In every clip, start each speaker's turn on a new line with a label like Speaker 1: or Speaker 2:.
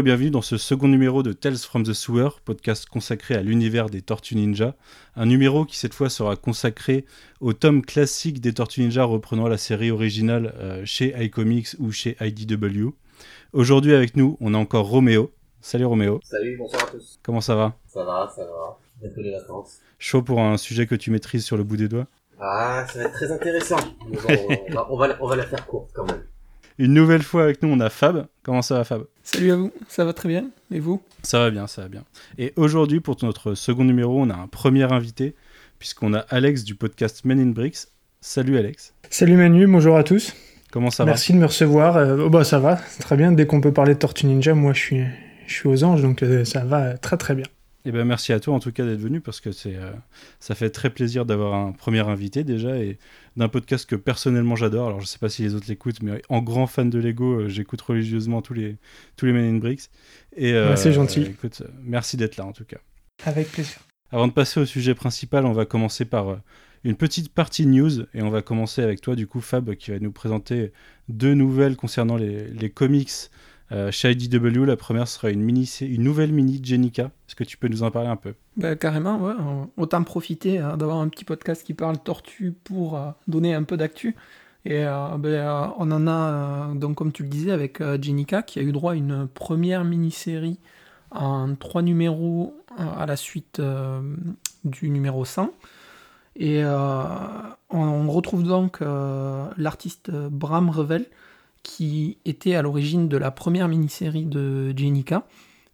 Speaker 1: et bienvenue dans ce second numéro de Tales from the Sewer, podcast consacré à l'univers des Tortues Ninja. Un numéro qui cette fois sera consacré au tome classique des Tortues Ninja reprenant la série originale euh, chez iComics ou chez IDW. Aujourd'hui avec nous, on a encore Roméo. Salut Roméo,
Speaker 2: Salut, bonsoir à tous.
Speaker 1: comment ça va?
Speaker 2: Ça va, ça va. Bientôt les vacances.
Speaker 1: Chaud pour un sujet que tu maîtrises sur le bout des doigts?
Speaker 2: Ah, ça va être très intéressant. Bon, on, va, on, va, on va la faire courte quand même.
Speaker 1: Une nouvelle fois avec nous, on a Fab. Comment ça va Fab?
Speaker 3: Salut à vous, ça va très bien Et vous?
Speaker 1: Ça va bien, ça va bien. Et aujourd'hui, pour notre second numéro, on a un premier invité, puisqu'on a Alex du podcast Men in Bricks. Salut Alex,
Speaker 4: Salut Manu, bonjour à tous.
Speaker 1: comment ça
Speaker 4: Merci de me recevoir. Euh, oh bah ça va, très bien. Dès qu'on peut parler de Tortue Ninja, moi je suis, je suis aux anges, donc euh, ça va très très bien.
Speaker 1: Eh ben merci à toi en tout cas d'être venu, parce que c'est, euh, ça fait très plaisir d'avoir un premier invité déjà, et d'un podcast que personnellement j'adore. Alors je sais pas si les autres l'écoutent, mais en grand fan de Lego, euh, j'écoute religieusement tous les, tous les Men in Bricks. Et, euh,
Speaker 4: Ouais, c'est gentil.
Speaker 1: écoute, merci d'être là en tout cas.
Speaker 4: Avec plaisir.
Speaker 1: Avant de passer au sujet principal, on va commencer par une petite partie news et on va commencer avec toi, du coup, Fab, qui va nous présenter deux nouvelles concernant les, les comics euh, chez IDW. La première sera une, mini, une nouvelle mini Jenica. Est-ce que tu peux nous en parler un peu?
Speaker 3: Bah, Carrément, Autant profiter hein, d'avoir un petit podcast qui parle tortue pour euh, donner un peu d'actu. Et euh, ben, on en a, donc comme tu le disais, avec Jenica, qui a eu droit à une première mini-série en trois numéros à la suite du numéro 100. Et on, retrouve donc l'artiste Bram Revel, qui était à l'origine de la première mini-série de Jenica,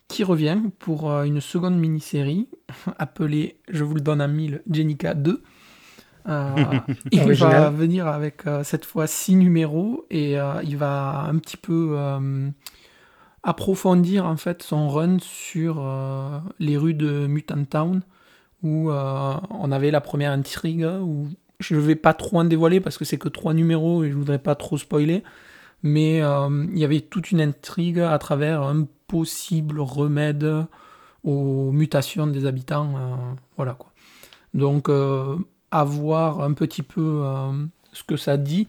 Speaker 3: qui revient pour euh, une seconde mini-série appelée, je vous le donne à 1000, Jenica 2. Euh, il va venir avec euh, cette fois six numéros et euh, il va un petit peu approfondir en fait son run sur les rues de Mutant Town où on avait la première intrigue où je vais pas trop en dévoiler parce que c'est que trois numéros et je voudrais pas trop spoiler mais euh, il y avait toute une intrigue à travers un possible remède aux mutations des habitants euh, voilà quoi donc euh, à voir un petit peu ce que ça dit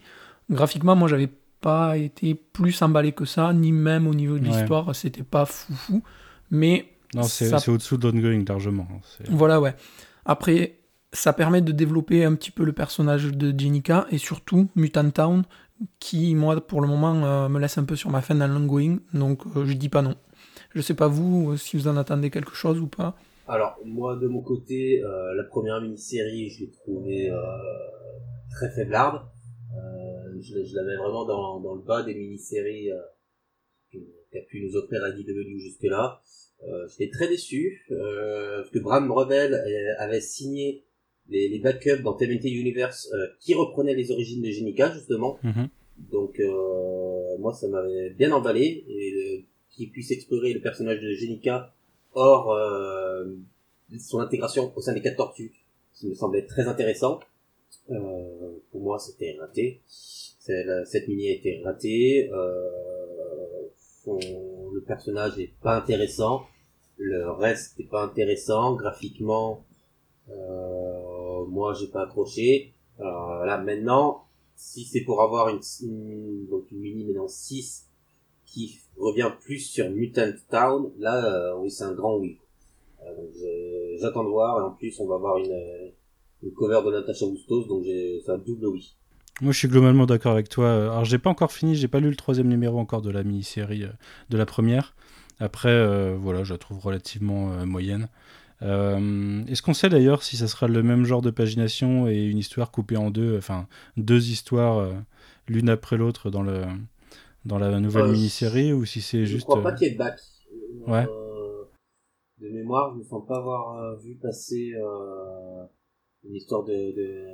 Speaker 3: graphiquement moi j'avais pas été plus emballé que ça ni même au niveau de
Speaker 1: Ouais.
Speaker 3: l'histoire c'était pas foufou mais
Speaker 1: Non, c'est
Speaker 3: ça
Speaker 1: au-dessous d'Ongoing largement. hein.
Speaker 3: Voilà, ouais. Après, ça permet de développer un petit peu le personnage de Jenica et surtout Mutant Town, qui, moi, pour le moment, euh, me laisse un peu sur ma fin dans l'ongoing, donc euh, je dis pas non. Je sais pas vous, euh, si vous en attendez quelque chose ou pas.
Speaker 2: Alors, moi, de mon côté, la première mini-série, je l'ai trouvée très faiblarde. Je, je l'avais vraiment dans, dans le bas des mini-séries qu'a pu nous offrir IDW jusque-là. Euh, J'étais très déçu, parce que Bram Revel avait signé les, les backups dans TMNT Universe euh, qui reprenaient les origines de Jenica, justement.
Speaker 1: Mhm.
Speaker 2: Donc euh, moi ça m'avait bien emballé et euh, qu'il puisse explorer le personnage de Jenica hors euh, son intégration au sein des quatre tortues, ça me semblait très intéressant. Euh, pour moi c'était raté. La- cette mini a été ratée. Euh, son- le personnage est pas intéressant. Le reste est pas intéressant. Graphiquement, euh, moi j'ai pas accroché. Euh, là maintenant, si c'est pour avoir une, une, donc une mini maintenant 6 qui revient plus sur Mutant Town, là euh, oui c'est un grand oui. Euh, J'attends de voir et en plus on va avoir une, euh, une cover de Natasha Bustos donc c'est un double oui.
Speaker 1: Moi, je suis globalement d'accord avec toi. Alors, j'ai pas encore fini, j'ai pas lu le troisième numéro encore de la mini-série euh, de la première. Après, euh, voilà, je la trouve relativement euh, moyenne. Euh, Est-ce qu'on sait d'ailleurs si ça sera le même genre de pagination et une histoire coupée en deux, enfin deux histoires euh, l'une après l'autre dans le dans la nouvelle
Speaker 2: Euh,
Speaker 1: mini-série ou si c'est
Speaker 2: Je
Speaker 1: juste
Speaker 2: crois
Speaker 1: euh,
Speaker 2: pas qu'il y ait de bac.
Speaker 1: Ouais.
Speaker 2: De mémoire, je me sens pas avoir vu passer une histoire de, de,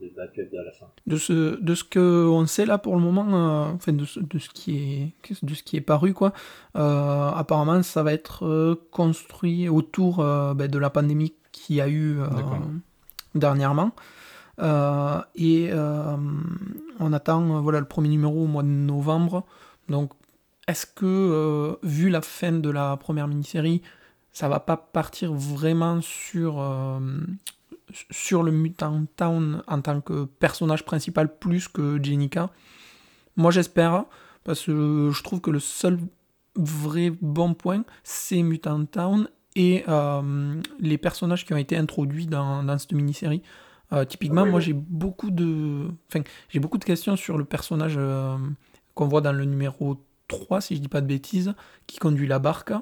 Speaker 2: de backup à la fin.
Speaker 3: De ce, de ce que on sait là pour le moment, euh, enfin de ce, de ce qui est de ce qui est paru quoi, euh, apparemment ça va être euh, construit autour euh, ben, de la pandémie qu'il y a eu euh, dernièrement. Euh, et euh, on attend voilà le premier numéro au mois de novembre. Donc est-ce que euh, vu la fin de la première mini-série, ça va pas partir vraiment sur euh, sur le Mutant Town en tant que personnage principal plus que Jenica Moi j'espère parce que je trouve que le seul vrai bon point c'est Mutant Town et euh, les personnages qui ont été introduits dans, dans cette mini-série. Euh, typiquement,
Speaker 2: Ah oui,
Speaker 3: moi
Speaker 2: oui.
Speaker 3: j'ai beaucoup de, enfin, j'ai beaucoup de questions sur le personnage euh, qu'on voit dans le numéro 3, si je dis pas de bêtises, qui conduit la barque.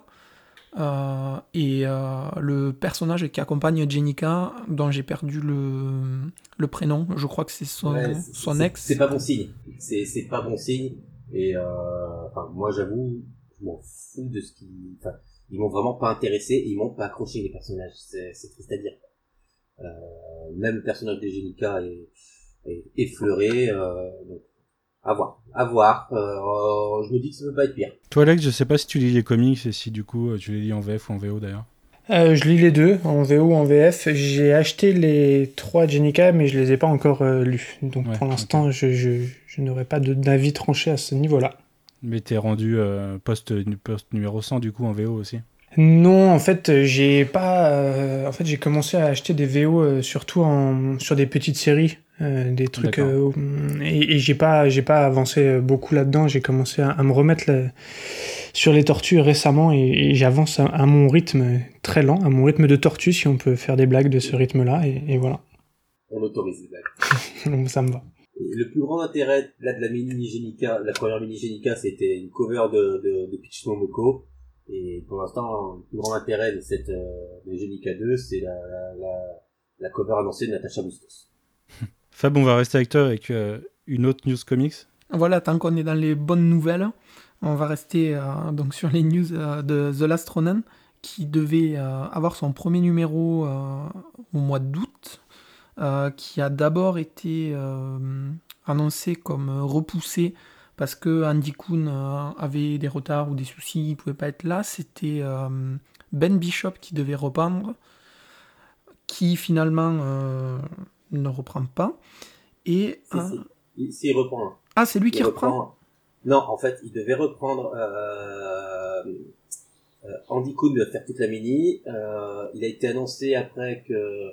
Speaker 3: Euh, et euh, le personnage qui accompagne Jenica, dont j'ai perdu le, le prénom, je crois que c'est son,
Speaker 2: Ouais,
Speaker 3: son ex.
Speaker 2: C'est pas bon signe. C'est pas bon signe. Et euh, enfin, moi, j'avoue, je m'en fous de ce qui. Enfin, ils m'ont vraiment pas intéressé. et Ils m'ont pas accroché les personnages. C'est c'est triste à dire. Euh, même le personnage de Jenica est, est effleuré. Euh, donc, à voir, à voir. Euh, je me dis que ça peut pas être pire.
Speaker 1: Toi, Alex, je sais pas si tu lis les comics et si du coup euh, tu les lis en VF ou en VO d'ailleurs.
Speaker 4: Euh, je lis les deux, en VO ou en VF. J'ai acheté les trois Jenica, mais je les ai pas encore euh, lus. Donc
Speaker 1: Ouais,
Speaker 4: pour l'instant, je, je, je n'aurai pas d'avis tranché à ce niveau-là.
Speaker 1: Mais t'es rendu euh, post, post numéro 100 du coup en VO aussi.
Speaker 4: Non, en fait, j'ai pas. euh, en fait, j'ai commencé à acheter des VO euh, surtout en sur des petites séries, euh, des trucs. Euh, et et j'ai pas, j'ai pas avancé euh, beaucoup là-dedans. J'ai commencé à, à me remettre sur les tortues récemment et, et j'avance à, à mon rythme très lent, à mon rythme de tortue, si on peut faire des blagues de ce rythme-là. Et, et voilà,
Speaker 2: On autorise les blagues.
Speaker 4: donc ça me va.
Speaker 2: Le plus grand intérêt là de la mini Genica, la première mini Genica, c'était une cover de, de, de Peach Momoko. Et pour l'instant, le plus grand intérêt de cette euh, de Genica 2, c'est la, la, la, la cover annoncée de Natasha Bustos.
Speaker 1: Fab, on va rester avec toi avec euh, une autre news comics.
Speaker 3: Voilà, tant qu'on est dans les bonnes nouvelles, on va rester euh, donc sur les news euh, de The Last Ronin, qui devait euh, avoir son premier numéro euh, au mois d'août, euh, qui a d'abord été euh, annoncé comme repoussé parce que Andy Kuhn euh, avait des retards ou des soucis, il pouvait pas être là. C'était euh, Ben Bishop qui devait reprendre, qui finalement euh, ne reprend pas. Et
Speaker 2: Si, si. Il, reprend.
Speaker 3: ah, c'est lui
Speaker 2: Il
Speaker 3: qui reprend?
Speaker 2: Non, en fait, il devait reprendre. Euh, Andy Kuhn devait faire toute la mini. Euh, il a été annoncé après que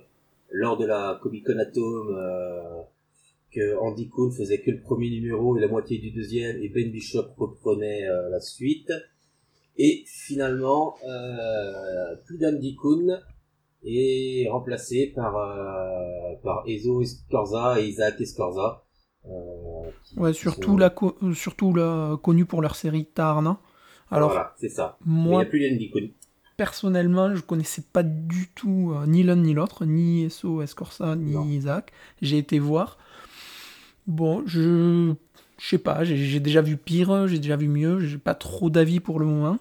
Speaker 2: lors de la Comic Con Atom, euh, que Andy Kuhn faisait que le premier numéro et la moitié du deuxième, et Ben Bishop reprenait euh, la suite. Et finalement, euh, plus d'Andy Kuhn est remplacé par euh, par Ezo Escorza et Isaac Escorza. Euh,
Speaker 3: Ouais, surtout,
Speaker 2: sont-
Speaker 3: la surtout la, connue pour leur série Tarna. Alors,
Speaker 2: voilà, c'est ça. Il
Speaker 3: moi,
Speaker 2: n'y a plus d'Andy Kuhn.
Speaker 3: personnellement, je connaissais pas du tout ni l'un ni l'autre, ni Esso Escorza, ni
Speaker 2: Non.
Speaker 3: Isaac. J'ai été voir. Bon, je. Je sais pas, j'ai déjà vu pire, j'ai déjà vu mieux, j'ai pas trop d'avis pour le moment.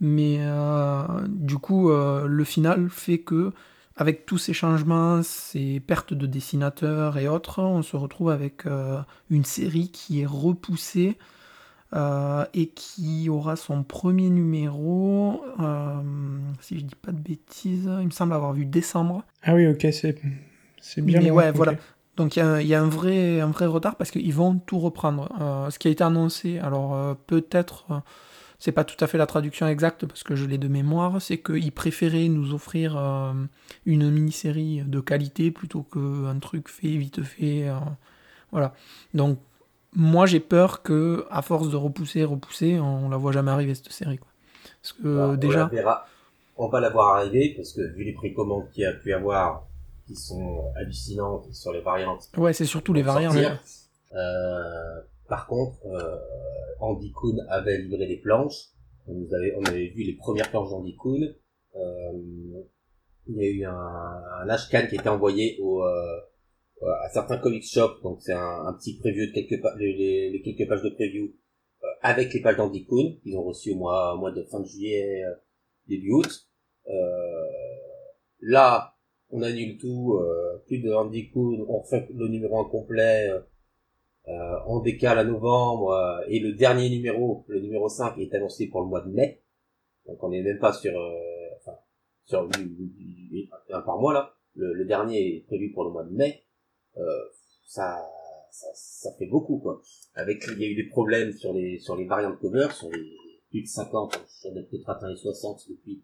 Speaker 3: Mais euh, du coup, euh, le final fait que, avec tous ces changements, ces pertes de dessinateurs et autres, on se retrouve avec euh, une série qui est repoussée et qui aura son premier numéro, si je dis pas de bêtises, il me semble avoir vu décembre.
Speaker 4: Ah oui, ok, c'est c'est bien.
Speaker 3: Mais ouais, voilà. Donc il y a, il y a un, vrai, un vrai retard parce qu'ils vont tout reprendre. Euh, ce qui a été annoncé, alors euh, peut-être, euh, c'est pas tout à fait la traduction exacte parce que je l'ai de mémoire, c'est qu'ils préféraient nous offrir euh, une mini-série de qualité plutôt qu'un truc fait vite fait. voilà. Donc moi j'ai peur que à force de repousser, repousser, on la voit jamais arriver cette série. Quoi. Parce que
Speaker 2: Alors, On la
Speaker 3: déjà,
Speaker 2: verra. On va la voir arriver parce que vu les précommandes qu'il y a pu avoir, qui sont hallucinantes sur les variantes.
Speaker 3: ouais, c'est surtout les variantes.
Speaker 2: sortir, euh, par contre, euh, Andy Kuhn avait livré des planches. On, avait, on avait vu les premières planches d'Andy Kuhn. Euh, il y a eu un, un Ashcan qui était envoyé au, euh, à certains comic shops. Donc c'est un, un petit preview de quelques pa- les, les- les quelques pages de preview euh, avec les pages d'Andy Kuhn qu'ils ont reçu au mois, au mois de fin de juillet, euh, début août. là, on annule tout, plus de Kuhn, on refait le numéro incomplet, euh, on décale à novembre, et le dernier numéro, le numéro 5, est annoncé pour le mois de mai. Donc on n'est même pas sur, enfin, sur un par mois là. Le, le, dernier est prévu pour le mois de mai. ça ça, ça, fait beaucoup quoi. Avec il y a eu des problèmes sur les sur les variantes cover, sur les plus de 50, on a peut-être atteint les 60 depuis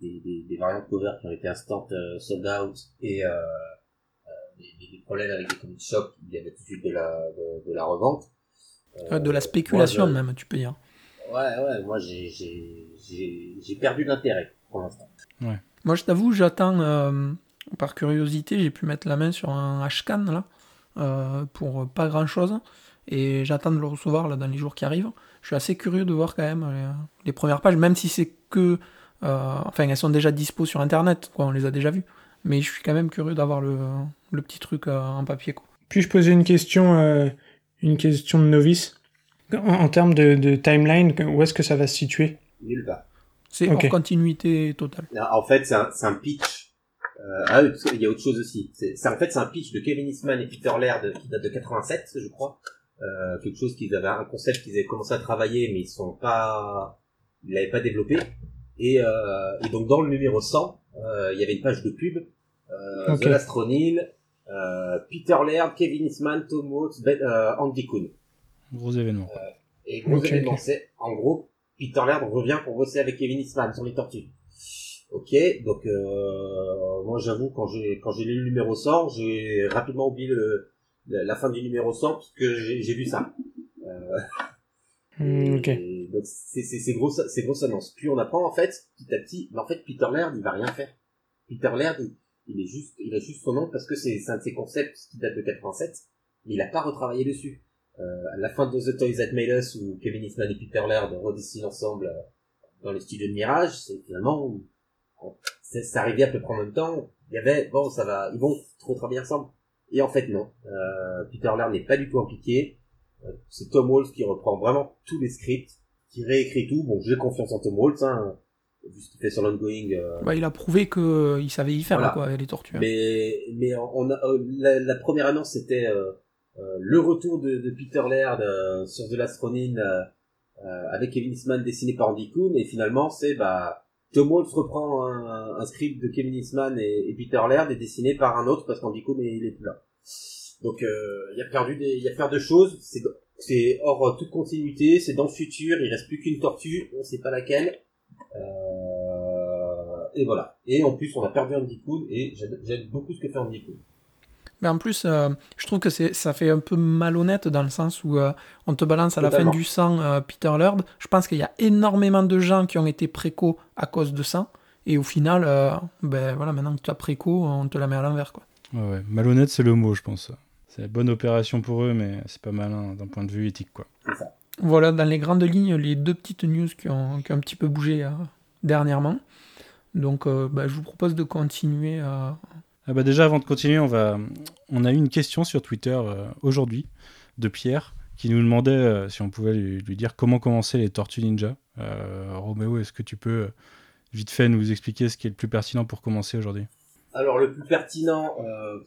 Speaker 2: des, des, des variantes cover qui ont été instant euh, sold out et euh, euh, des, des, problèmes avec les comic shops, il y avait tout de suite de la de, de la revente.
Speaker 3: Euh, de la spéculation même, tu peux dire.
Speaker 2: Ouais ouais, moi j'ai j'ai j'ai perdu l'intérêt pour l'instant.
Speaker 1: Ouais.
Speaker 3: Moi je t'avoue, j'attends euh, par curiosité, j'ai pu mettre la main sur un Ashcan là euh, pour pas grand chose. Et j'attends de le recevoir là, dans les jours qui arrivent. Je suis assez curieux de voir quand même les, les premières pages, même si c'est que. Euh, enfin, elles sont déjà dispo sur internet, quoi, on les a déjà vues. Mais je suis quand même curieux d'avoir le, le, petit truc euh, en papier. Quoi.
Speaker 4: Puis-je poser une question, euh, une question de novice? En, en termes de, de, timeline, où est-ce que ça va se situer?
Speaker 2: Nulle part.
Speaker 3: C'est okay. en continuité totale.
Speaker 2: En fait, c'est un, un pitch euh, ah oui, parce qu'il y a autre chose aussi. C'est, en fait, c'est un pitch de Kevin Eastman et Peter Laird qui date de 87, je crois. Euh, quelque chose qu'ils avaient, un concept qu'ils avaient commencé à travailler, mais ils sont pas, ils l'avaient pas développé. Et, euh, et donc dans le numéro 100, euh, il y avait une page de pub. Euh, okay. The Last Ronin, euh, Peter Laird, Kevin Eastman, Tom Waltz, ben, Andy Kuhn.
Speaker 1: Gros événement.
Speaker 2: et gros okay, événement, okay. c'est en gros Peter Laird revient pour bosser avec Kevin Eastman sur les tortues. Ok, donc euh, moi j'avoue quand j'ai quand j'ai lu le numéro 100, j'ai rapidement oublié le, la fin du numéro 100 parce que j'ai vu ça. Euh,
Speaker 4: mm, ok.
Speaker 2: C'est c'est gros c'est grosse annonce. Puis on apprend en fait petit à petit, mais en fait Peter Laird il va rien faire. Peter Laird il, il est juste il a juste son nom parce que c'est un de ses concepts qui date de 87, mais il a pas retravaillé dessus. Euh, à la fin de The Toys That Made Us où Kevin Eastman et Peter Laird redessinent ensemble euh, dans les studios de Mirage, c'est finalement ça arrivait à peu près en même temps. Il y avait, bon, ça va, ils vont trop travailler ensemble. Et en fait, non. Euh, Peter Laird n'est pas du tout impliqué. C'est Tom Waltz qui reprend vraiment tous les scripts, qui réécrit tout. Bon, j'ai confiance en Tom Waltz, hein, vu ce qu'il fait sur l'ongoing. Euh...
Speaker 3: Bah, il a prouvé que euh, il savait y faire, voilà. quoi, avec les tortues.
Speaker 2: Mais, mais on a, euh, la, la, première annonce, c'était le retour de, de Peter Laird sur The Last Ronin avec Kevin Eastman dessiné par Andy Kuhn, et finalement, c'est, bah, Tom Waltz reprend un, un, script de Kevin Eastman et, et, Peter Laird et dessiné par un autre parce qu'Andy Cohn il est plus là. Donc euh, il y a perdu des, il y a perdu de choses. C'est c'est hors toute continuité. C'est dans le futur. Il reste plus qu'une tortue. On sait pas laquelle. Euh, et voilà. Et en plus on a perdu Andy Cohn et j'aime beaucoup ce que fait Andy Cohn.
Speaker 3: Mais en plus, euh, je trouve que ça fait un peu malhonnête dans le sens où euh, on te balance à la fin du sang euh, Peter Laird. Je pense qu'il y a énormément de gens qui ont été préco à cause de ça. Et au final, euh, ben voilà, maintenant que tu as préco, on te la met à l'envers. quoi.
Speaker 1: Ouais, ouais. Malhonnête, c'est le mot, je pense. C'est une bonne opération pour eux, mais c'est pas malin d'un point de vue éthique. quoi.
Speaker 3: Voilà, dans les grandes lignes, les deux petites news qui ont, qui ont un petit peu bougé dernièrement. Donc, ben, je vous propose de continuer à
Speaker 1: ah bah déjà, avant de continuer, on, va... on a eu une question sur Twitter euh, aujourd'hui de Pierre qui nous demandait euh, si on pouvait lui, lui, dire comment commencer les Tortues Ninja. Euh, Roméo, est-ce que tu peux euh, vite fait nous expliquer ce qui est le plus pertinent pour commencer aujourd'hui?
Speaker 2: Alors, le plus pertinent,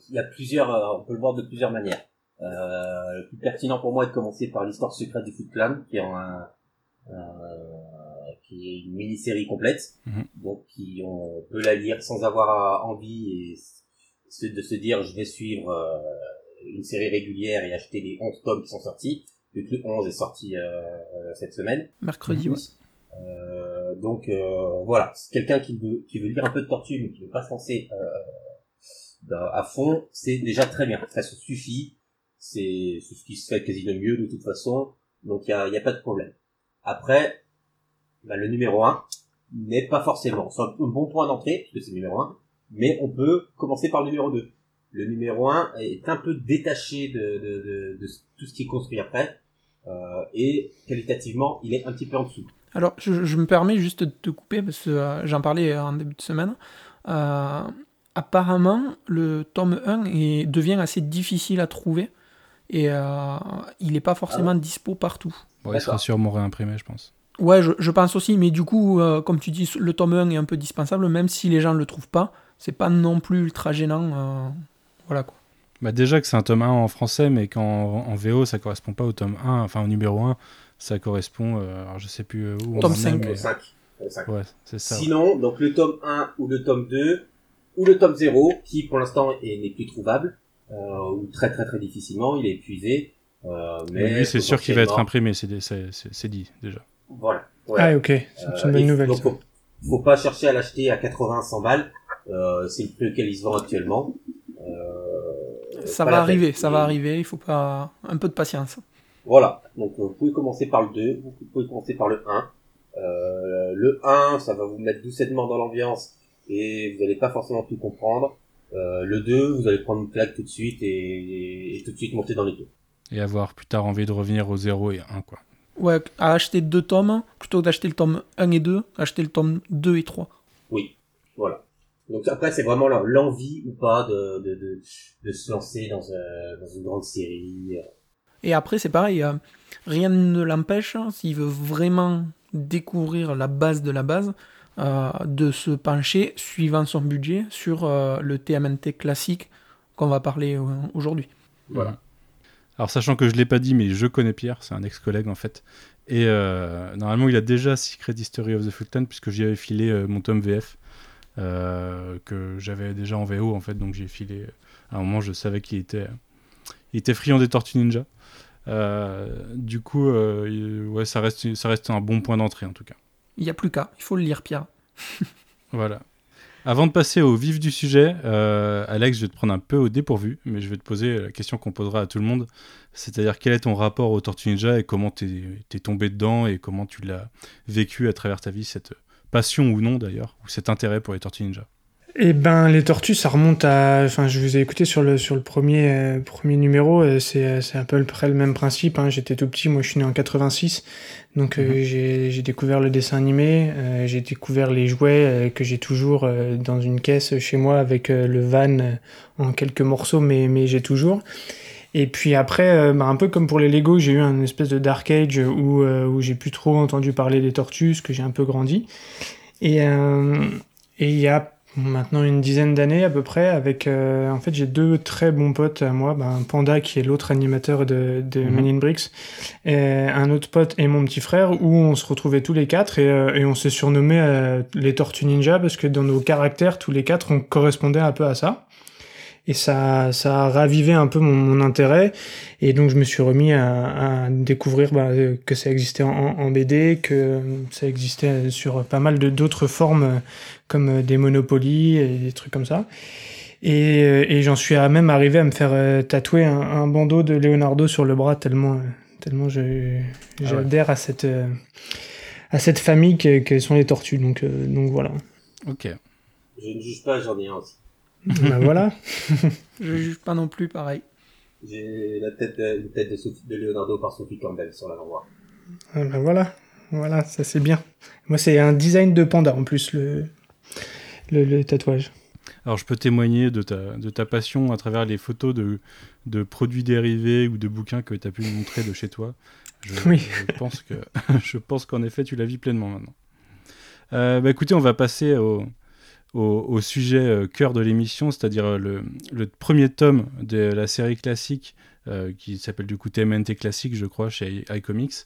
Speaker 2: il y a plusieurs, on peut le voir de plusieurs manières. le plus pertinent pour moi est de commencer par l'histoire secrète du Foot Clan, qui est un, qui est une mini-série complète, -hmm. donc qui on peut la lire sans avoir envie et de se dire je vais suivre euh, une série régulière et acheter les 11 tomes qui sont sortis, vu que le 11 est sorti euh, cette semaine.
Speaker 3: Mercredi, oui.
Speaker 2: Euh, donc euh, voilà, quelqu'un qui veut, qui veut lire un peu de tortue mais qui veut pas se lancer euh, à fond, c'est déjà très bien, ça suffit, c'est ce qui se fait quasi le mieux de toute façon, donc il y a, y a pas de problème. Après, bah, le numéro 1 n'est pas forcément, c'est un bon point d'entrée, puisque c'est le numéro 1, mais on peut commencer par le numéro 2. Le numéro 1 est un peu détaché de, de, de, de tout ce qui est construit après, euh, et qualitativement, il est un petit peu en dessous.
Speaker 3: Alors, je, je me permets juste de te couper, parce que euh, j'en parlais en début de semaine. Euh, apparemment, le tome 1 est, devient assez difficile à trouver, et euh, il n'est pas forcément ah ouais. dispo partout.
Speaker 1: Bon, il sera sûrement réimprimé, je pense.
Speaker 3: Ouais, je, je pense aussi, mais du coup, euh, comme tu dis, le tome 1 est un peu dispensable, même si les gens le trouvent pas, c'est pas non plus ultra gênant. euh, voilà quoi.
Speaker 1: Bah déjà que c'est un tome 1 en français, mais qu'en en VO, ça correspond pas au tome 1, enfin au numéro 1, ça correspond, euh, alors je sais plus euh, où. on
Speaker 3: Tome
Speaker 1: en est,
Speaker 3: 5.
Speaker 1: mais-
Speaker 2: Le 5. Le 5.
Speaker 1: Ouais, c'est ça.
Speaker 2: Sinon, donc le tome 1 ou le tome 2 ou le tome 0 qui pour l'instant est- n'est plus trouvable euh, ou très très très difficilement, il est épuisé. Euh, mais
Speaker 1: Mais lui, c'est sûr qu'il va être imprimé, c'est dit déjà.
Speaker 2: Voilà. Ouais.
Speaker 4: Ah, ok, c'est une bonne nouvelle.
Speaker 2: Donc faut, faut pas chercher à l'acheter à 80 100 balles. Euh, c'est le prix auquel il se vend actuellement. Euh,
Speaker 3: Ça va arriver, ça va arriver, il faut pas. Un peu de patience.
Speaker 2: Voilà. Donc euh, vous pouvez commencer par le 2, vous pouvez commencer par le 1. Euh, le 1, ça va vous mettre doucement dans l'ambiance et vous n'allez pas forcément tout comprendre. Euh, le 2, vous allez prendre une claque tout de suite et, et tout de suite monter dans les deux.
Speaker 1: Et avoir plus tard envie de revenir au 0 et 1, quoi.
Speaker 3: Ouais, à acheter deux tomes, plutôt que d'acheter le tome 1 et 2, acheter le tome 2 et 3.
Speaker 2: Oui, voilà. Donc après, c'est vraiment là, l'envie ou pas de, de, de, de se lancer dans, euh, dans une grande série.
Speaker 3: Et après, c'est pareil, euh, rien ne l'empêche, hein, s'il veut vraiment découvrir la base de la base, euh, de se pencher, suivant son budget, sur euh, le TMNT classique qu'on va parler euh, aujourd'hui.
Speaker 2: Voilà.
Speaker 1: Alors, sachant que je l'ai pas dit, mais je connais Pierre, c'est un ex-collègue en fait. Et euh, normalement, il a déjà Secret History of the Fulton, puisque j'y avais filé euh, mon tome VF, euh, que j'avais déjà en VO en fait, donc j'ai filé. À un moment, je savais qu'il était, il était friand des Tortues Ninja. Euh, du coup, euh, ouais, ça reste, ça reste un bon point d'entrée en tout cas.
Speaker 3: Il n'y a plus qu'à, il faut le lire, Pierre.
Speaker 1: Voilà. Avant de passer au vif du sujet, euh, Alex, je vais te prendre un peu au dépourvu, mais je vais te poser la question qu'on posera à tout le monde, c'est-à-dire quel est ton rapport aux Tortues Ninja et comment t'es es tombé dedans et comment tu l'as vécu à travers ta vie, cette passion ou non d'ailleurs, ou cet intérêt pour les Tortues Ninja?
Speaker 4: Eh ben, les tortues, ça remonte à. Enfin, je vous ai écouté sur le, sur le premier, euh, premier numéro, euh, c'est euh, c'est à peu près le même principe. Hein. J'étais tout petit, moi je suis né en 86, donc euh,
Speaker 1: Mhm.
Speaker 4: j'ai j'ai découvert le dessin animé, j'ai découvert les jouets que j'ai toujours dans une caisse chez moi avec le van en quelques morceaux, mais, mais j'ai toujours. Et puis après, euh, bah, un peu comme pour les Lego, j'ai eu un espèce de Dark Age où, euh, où j'ai plus trop entendu parler des tortues, que j'ai un peu grandi. Et euh, et il y a maintenant une dizaine d'années à peu près, avec euh, en fait j'ai deux très bons potes à moi, ben, Panda qui est l'autre animateur de, de. Men in Bricks, et un autre pote et mon petit frère, où on se retrouvait tous les quatre et, euh, et on s'est surnommé euh, les Tortues Ninja parce que dans nos caractères tous les quatre on correspondait un peu à ça. Et ça, ça a ravivé un peu mon, mon intérêt. Et donc, je me suis remis à, à découvrir bah, euh, que ça existait en, en BD, que ça existait sur pas mal de d'autres formes, euh, comme euh, des Monopoly et des trucs comme ça. Et, euh, et j'en suis à même arrivé à me faire euh, tatouer un, un bandeau de Leonardo sur le bras, tellement, euh, tellement je- j'adhère à cette. euh, à cette famille que, que sont les tortues, donc, euh, donc voilà.
Speaker 1: Ok.
Speaker 2: Je ne juge pas, j'en ai un aussi.
Speaker 4: Bah voilà.
Speaker 3: Je juge pas non plus, pareil.
Speaker 2: J'ai la tête de, une tête de, Sophie- de Leonardo par Sophie Campbell sur l'avant-bras.
Speaker 4: Ah bah voilà, voilà, ça c'est bien. Moi c'est un design de panda en plus le, le, le tatouage.
Speaker 1: Alors je peux témoigner de ta, de ta passion à travers les photos de, de produits dérivés ou de bouquins que tu as pu me montrer de chez toi. Je,
Speaker 4: Oui.
Speaker 1: je pense que je pense qu'en effet tu la vis pleinement maintenant. Euh, bah écoutez, on va passer au, au, au sujet euh, cœur de l'émission, c'est-à-dire euh, le, le premier tome de la série classique euh, qui s'appelle du coup TMNT classique, je crois, chez iComics.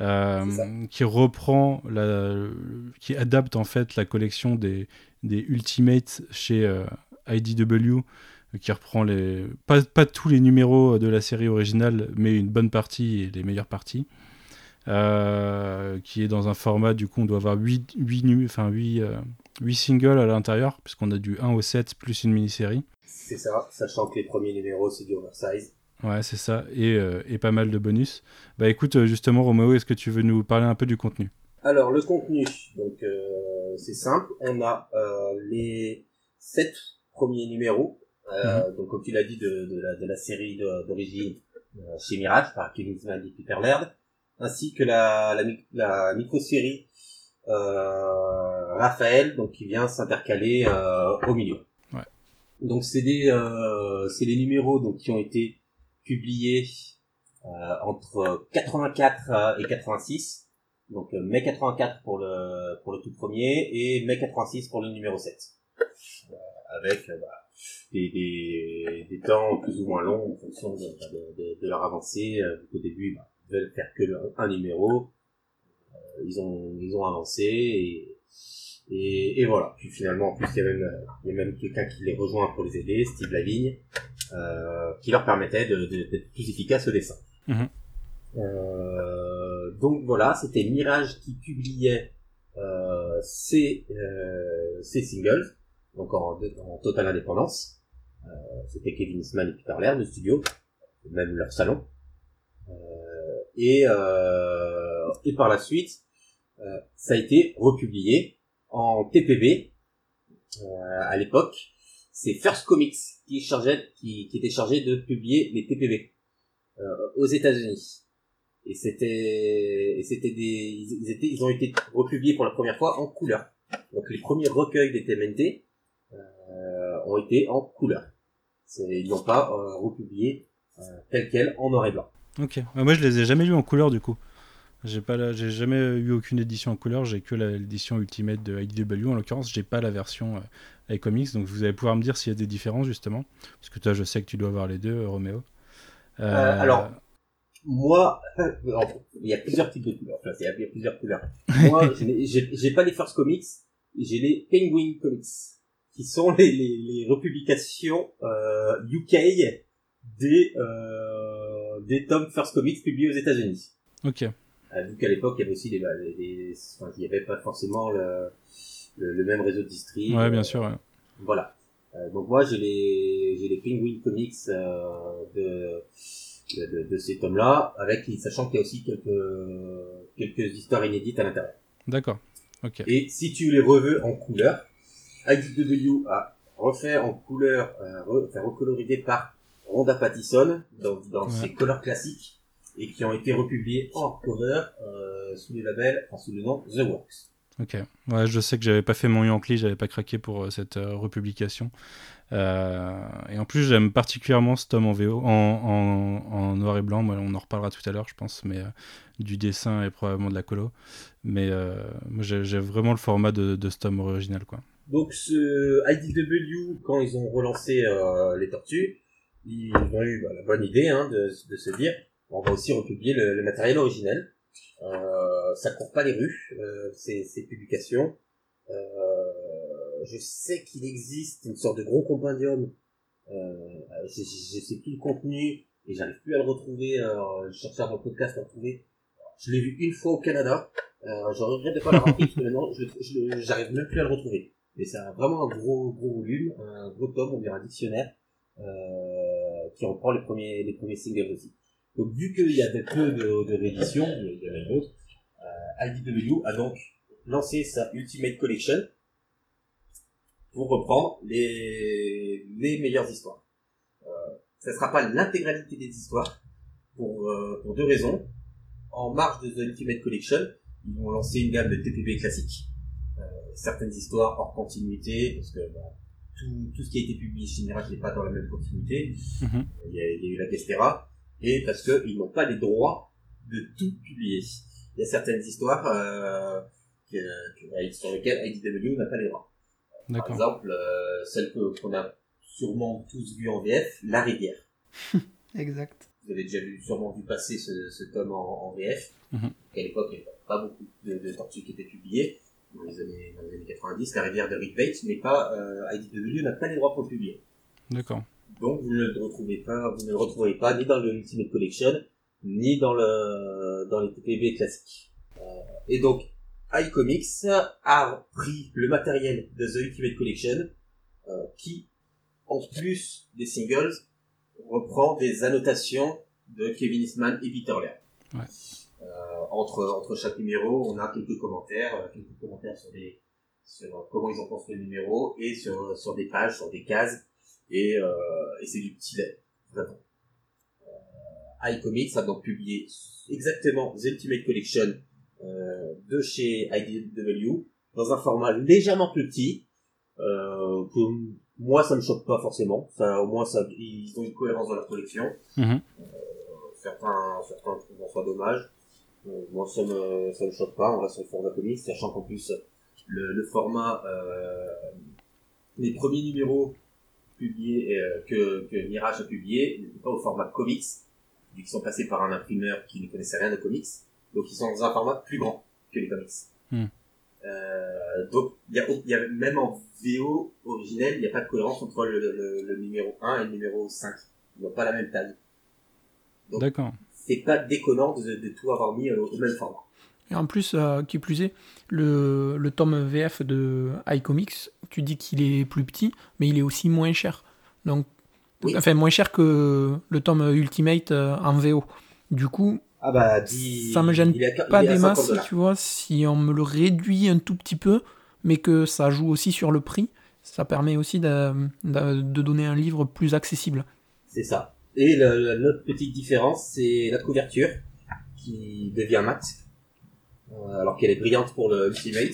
Speaker 1: euh, qui reprend, la, qui adapte en fait la collection des, des Ultimates chez euh, IDW, qui reprend les pas, pas tous les numéros de la série originale, mais une bonne partie et les meilleures parties. Euh, qui est dans un format, du coup, on doit avoir 8, 8, nu- enfin, 8, euh, 8 singles à l'intérieur, puisqu'on a du 1 au 7 plus une mini-série.
Speaker 2: C'est ça, sachant que les premiers numéros, c'est du oversize.
Speaker 1: Ouais, c'est ça, et, euh, et pas mal de bonus. Bah écoute, euh, justement, Roméo, est-ce que tu veux nous parler un peu du contenu?
Speaker 2: Alors, le contenu, donc euh, c'est simple. On a euh, les sept premiers numéros, euh, donc comme tu l'as dit, de, de, la, de la série d'origine chez Mirage par Kevin Smith et Peter Laird, ainsi que la, la, la micro-série Raphaël, donc qui vient s'intercaler euh, au milieu.
Speaker 1: Ouais.
Speaker 2: Donc c'est des euh, c'est les numéros donc qui ont été publiés euh, entre 84 et 86. Donc euh, mai 84 pour le pour le tout premier et mai 86 pour le numéro 7. Euh, avec euh, bah, des, des, des temps plus ou moins longs en fonction de, de, de, de leur avancée. Euh, Au début, bah, ils veulent faire que le- un numéro. Euh, ils ont ils ont avancé et, et, et voilà. Puis finalement, en plus, il y a même, il y a même quelqu'un qui les rejoint pour les aider, Steve Lavigne, euh, qui leur permettait de- de- d'être plus efficace au dessin.
Speaker 1: Mhm.
Speaker 2: Euh, donc voilà, c'était Mirage qui publiait euh, ses, euh, ses singles, donc en, en totale indépendance. Euh, c'était Kevin Eastman et Peter Laird, le studio, même leur salon. Euh, et, euh, et par la suite, euh, ça a été republié en TPB euh, à l'époque. C'est First Comics qui, chargeait, qui, était chargé de publier les TPB euh, aux États-Unis. Et c'était, c'était des, ils, ont été republiés pour la première fois en couleur. Donc les premiers recueils des TMNT euh, ont été en couleur. Ils n'ont pas republié tel quel en noir et blanc.
Speaker 1: Ok. Ouais, moi, je les ai jamais lus en couleur du coup. J'ai pas, la- j'ai jamais eu aucune édition en couleur. J'ai que l'édition Ultimate de IDW. En l'occurrence, j'ai pas la version euh, iComics. Donc, vous allez pouvoir me dire s'il y a des différences justement, parce que toi, je sais que tu dois avoir les deux, euh, Roméo. Euh,
Speaker 2: alors, Moi, il y a plusieurs types de couleurs. Enfin, il y a il y a plusieurs couleurs. Moi, j'ai pas les First Comics, j'ai les Penguin Comics, qui sont les, les, les republications euh, UK des euh, des tomes First Comics publiés aux États-Unis.
Speaker 1: Ok.
Speaker 2: Euh, vu qu'à l'époque, il y avait aussi des, bah, des- des- enfin, il n'y avait pas forcément le, le, le même réseau de distri.
Speaker 1: Ouais, bien
Speaker 2: Euh,
Speaker 1: sûr. ouais.
Speaker 2: Voilà. Euh, donc moi, j'ai les, j'ai les Penguin Comics euh, de, de, de, ces tomes-là, avec, sachant qu'il y a aussi quelques, quelques histoires inédites à l'intérieur.
Speaker 1: D'accord. Ok.
Speaker 2: Et si tu les reveux en couleur, IDW a refait en couleur, euh, re- enfin, recolorisé par Rhonda Pattison dans, dans
Speaker 1: Ouais.
Speaker 2: ses couleurs classiques et qui ont été republiés en cover euh, sous le label, enfin sous le nom The Works.
Speaker 1: Ok. Ouais, je sais que j'avais pas fait mon Yankee, j'avais pas craqué pour euh, cette euh, republication. Et en plus, j'aime particulièrement ce tome en VO, en, en, en noir et blanc. Moi, on en reparlera tout à l'heure, je pense, mais du dessin et probablement de la colo. Mais moi, j'ai vraiment le format de, de ce tome original, quoi.
Speaker 2: Donc ce IDW, quand ils ont relancé les tortues, ils ont eu bah, la bonne idée hein, de, de se dire on va aussi republier le, le matériel originel. Euh, ça court pas les rues, euh, ces, ces publications. Euh, je sais qu'il existe une sorte de gros compendium. Euh, je, je, sais plus le contenu et j'arrive plus à le retrouver. Alors, je cherchais à mon podcast à le retrouver. Je l'ai vu une fois au Canada. Euh, je regrette de pas l'avoir pris parce que maintenant j'arrive même plus à le retrouver. Mais c'est vraiment un gros gros volume, un gros tome, on dirait un dictionnaire euh, qui reprend les premiers les premiers singles aussi. Donc vu qu'il y avait peu de, de rééditions, il y en a une autre, euh, IDW a donc lancé sa Ultimate Collection pour reprendre les les meilleures histoires. Euh, ça sera pas l'intégralité des histoires pour euh, pour deux raisons. En marge de The Ultimate Collection, ils vont lancer une gamme de TPB classiques euh, certaines histoires hors continuité, parce que bah, tout, tout ce qui a été publié chez Mirage n'est pas dans la même continuité.
Speaker 1: Mhm.
Speaker 2: Il, y a, il y a eu la Gestera, et parce qu'ils n'ont pas les droits de tout publier. Il y a certaines histoires euh, que, que- sur lesquelles IDW n'a pas les droits. Par exemple, euh, celle que- qu'on a sûrement tous vue en VF, La Rivière.
Speaker 3: Exact.
Speaker 2: Vous avez déjà vu, sûrement vu passer ce, ce tome en, en VF.
Speaker 1: Mhm.
Speaker 2: À l'époque, il n'y avait pas beaucoup de, de tortues qui étaient publiées. Dans les années, dans les années 90, la rivière de Rick Bates n'est pas, euh, IDW n'a pas les droits pour le publier.
Speaker 1: D'accord.
Speaker 2: Donc, vous ne le retrouvez pas, vous ne le retrouverez pas ni dans le Ultimate Collection, ni dans le, dans les TPB classiques. Euh, et donc, iComics a pris le matériel de The Ultimate Collection, euh, qui, en plus des singles, reprend des annotations de Kevin Eastman et Peter Laird.
Speaker 1: Ouais.
Speaker 2: Euh, entre, entre chaque numéro, on a quelques commentaires, euh, quelques commentaires sur des, sur comment ils ont construit le numéro et sur, sur des pages, sur des cases, et, euh, et c'est du petit lait, vraiment. Euh, iComics a donc publié exactement The Ultimate Collection euh, de chez IDW dans un format légèrement plus petit, euh, que moi ça me choque pas forcément. Ça, au moins ça, ils ont une cohérence dans leur collection.
Speaker 1: Mhm.
Speaker 2: Certains, certains trouvent ça dommage. Euh, moi, ça me, ça me choque pas, on reste sur le format comics, sachant qu'en plus, le, le format, les premiers numéros euh, que, que Mirage a n'étaient pas au format comics, vu qu'ils sont passés par un imprimeur qui ne connaissait rien de comics, donc ils sont dans un format plus grand que les comics.
Speaker 1: Hmm.
Speaker 2: Euh, donc, y a, y a, même en VO originel, il n'y a pas de cohérence entre le, le, le numéro 1 et le numéro 5. Ils n'ont pas la même taille. Donc,
Speaker 1: D'accord.
Speaker 2: c'est pas déconnant de, de tout avoir mis au, au même format.
Speaker 3: Et en plus, euh, qui plus est, le, le tome VF de iComics, tu dis qu'il est plus petit, mais il est aussi moins cher. Donc,
Speaker 2: Oui.
Speaker 3: enfin, moins cher que le tome Ultimate euh, en VO. Du coup,
Speaker 2: Ah bah, dis,
Speaker 3: ça me gêne
Speaker 2: à-
Speaker 3: pas des
Speaker 2: 50
Speaker 3: masses, tu vois, si on me le réduit un tout petit peu, mais que ça joue aussi sur le prix, ça permet aussi de, de, de donner un livre plus accessible.
Speaker 2: C'est ça. Et l'autre petite différence, c'est la couverture qui devient mat, euh, alors qu'elle est brillante pour le Ultimate.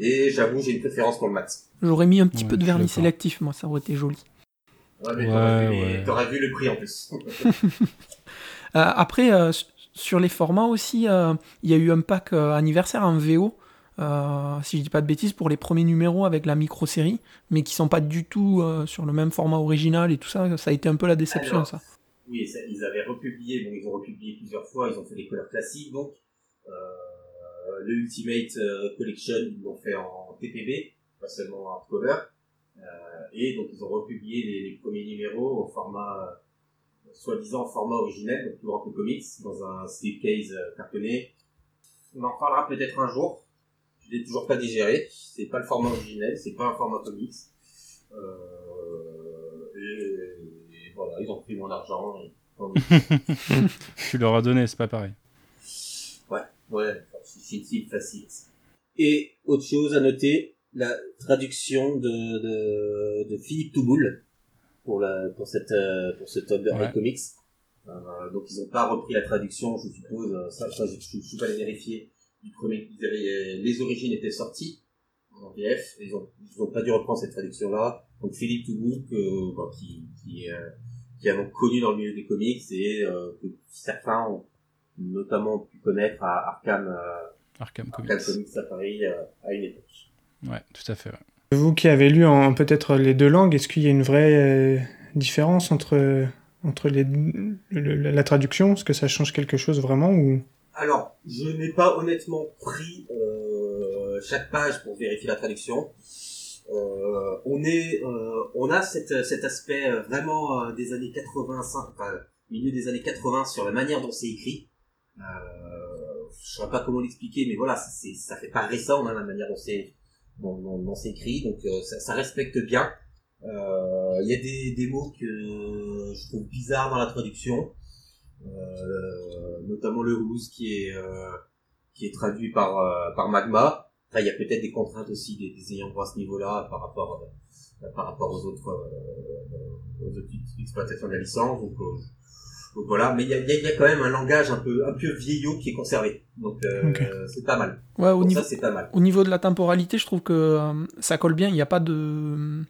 Speaker 2: Et j'avoue, j'ai une préférence pour le mat.
Speaker 3: J'aurais mis un petit
Speaker 1: Ouais,
Speaker 3: peu de vernis sélectif, moi, ça aurait été joli.
Speaker 2: Ouais, mais
Speaker 1: Ouais,
Speaker 2: t'aurais, vu les-
Speaker 1: ouais.
Speaker 2: t'aurais vu le prix en plus.
Speaker 3: Euh, après, euh, sur les formats aussi, euh, il y a eu un pack euh, anniversaire en VO, euh, si je dis pas de bêtises, pour les premiers numéros avec la micro-série, mais qui sont pas du tout euh, sur le même format original et tout ça. Ça a été un peu la déception,
Speaker 2: Alors,
Speaker 3: ça.
Speaker 2: Oui, et ça, ils avaient republié, bon, ils ont republié plusieurs fois, ils ont fait des couleurs classiques, donc euh, le Ultimate euh, Collection, ils l'ont fait en TPB, pas seulement en hardcover, euh, et donc ils ont republié les, les premiers numéros au format, euh, soi-disant format originel, donc plus grand que le comics, dans un slipcase euh, cartonné. On en reparlera peut-être un jour. Je l'ai toujours pas digéré. C'est pas le format originel, c'est pas un format comics. Euh, et, et voilà, ils ont pris mon argent. et-
Speaker 1: Tu leur as donné, c'est pas pareil.
Speaker 2: Ouais, ouais, facile. Et autre chose à noter, la traduction de, de, de Philippe Touboul pour la pour cette euh, pour ce tome de
Speaker 1: Ouais.
Speaker 2: Comics. Euh, donc ils n'ont pas repris la traduction, je suppose. euh, Ça, ça je, je, je suis pas allé vérifier. Du premier, les origines étaient sorties en VF. et Ils ont ils ont pas dû reprendre cette traduction là. Donc Philippe Touboul qui qui euh, qui connu dans le milieu des comics et euh, que certains ont notamment pu connaître à Arkham, euh,
Speaker 1: Arkham Comics.
Speaker 2: Arkham Comics à Paris euh, à une époque.
Speaker 1: Ouais, tout à fait. ouais.
Speaker 4: Vous qui avez lu en peut-être les deux langues, est-ce qu'il y a une vraie euh, différence entre, entre les, le- le- la traduction? Est-ce que ça change quelque chose vraiment ou...
Speaker 2: Alors, je n'ai pas honnêtement pris euh, chaque page pour vérifier la traduction. Euh, on est, euh, on a cette, cet aspect vraiment euh, des années 85, enfin milieu des années 80 sur la manière dont c'est écrit. Euh, je saurais pas comment l'expliquer, mais voilà, c'est, ça fait pas récent hein, la manière dont c'est, dont, dont- dont c'est écrit, donc euh, ça, ça respecte bien. Euh, Il y a des, des mots que je trouve bizarres dans la traduction, euh, notamment le ruse qui est euh, qui est traduit par par Magma. Après, il y a peut-être des contraintes aussi des, des ayants droit à ce niveau-là par rapport par rapport aux autres aux autres exploitations de la licence. Donc, donc voilà, mais il y a, il y a- il y a quand même un langage un peu un peu vieillot qui est conservé. Donc euh, c'est pas mal.
Speaker 3: Ouais, au
Speaker 2: Pour
Speaker 3: niveau,
Speaker 2: ça, c'est pas mal.
Speaker 3: Au niveau de la temporalité, je trouve que euh, ça colle bien. Il n'y a pas de.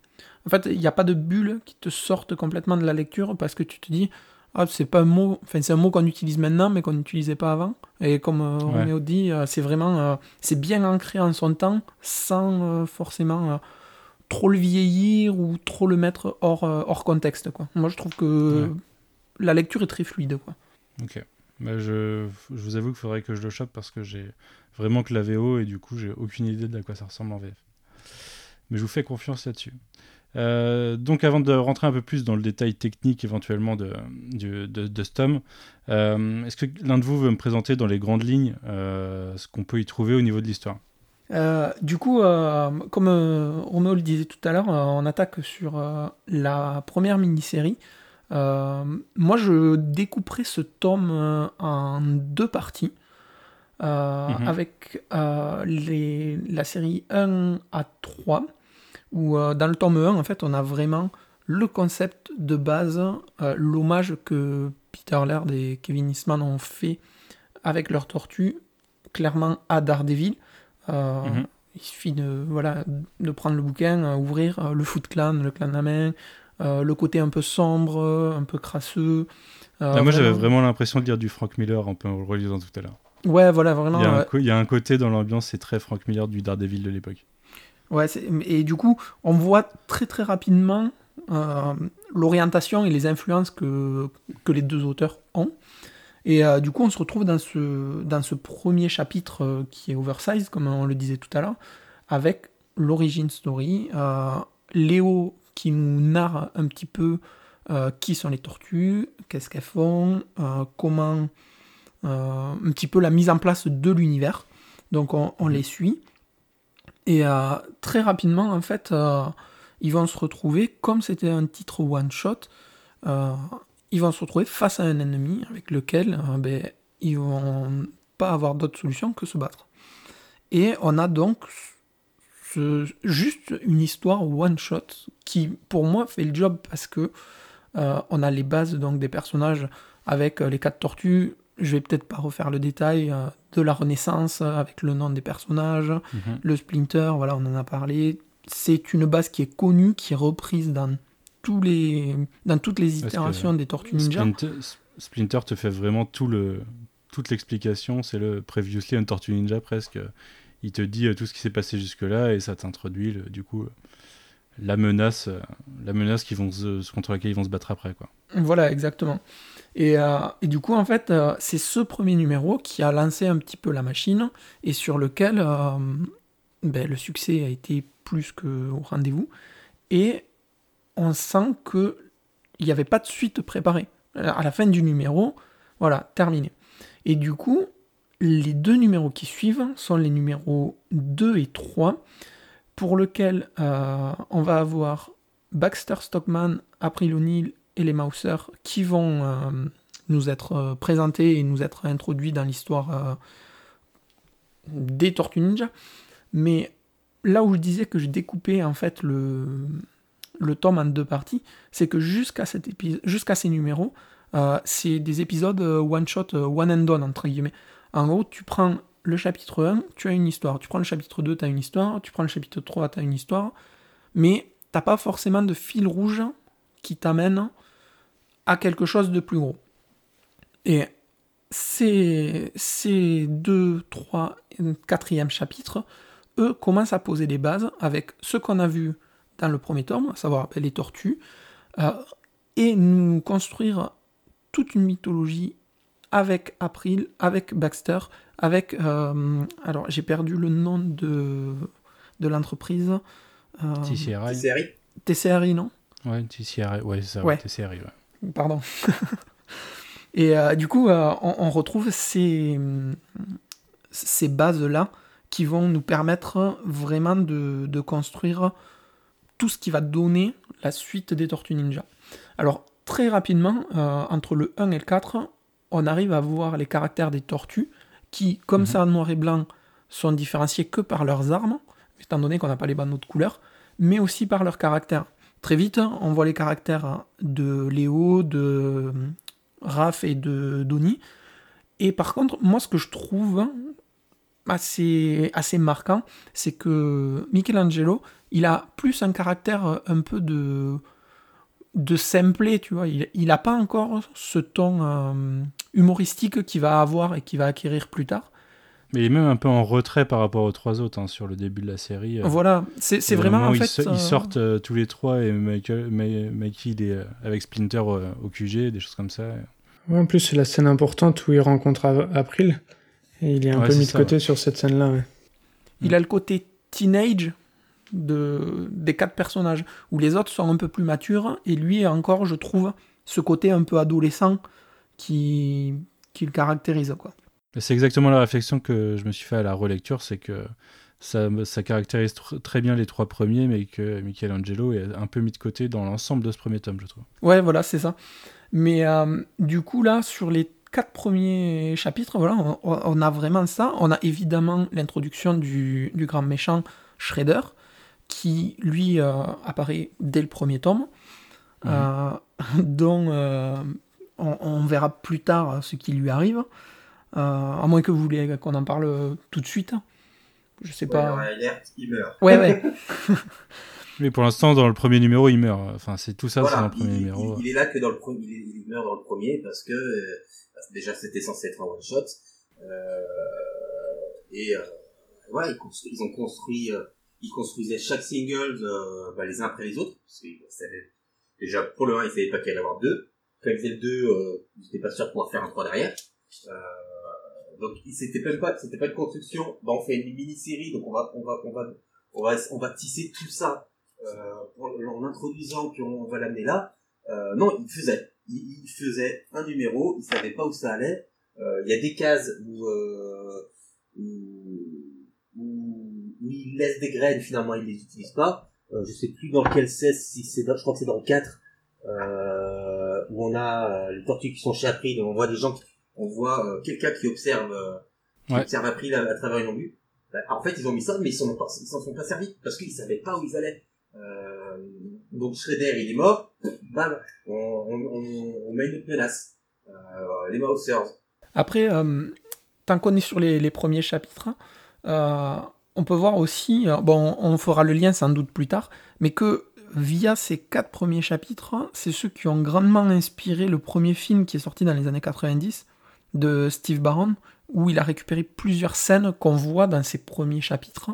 Speaker 3: En fait, il n'y a pas de bulle qui te sortent complètement de la lecture parce que tu te dis. Ah, c'est pas un mot, enfin c'est un mot qu'on utilise maintenant mais qu'on n'utilisait pas avant. Et comme euh,
Speaker 1: Ouais.
Speaker 3: Roméo dit, euh, c'est vraiment, euh, c'est bien ancré en son temps sans euh, forcément euh, trop le vieillir ou trop le mettre hors, euh, hors contexte. Quoi. Moi, je trouve que
Speaker 1: Ouais.
Speaker 3: La lecture est très fluide. Quoi.
Speaker 1: Ok. Bah, je, je vous avoue qu'il faudrait que je le chope parce que j'ai vraiment que la VO et du coup j'ai aucune idée de à quoi ça ressemble en VF. Mais je vous fais confiance là-dessus. Euh, donc avant de rentrer un peu plus dans le détail technique éventuellement de, du- de, de ce tome, euh, est-ce que l'un de vous veut me présenter dans les grandes lignes euh, ce qu'on peut y trouver au niveau de l'histoire?
Speaker 3: Euh, du coup, euh, comme euh, Roméo le disait tout à l'heure, euh, on attaque sur euh, la première mini-série. Euh, moi, je découperai ce tome euh, en deux parties. euh,
Speaker 1: Mhm.
Speaker 3: avec euh, les, la série 1 à 3, où dans le tome 1, en fait, on a vraiment le concept de base, l'hommage que Peter Laird et Kevin Eastman ont fait avec leur tortue, clairement à Daredevil.
Speaker 1: Mhm.
Speaker 3: Il suffit de, voilà, de prendre le bouquin, ouvrir le Foot Clan, le clan de la main, euh, le côté un peu sombre, un peu crasseux. Euh,
Speaker 1: Ah, Moi j'avais vraiment l'impression de lire du Frank Miller un peu en le relisant tout à l'heure.
Speaker 3: Ouais, voilà, vraiment.
Speaker 1: Il y, a un
Speaker 3: euh,
Speaker 1: co- il y a un côté dans l'ambiance, c'est très Frank Miller du Daredevil de l'époque.
Speaker 3: Ouais, et du coup, on voit très très rapidement euh, l'orientation et les influences que, que les deux auteurs ont. Et euh, du coup, on se retrouve dans ce, dans ce premier chapitre euh, qui est oversize, comme on le disait tout à l'heure, avec l'origin story. euh, Léo qui nous narre un petit peu euh, qui sont les tortues, qu'est-ce qu'elles font, euh, comment. euh, un petit peu la mise en place de l'univers. Donc on, les suit. Et très rapidement, en fait, ils vont se retrouver, comme c'était un titre one-shot, ils vont se retrouver face à un ennemi avec lequel ben, ils vont pas avoir d'autre solution que se battre. Et on a donc ce- juste une histoire one-shot qui, pour moi, fait le job parce que euh, on a les bases donc des personnages avec euh, les quatre tortues. Je vais peut-être pas refaire le détail euh, de la Renaissance euh, avec le nom des personnages,
Speaker 1: Mhm.
Speaker 3: le Splinter, voilà, on en a parlé. C'est une base qui est connue, qui est reprise dans tous les dans toutes les itérations des Tortues Ninja.
Speaker 1: Splinter, Splinter te fait vraiment tout le, toute l'explication. C'est le Previously un Tortue Ninja presque. Il te dit euh, tout ce qui s'est passé jusque-là et ça t'introduit du coup euh, la menace, euh, la menace vont contre laquelle ils vont se battre après. Quoi.
Speaker 3: Voilà, exactement. Et, et du coup, en fait, c'est ce premier numéro qui a lancé un petit peu la machine et sur lequel ben, le succès a été plus qu'au rendez-vous. Et on sent qu'il n'y avait pas de suite préparée. À la fin du numéro, voilà, terminé. Et du coup, les deux numéros qui suivent sont les numéros 2 et 3, pour lesquels euh, on va avoir Baxter Stockman, April O'Neil et les Mauser qui vont euh, nous être euh, présentés et nous être introduits dans l'histoire des Tortues Ninja. Mais là où je disais que j'ai découpé en fait le, le tome en deux parties, c'est que jusqu'à ces numéros, c'est des épisodes one shot, one and done entre guillemets. En gros, tu prends le chapitre 1, tu as une histoire. Tu prends le chapitre 2, tu as une histoire. Tu prends le chapitre 3, tu as une histoire. Mais t'as pas forcément de fil rouge qui t'amène à quelque chose de plus gros. Et ces, ces deux, trois, quatrième chapitres, eux, commencent à poser des bases avec ce qu'on a vu dans le premier tome, à savoir ben, les tortues, euh, et nous construire toute une mythologie avec April, avec Baxter, avec... euh, alors, j'ai perdu le nom de, de l'entreprise. Euh,
Speaker 1: TCRI
Speaker 3: TCRI, non?
Speaker 1: Ouais, TCRI, ouais, c'est ça,
Speaker 3: Ouais.
Speaker 1: ouais, TCRI, ouais.
Speaker 3: Pardon. Et euh, du coup, euh, on, on retrouve ces, ces bases-là qui vont nous permettre vraiment de, de construire tout ce qui va donner la suite des Tortues Ninja. Alors, très rapidement, euh, entre le 1 et le 4, on arrive à voir les caractères des tortues qui, comme
Speaker 1: Mhm.
Speaker 3: ça en noir et blanc, sont différenciés que par leurs armes, étant donné qu'on n'a pas les bandeaux de couleur, mais aussi par leur caractère. Très vite, on voit les caractères de Léo, de Raph et de Donnie. Et par contre, moi, ce que je trouve assez, assez marquant, c'est que Michelangelo, il a plus un caractère euh, un peu de, de simplet, tu vois. Il n'a pas encore ce ton euh, humoristique qu'il va avoir et qu'il va acquérir plus tard.
Speaker 1: Mais il est même un peu en retrait par rapport aux trois autres hein, sur le début de la série. euh.
Speaker 3: Voilà, c'est vraiment en fait.
Speaker 1: ils, so-
Speaker 3: euh,
Speaker 1: ils sortent euh, tous les trois et Michael, Ma- Mikey il est euh, avec Splinter euh, au QG, des choses comme ça.
Speaker 4: Ouais, en plus, c'est la scène importante où il rencontre Av- April. Et il est un
Speaker 1: Ouais,
Speaker 4: peu mis de côté sur cette scène-là. ouais.
Speaker 3: Il a le côté teenage de, des quatre personnages, où les autres sont un peu plus matures, et lui encore, je trouve, ce côté un peu adolescent qui, qui le caractérise. Quoi.
Speaker 1: C'est exactement la réflexion que je me suis fait à la relecture, c'est que ça, ça caractérise tr- très bien les trois premiers, mais que Michelangelo est un peu mis de côté dans l'ensemble de ce premier tome, je trouve.
Speaker 3: Ouais, voilà, c'est ça. Mais euh, du coup, là, sur les quatre premiers chapitres, voilà, on, on a vraiment ça. On a évidemment l'introduction du, du grand méchant Shredder, qui, lui, euh, apparaît dès le premier tome, euh, dont on, on verra plus tard ce qui lui arrive. Euh, à moins que vous voulez qu'on en parle tout de suite. Je sais pas.
Speaker 2: il meurt.
Speaker 3: Ouais, ouais.
Speaker 1: Mais pour l'instant, dans le premier numéro, il meurt. Enfin, c'est tout ça, c'est dans
Speaker 2: Voilà,
Speaker 1: le premier
Speaker 2: il,
Speaker 1: numéro.
Speaker 2: il- il est là que dans le premier, il, meurt dans le premier parce que euh, déjà c'était censé être un one shot. Euh, et ouais, ils, constru- ils ont construit, euh, ils construisaient chaque single euh, bah, les uns après les autres, parce qu'ils savaient déjà pour le 1 ils savaient pas qu'il allait y avoir deux. Quand ils faisaient le 2, euh, ils étaient pas sûrs de pouvoir faire un 3 derrière. Euh, donc c'était même pas, c'était une construction. Bah, on fait une mini-série, donc on va, on va, on va, on va, on va tisser tout ça euh, en introduisant qu'on va l'amener là. Euh, non, ils faisaient, ils, ils faisaient un numéro, ils savaient pas où ça allait. Euh, Il y a des cases où, où, où, ils laissent des graines, finalement ils les utilisent pas. Je sais plus dans quel c'est, si c'est je crois que c'est dans le 4, euh, où on a euh, les tortues qui sont chez April, on voit des gens, qui- on voit euh, quelqu'un qui observe, euh, qui
Speaker 1: Ouais.
Speaker 2: observe April à, à travers une embue. Bah, en fait, ils ont mis ça, mais ils s'en ont pas, ils s'en sont pas servis parce qu'ils savaient pas où ils allaient. Euh, donc Shredder, il est mort. Bam, on, on, on, on met une autre menace. Euh, les Mousers.
Speaker 3: Après, euh, tant qu'on est sur les, les premiers chapitres, euh, on peut voir aussi, bon, on fera le lien sans doute plus tard, mais que via ces quatre premiers chapitres, c'est ceux qui ont grandement inspiré le premier film qui est sorti dans les années 90 de Steve Barron, où il a récupéré plusieurs scènes qu'on voit dans ses premiers chapitres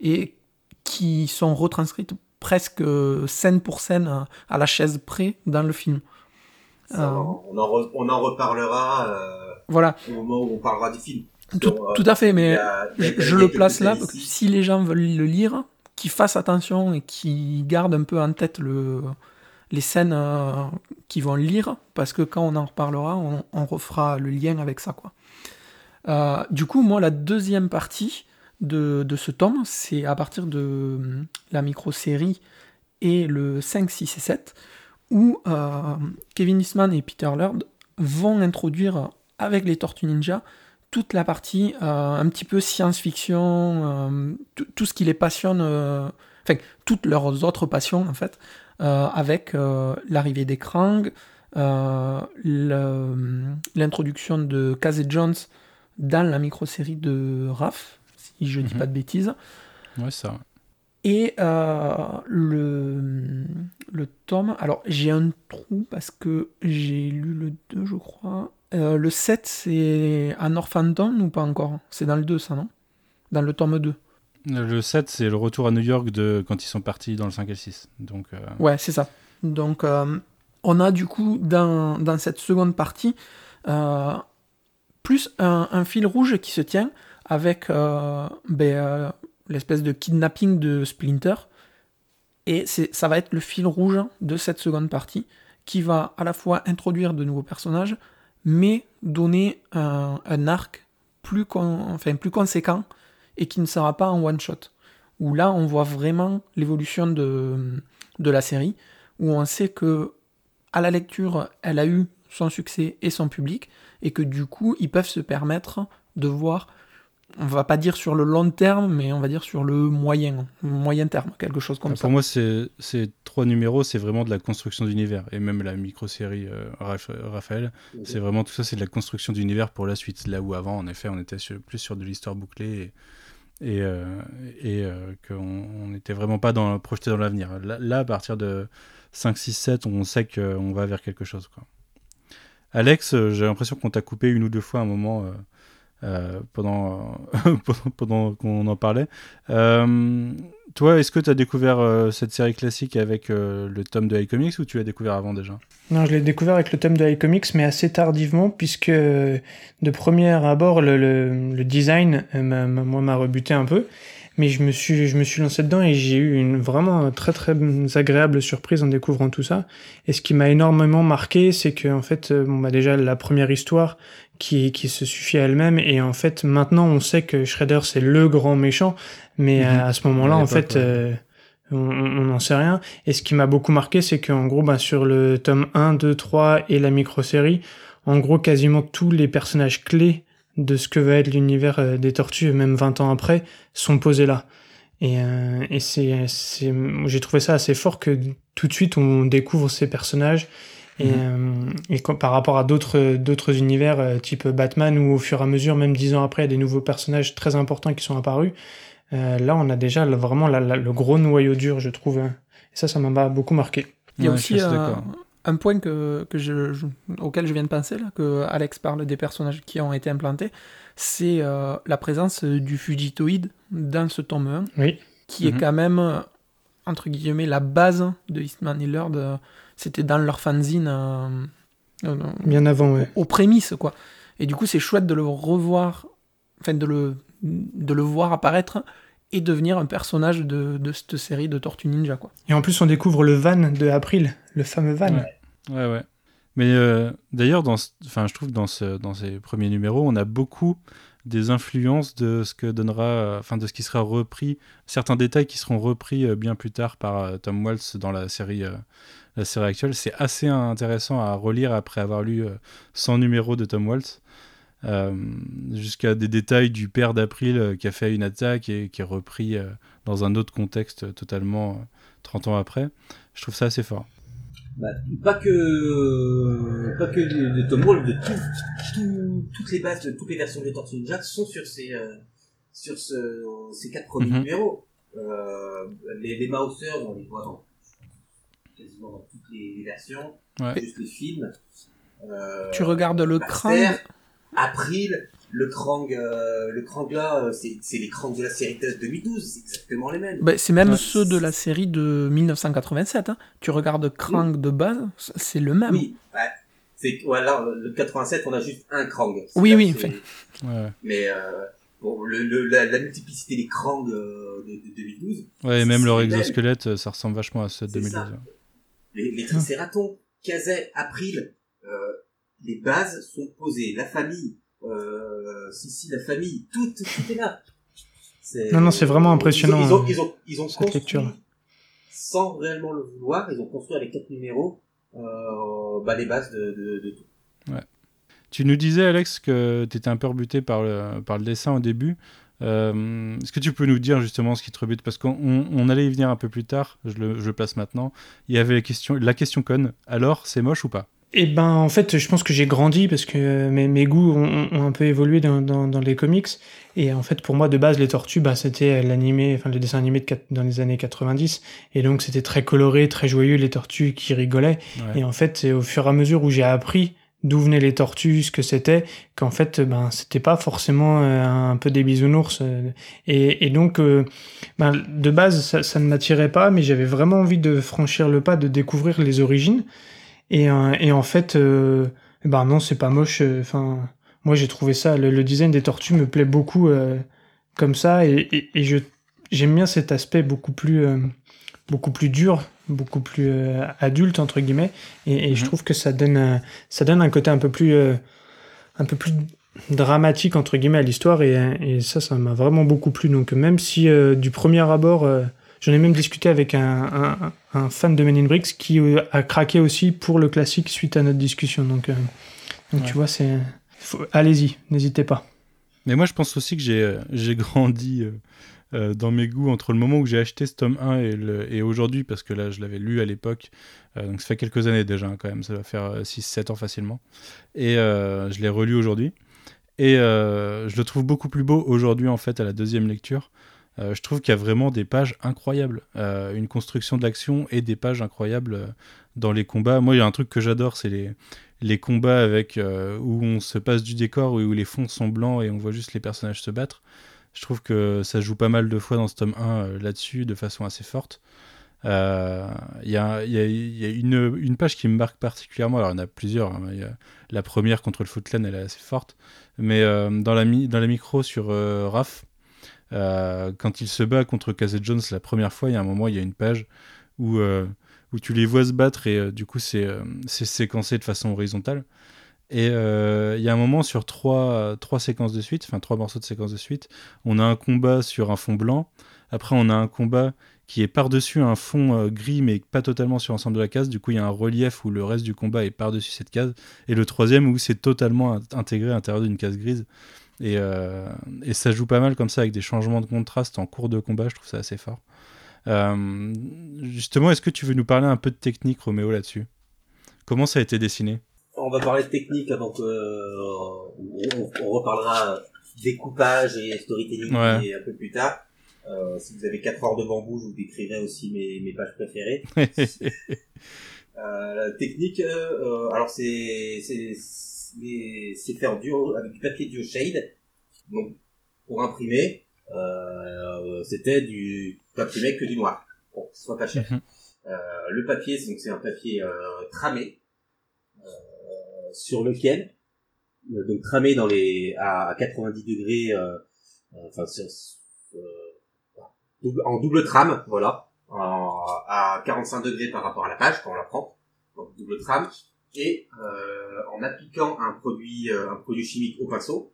Speaker 3: et qui sont retranscrites presque scène pour scène à la chaise près dans le film.
Speaker 2: Ça,
Speaker 3: Euh.
Speaker 2: on, en re- on en reparlera euh,
Speaker 3: Voilà,
Speaker 2: au moment où on parlera du film.
Speaker 3: tout,
Speaker 2: Donc,
Speaker 3: tout à fait, mais
Speaker 2: a-
Speaker 3: je, je le place là, parce que si les gens veulent le lire, qu'ils fassent attention et qu'ils gardent un peu en tête le, les scènes euh, qu'ils vont lire, parce que quand on en reparlera, on, refera le lien avec ça. Quoi. Euh, du coup, moi, la deuxième partie de, ce tome, c'est à partir de la micro-série et le 5, 6 et 7, où euh, Kevin Eastman et Peter Laird vont introduire avec les Tortues Ninja toute la partie euh, un petit peu science-fiction, euh, tout- ce qui les passionne, euh, enfin toutes leurs autres passions en fait, avec l'arrivée des Krang, l'introduction de Casey Jones dans la micro-série de Raph, si je dis
Speaker 1: Mhm.
Speaker 3: pas de bêtises.
Speaker 1: Ouais, ça.
Speaker 3: Et euh, le, le tome, alors j'ai un trou parce que j'ai lu le 2, je crois. Euh, le 7, c'est un Orphanton ou pas encore? C'est dans le 2, ça, non? Dans le tome 2.
Speaker 1: Le 7, c'est le retour à New York de quand ils sont partis dans le 5 et le 6. Donc, euh,
Speaker 3: Ouais, c'est ça. Donc, euh, on a du coup, dans, dans cette seconde partie, euh, plus un, un fil rouge qui se tient avec euh, ben, l'espèce de kidnapping de Splinter. Et ça va être le fil rouge de cette seconde partie qui va à la fois introduire de nouveaux personnages, mais donner un, arc plus, enfin, plus conséquent et qui ne sera pas en one-shot. Où là, on voit vraiment l'évolution de, de la série, où on sait que à la lecture, elle a eu son succès et son public, et que du coup, ils peuvent se permettre de voir, on va pas dire sur le long terme, mais on va dire sur le moyen, moyen terme, quelque chose comme
Speaker 1: Pour
Speaker 3: ça.
Speaker 1: moi, c'est- ces trois numéros, c'est vraiment de la construction d'univers. Et même la micro-série euh, Raph- Raphaël, c'est vraiment tout ça, c'est de la construction d'univers pour la suite. Là où avant, en effet, on était sur- plus sur de l'histoire bouclée et, et, euh, et, euh, qu'on on n'était vraiment pas dans, projeté dans l'avenir. Là, là, à partir de 5, 6, 7, on sait qu'on va vers quelque chose. Quoi. Alex, j'ai l'impression qu'on t'a coupé une ou deux fois à un moment. Euh, euh, pendant, pendant, qu'on en parlait. Euh, toi, est-ce que tu as découvert cette série classique avec le tome de iComics ou tu l'as découvert avant déjà?
Speaker 4: Non, je l'ai découvert avec le tome de iComics, mais assez tardivement, puisque de premier abord, le, le, le design, m'a- rebuté un peu. Mais je me suis, je me suis lancé dedans et j'ai eu une vraiment très très agréable surprise en découvrant tout ça. Et ce qui m'a énormément marqué, c'est que en fait, bah déjà la première histoire qui, qui se suffit à elle-même et en fait maintenant on sait que Shredder c'est le grand méchant, mais
Speaker 1: Mhm.
Speaker 4: à, à ce moment-là en fait euh, on n'en sait rien. Et ce qui m'a beaucoup marqué, c'est qu'en gros, bah, sur le tome 1, 2, 3 et la micro-série, en gros, quasiment tous les personnages clés de ce que va être l'univers euh, des tortues, même 20 ans après, sont posés là. Et, euh, et c'est, c'est, j'ai trouvé ça assez fort que tout de suite on découvre ces personnages. Et,
Speaker 1: Mhm.
Speaker 4: euh, et par rapport à d'autres, d'autres univers, euh, type Batman, où au fur et à mesure, même dix ans après, il y a des nouveaux personnages très importants qui sont apparus, euh, là on a déjà le- vraiment la- la- le gros noyau dur, je trouve. hein. Et ça, ça m'a beaucoup marqué.
Speaker 3: Il y a
Speaker 1: Ouais,
Speaker 3: aussi euh, un point que, que je, je- auquel je viens de penser, là, que Alex parle des personnages qui ont été implantés, c'est euh, la présence du Fugitoïde dans ce tome 1,
Speaker 4: Oui.
Speaker 3: qui est
Speaker 1: Mhm.
Speaker 3: quand même, entre guillemets, la base de Eastman et Lord. euh, C'était dans leur fanzine euh, euh,
Speaker 4: Bien avant, ouais.
Speaker 3: aux prémices, quoi. Et du coup, c'est chouette de le revoir, enfin, de le, de le voir apparaître et devenir un personnage de, de cette série de Tortue Ninja, quoi.
Speaker 4: Et en plus, on découvre le van de April, le fameux van.
Speaker 1: Ouais. Ouais, ouais. Mais euh, d'ailleurs, dans, enfin, je trouve que dans, ce, dans ces premiers numéros, on a beaucoup des influences de ce que donnera, enfin, de ce qui sera repris, certains détails qui seront repris euh, bien plus tard par euh, Tom Waltz dans la série, euh, la série actuelle. C'est assez intéressant à relire après avoir lu euh, 100 numéros de Tom Waltz. Euh, jusqu'à des détails du père d'April euh, qui a fait une attaque et qui est repris euh, dans un autre contexte euh, totalement euh, 30 ans après. Je trouve ça assez fort.
Speaker 2: Bah, pas que pas que de, de Tom Wall, de tout, tout- toutes les bases, de toutes les versions de Tortue Ninja sont sur ces euh, sur ce, ces quatre premiers
Speaker 1: Mhm.
Speaker 2: numéros. Euh, les, les Mausers, on les voit dans quasiment dans toutes les, les versions,
Speaker 1: Ouais.
Speaker 2: juste les films. Euh,
Speaker 3: Tu regardes le crâne,
Speaker 2: April, le Krang, euh, le Krang là, euh, c'est les Krang de la série de 2012, c'est exactement les mêmes.
Speaker 3: bah, c'est même
Speaker 1: Ouais.
Speaker 3: ceux de la série de 1987. hein. Tu regardes Krang de base, c'est le même.
Speaker 2: Oui, ouais. C'est voilà, le 87, on a juste un Krang.
Speaker 3: Oui, oui.
Speaker 1: Ouais.
Speaker 2: Mais euh, bon, le, le- la, la multiplicité des Krang euh, de, de 2012,
Speaker 1: Ouais, et même leur exosquelette, ça ressemble vachement à ceux de
Speaker 2: C'est
Speaker 1: 2012.
Speaker 2: ça. Les, les Triceratons, Kazay, April, euh, les bases sont posées. La famille, euh, si si la famille, tout, tout est là.
Speaker 4: Non, non, c'est vraiment impressionnant,
Speaker 2: Ils ont,
Speaker 4: hein,
Speaker 2: ils ont, ils ont,
Speaker 4: cette
Speaker 2: construit,
Speaker 4: lecture.
Speaker 2: sans réellement le vouloir, ils ont construit avec quatre numéros euh, bah, les bases de, de, de tout.
Speaker 1: Tu nous disais, Alex, que tu étais un peu rebuté par le, par le dessin au début. Euh, Est-ce que tu peux nous dire justement ce qui te rebute? Parce qu'on on- on allait y venir un peu plus tard, je le, je le place maintenant. Il y avait la question, la question conne. Alors, c'est moche ou pas?
Speaker 4: Et ben en fait, je pense que j'ai grandi parce que euh, mes, mes goûts ont, ont un peu évolué dans, dans, dans les comics. Et en fait, pour moi, de base, les tortues, bah, c'était l'animé, enfin le dessin animé de, dans les années 90. Et donc, c'était très coloré, très joyeux, les tortues qui rigolaient.
Speaker 1: Ouais.
Speaker 4: Et en fait, au fur et à mesure où j'ai appris d'où venaient les tortues, ce que c'était, qu'en fait, ben, c'était pas forcément euh, un peu des bisounours. euh, et, et donc, euh, ben, de base, ça, ça ne m'attirait pas, mais j'avais vraiment envie de franchir le pas, de découvrir les origines. Et, euh, et en fait, euh, ben non, c'est pas moche. euh, Enfin, moi, j'ai trouvé ça. Le, le design des tortues me plaît beaucoup euh, comme ça, et, et, et je j'aime bien cet aspect beaucoup plus euh, beaucoup plus dur, beaucoup plus euh, adulte entre guillemets. Et, et je
Speaker 1: Mhm.
Speaker 4: trouve que ça donne un, ça donne un côté un peu plus euh, un peu plus dramatique entre guillemets à l'histoire et, et ça ça m'a vraiment beaucoup plu donc même si du premier abord j'en ai même discuté avec un, un, un fan de Men in Bricks qui a craqué aussi pour le classique suite à notre discussion donc, donc
Speaker 1: Ouais.
Speaker 4: tu vois c'est allez-y n'hésitez pas
Speaker 1: Mais moi, je pense aussi que j'ai j'ai grandi euh, euh, dans mes goûts entre le moment où j'ai acheté ce tome 1 et, aujourd'hui, parce que là, je l'avais lu à l'époque. euh, donc, ça fait quelques années déjà, hein, quand même. Ça va faire 6-7 ans facilement. Et euh, je l'ai relu aujourd'hui. Et euh, je le trouve beaucoup plus beau aujourd'hui, en fait, à la deuxième lecture. Euh, je trouve qu'il y a vraiment des pages incroyables. Euh, une construction de l'action et des pages incroyables euh, dans les combats. Moi, il y a un truc que j'adore, c'est les, les combats avec euh, où on se passe du décor, où les fonds sont blancs et on voit juste les personnages se battre. Je trouve que ça joue pas mal de fois dans ce tome 1 euh, là-dessus, de façon assez forte. Euh, Il y a, il y a- une, page qui me marque particulièrement. Alors, il y en a plusieurs. hein. A la première contre le Footland, elle est assez forte. Mais euh, dans, la micro sur euh, Raph, euh, quand il se bat contre Casey Jones la première fois, il y a un moment, il y a une page où, euh, où tu les vois se battre et euh, du coup, euh, c'est séquencé de façon horizontale. Et euh, il y a un moment sur trois, trois séquences de suite, enfin trois morceaux de séquences de suite, on a un combat sur un fond blanc. Après, on a un combat qui est par-dessus un fond euh, gris, mais pas totalement sur l'ensemble de la case. Du coup, il y a un relief où le reste du combat est par-dessus cette case. Et le troisième où c'est totalement int- intégré à l'intérieur d'une case grise. Et, euh, et ça joue pas mal comme ça avec des changements de contraste en cours de combat. Je trouve ça assez fort. Justement, est-ce que tu veux nous parler un peu de technique, Roméo, là-dessus? Comment ça a été dessiné?
Speaker 2: On va parler de technique avant que euh, on, on reparlera découpage et storytelling
Speaker 1: Ouais.
Speaker 2: et un peu plus tard. Euh, si vous avez 4 heures devant vous, je vous décrirai aussi mes, mes pages préférées. Euh, la technique, euh, alors c'est c'est faire duo avec du papier duo shade. Donc pour imprimer, euh, c'était du imprimer que du noir, pour que ce soit pas cher. Euh, le papier, donc c'est un papier euh, tramé sur lequel euh, donc tramé dans les à, à 90 degrés, euh, euh, enfin en double trame, voilà, à 45 degrés par rapport à la page quand on la prend, donc double trame, et en appliquant un produit un produit chimique au pinceau,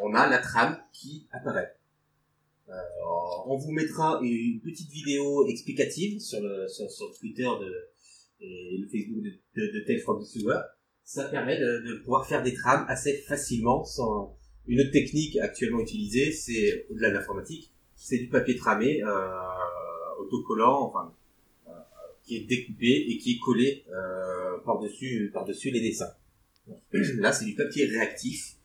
Speaker 2: on a la trame qui apparaît. On vous mettra une petite vidéo explicative sur le sur, Twitter de et le Facebook de, de, from the. Ça permet de, de pouvoir faire des trames assez facilement sans une autre technique actuellement utilisée, c'est au-delà de l'informatique, c'est du papier tramé euh, autocollant, enfin euh, qui est découpé et qui est collé euh, par-dessus par-dessus les dessins. Là, c'est du papier réactif.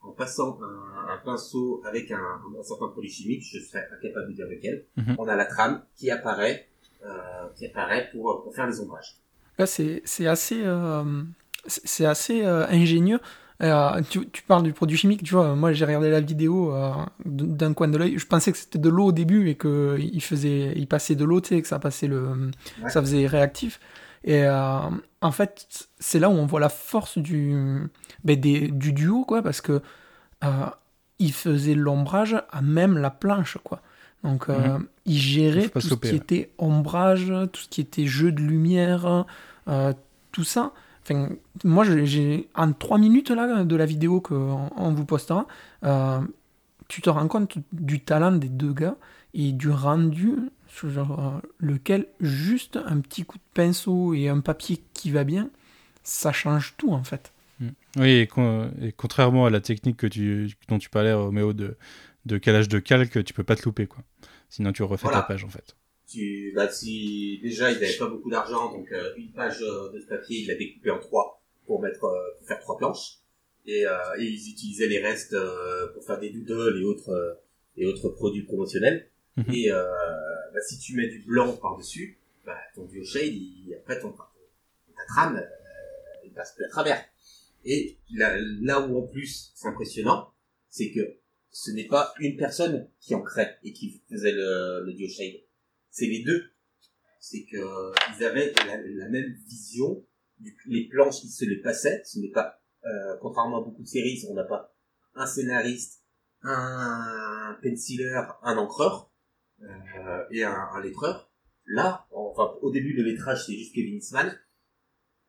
Speaker 2: En passant un, un pinceau avec un, un certain produit chimique, je serais incapable de dire lequel,
Speaker 1: Mhm.
Speaker 2: on a la trame qui apparaît, euh, qui apparaît pour, pour faire les ombrages.
Speaker 3: Là, c'est c'est assez, euh, c'est assez euh, ingénieux. Euh, tu, tu parles du produit chimique, tu vois. Moi, j'ai regardé la vidéo euh, d'un coin de l'œil. Je pensais que c'était de l'eau au début et que il faisait, il passait de l'eau, tu sais, que ça passait le,
Speaker 2: Ouais.
Speaker 3: ça faisait réactif. Et en fait, c'est là où on voit la force du, ben, des, du duo, quoi, parce que il faisait l'ombrage à même la planche, quoi. Donc, euh, il gérait tout ce qui était ombrage, tout ce qui était jeu de lumière, euh, tout ça. Enfin, moi, j'ai- en trois minutes là de la vidéo qu'on on vous postera, euh, tu te rends compte du talent des deux gars et du rendu, genre, euh, lequel juste un petit coup de pinceau et un papier qui va bien, ça change tout en fait.
Speaker 1: Oui, et, con- et contrairement à la technique que tu, dont tu parlais, Roméo, de, de calage de calque, tu peux pas te louper, quoi. Sinon, tu refais
Speaker 2: Voilà.
Speaker 1: ta page, en fait.
Speaker 2: Tu, bah, si, déjà, ils n'avaient pas beaucoup d'argent, donc euh, une page euh, de ce papier, ils l'a découpé en trois pour mettre, euh, pour faire trois planches. Et, et ils utilisaient les restes pour faire des doodles et autres, et autres produits promotionnels.
Speaker 1: Mhm.
Speaker 2: Et bah, si tu mets du blanc par-dessus, bah, ton duo shade, il, après ton, ta trame, il passe plus à travers. Et là, là où en plus c'est impressionnant, c'est que ce n'est pas une personne qui en crée et qui faisait le, le duo shade c'est les deux. C'est que ils avaient la, même vision. Les planches, ils se les passaient. Ce n'est pas, euh, contrairement à beaucoup de séries, on n'a pas un scénariste, un penciler, un encreur euh, et un, un lettreur. Là, enfin, au début, le lettrage, c'est juste Kevin Eastman.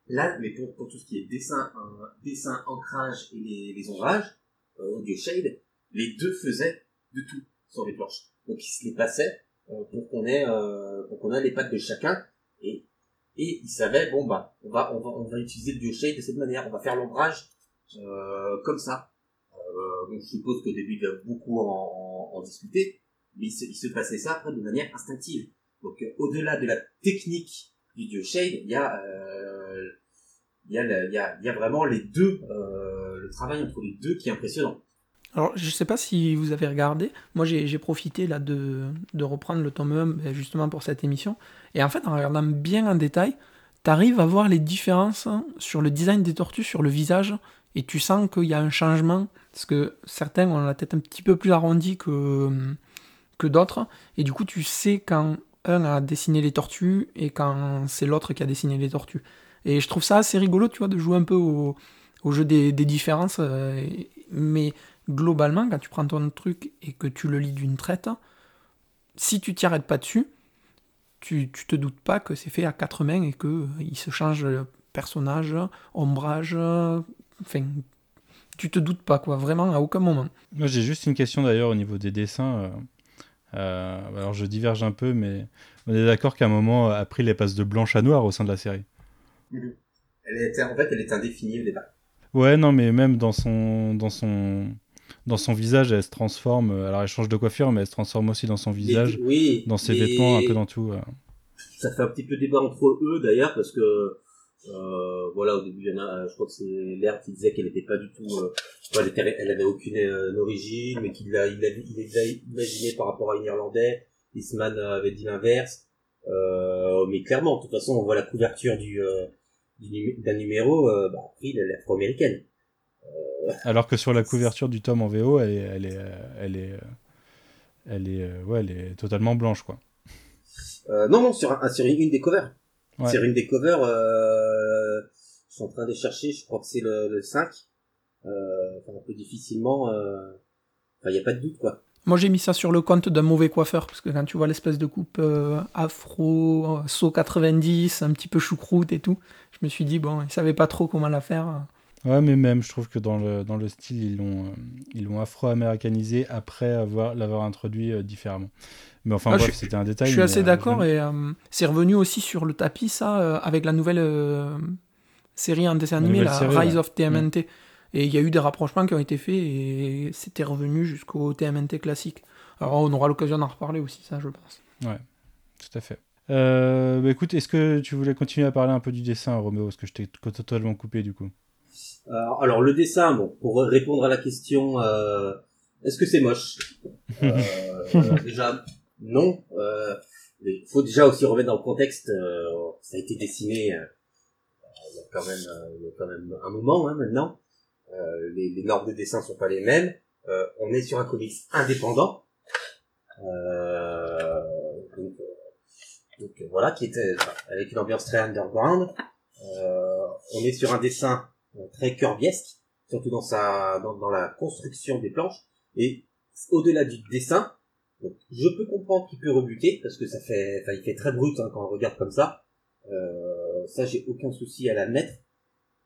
Speaker 2: Là, mais pour, pour tout ce qui est dessin, dessin, ancrage et les, les ombrages, euh, audio shade, les deux faisaient de tout sur les planches. Donc, ils se les passaient pour qu'on ait euh, pour qu'on ait les pattes de chacun. Et et ils savaient bon bah on va on va on va utiliser le duo shade de cette manière. On va faire l'ombrage euh, comme ça. Euh, donc je suppose qu'au début il va beaucoup en, en, en discuter mais il se, il se passait ça après de manière instinctive. Donc euh, au-delà de la technique du duo shade il y a euh, il y a il y a il y a vraiment les deux euh, le travail entre les deux qui est impressionnant
Speaker 3: Alors, je sais pas si vous avez regardé. Moi, j'ai profité là de, reprendre le tome 1 ben, justement pour cette émission. Et en fait, en regardant bien en détail, tu arrives à voir les différences sur le design des tortues, sur le visage. Et tu sens qu'il y a un changement. Parce que certains ont la tête un petit peu plus arrondie que, d'autres. Et du coup, tu sais quand un a dessiné les tortues et quand c'est l'autre qui a dessiné les tortues. Et je trouve ça assez rigolo, tu vois, de jouer un peu au, jeu des, différences. euh, mais globalement, quand tu prends ton truc et que tu le lis d'une traite, si tu t'y arrêtes pas dessus, tu, tu te doutes pas que c'est fait à quatre mains et que euh, il se change personnage, ombrage, euh, enfin, tu te doutes pas, quoi, vraiment à aucun moment.
Speaker 1: Moi, j'ai juste une question d'ailleurs au niveau des dessins. euh, euh, alors, je diverge un peu, mais on est d'accord qu'à un moment, April, elle passe de blanche à noir au sein de la série.
Speaker 2: elle était en fait elle est indéfinie au départ
Speaker 1: Ouais, non, mais même dans son, dans son, dans son visage, elle se transforme. euh, Alors, elle change de coiffure, mais elle se transforme aussi dans son visage,
Speaker 2: oui
Speaker 1: dans ses vêtements, un peu dans tout.
Speaker 2: ça fait un petit peu débat entre eux d'ailleurs parce que euh, voilà au début il y en a je crois que c'est l'air qui disait qu'elle n'était pas du tout euh, elle, était- elle avait aucune euh, origine mais qu'il l'a il l'a imaginé par rapport à un irlandais Eastman avait dit l'inverse mais clairement, de toute façon, on voit la couverture du d'un numéro, euh, bah, April, elle est afro-américaine.
Speaker 1: Alors que sur la couverture du tome en VO, elle est, elle est, euh, elle est, euh, elle est, euh, ouais, elle est totalement blanche, quoi.
Speaker 2: Euh, non, non, sur, un, sur une des covers.
Speaker 1: Ouais.
Speaker 2: Sur une des covers, euh, je suis en train de chercher, je crois que c'est le, le 5. Euh, enfin, on peut difficilement... euh, Enfin, il n'y a pas de doute, quoi.
Speaker 3: Moi, j'ai mis ça sur le compte d'un mauvais coiffeur, parce que quand tu vois l'espèce de coupe euh, afro, saut 90, un petit peu choucroute et tout, je me suis dit, bon, ils savaient pas trop comment la faire.
Speaker 1: Ouais, mais même, je trouve que dans le, dans le style, ils l'ont, euh, ils l'ont afro-américanisé après avoir, l'avoir introduit euh, différemment. Mais enfin,
Speaker 3: Ah,
Speaker 1: bref,
Speaker 3: je-
Speaker 1: c'était un détail.
Speaker 3: Je suis
Speaker 1: mais,
Speaker 3: assez d'accord, et c'est revenu aussi sur le tapis, ça, avec la nouvelle série en dessin animé, la
Speaker 1: série,
Speaker 3: Rise
Speaker 1: ouais.
Speaker 3: of TMNT. Et il y a eu des rapprochements qui ont été faits, et c'était revenu jusqu'au TMNT classique. Alors, on aura l'occasion d'en reparler aussi, ça, je pense.
Speaker 1: Tout à fait. Euh, bah, écoute, est-ce que tu voulais continuer à parler un peu du dessin, Roméo Parce que je t'ai totalement coupé, du coup.
Speaker 2: Alors, alors, le dessin, bon, pour répondre à la question, euh, est-ce que c'est moche? Euh, Déjà, non. Euh, Il faut déjà aussi remettre dans le contexte. euh, ça a été dessiné euh, il y a quand même, euh, il y a quand même un moment hein, maintenant. Euh, les, les normes de dessin sont pas les mêmes. Euh, on est sur un comics indépendant. Euh, donc, euh, donc, euh, voilà, qui était avec une ambiance très underground. On est sur un dessin très curbiesque, surtout dans sa dans, dans la construction des planches. Et au-delà du dessin, donc, je peux comprendre qu'il peut rebuter parce que ça fait, il fait très brut hein, quand on regarde comme ça. Ça, j'ai aucun souci à l'admettre.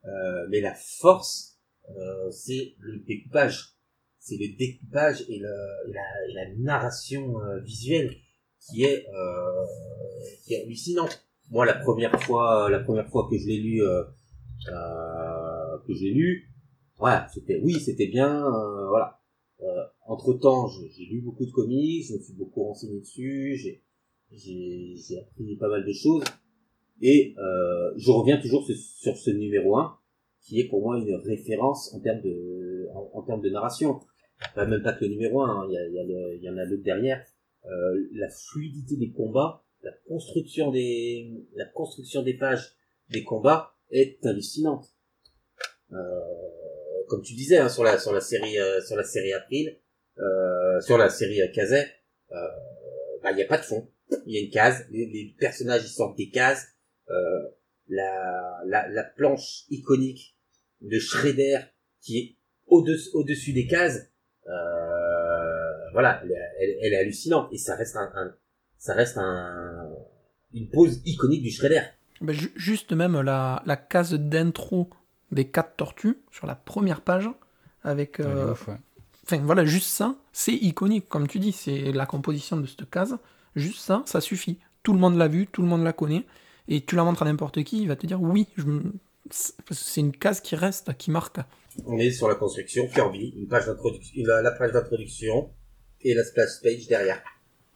Speaker 2: Euh, mais la force, euh, c'est le découpage. C'est le découpage et, et, la, et la narration euh, visuelle qui est, euh, qui est hallucinante. Moi, la première fois, la première fois que je l'ai lu, euh, euh, que je l'ai lu, voilà, c'était, oui, c'était bien, euh, voilà. Euh, entre temps, j'ai lu beaucoup de comics, je me suis beaucoup renseigné dessus, j'ai, j'ai, j'ai appris pas mal de choses, et euh, je reviens toujours sur, sur ce numéro 1, qui est pour moi une référence en termes de, en, termes de narration. Enfin, même pas que le numéro 1, hein, il y, a, y, en a d'autres derrière. Euh, la fluidité des combats, la construction des, la construction des pages des combats est hallucinante. Euh, comme tu disais hein, sur la sur la série euh, sur la série April, euh, sur la série euh, Kazay, euh, bah il y a pas de fond. Il y a une case, les, les personnages ils sortent des cases. La, la la planche iconique de Shredder qui est au-dessus au-dessus des cases. Euh, voilà, elle, elle- elle est hallucinante et ça reste un, un- ça reste un une pose iconique du Shredder.
Speaker 3: Ben, ju- juste même la, la case d'intro des quatre tortues sur la première page, avec. Euh,
Speaker 1: ouf, ouais.
Speaker 3: Enfin voilà, juste ça, c'est iconique, comme tu dis, c'est la composition de cette case. Juste ça, ça suffit. Tout le monde l'a vu, tout le monde la connaît. Et tu la montres à n'importe qui, il va te dire oui, je c'est parce que c'est une case qui reste, qui marque.
Speaker 2: On est sur la construction Kirby, une page d'introduction, la, page d'introduction et la splash page derrière,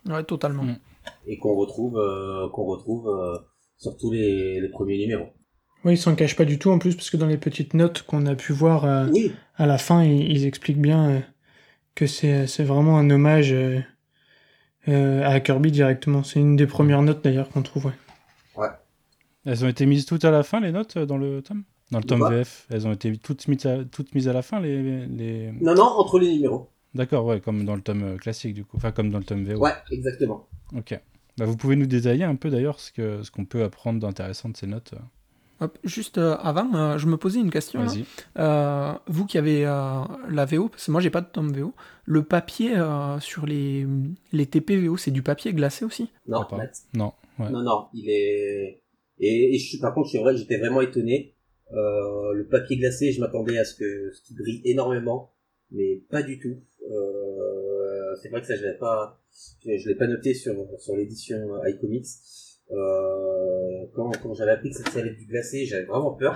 Speaker 3: Ouais, totalement.
Speaker 1: Mm.
Speaker 2: et qu'on retrouve, euh, qu'on retrouve euh, sur tous les, les premiers numéros.
Speaker 4: Oui, ils s'en cachent pas du tout en plus, parce que dans les petites notes qu'on a pu voir euh,
Speaker 2: Oui,
Speaker 4: à la fin, ils, ils expliquent bien euh, que c'est c'est vraiment un hommage euh, euh, à Kirby directement. C'est une des premières notes d'ailleurs qu'on trouve. ouais.
Speaker 1: Elles ont été mises toutes à la fin, les notes, euh, dans le tome? Dans le tome VF Elles ont été toutes mises à, toutes mises à la fin, les... les...
Speaker 2: non, non, entre les numéros.
Speaker 1: D'accord, ouais, comme dans le tome euh, classique, du coup. Enfin, comme dans le tome VO.
Speaker 2: Ouais, exactement.
Speaker 1: Ok. Bah, vous pouvez nous détailler un peu, d'ailleurs, ce que ce qu'on peut apprendre d'intéressant de ces notes. euh.
Speaker 3: Hop, juste avant, euh, je me posais une question. là.
Speaker 1: Vas-y.
Speaker 3: Euh, vous qui avez euh, la VO, parce que moi j'ai pas de tome VO, le papier euh, sur les, les TP VO, c'est du papier glacé aussi?
Speaker 2: Non. Matt.
Speaker 1: Non, ouais.
Speaker 2: non, non, il est. Et, et je par contre, je vrai, j'étais vraiment étonné. Euh, le papier glacé, je m'attendais à ce que ce qui brille énormément, mais pas du tout. Euh, c'est vrai que ça, je l'ai pas, je, l'ai pas noté sur sur l'édition iComics. Euh, quand quand j'avais appris que ça allait être du glacé, j'avais vraiment peur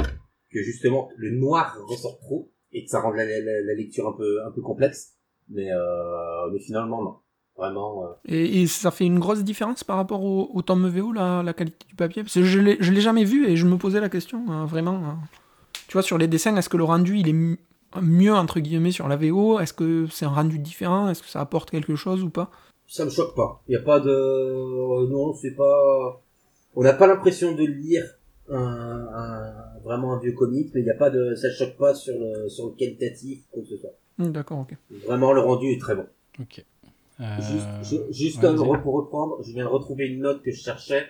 Speaker 2: que justement le noir ressorte trop et que ça rende la, la, la lecture un peu un peu complexe. Mais euh, mais finalement non, vraiment. euh,
Speaker 3: et, et ça fait une grosse différence par rapport au, au tome VO, la, la qualité du papier? Parce que je l'ai je l'ai jamais vu et je me posais la question, euh, vraiment. euh. Tu vois, sur les dessins, est-ce que le rendu il est m- mieux entre guillemets sur la VO Est-ce que c'est un rendu différent? Est-ce que ça apporte quelque chose ou pas?
Speaker 2: Ça me choque pas. Il y a pas de non, c'est pas on n'a pas l'impression de lire un, un- vraiment un vieux comic, mais il n'y a pas de, ça choque pas sur le, sur le qualitatif, quoi que ce soit.
Speaker 3: Hmm, D'accord, ok.
Speaker 2: Vraiment, le rendu est très bon.
Speaker 1: Ok.
Speaker 2: Juste, juste
Speaker 1: ouais,
Speaker 2: euh, re- pour reprendre, je viens de retrouver une note que je cherchais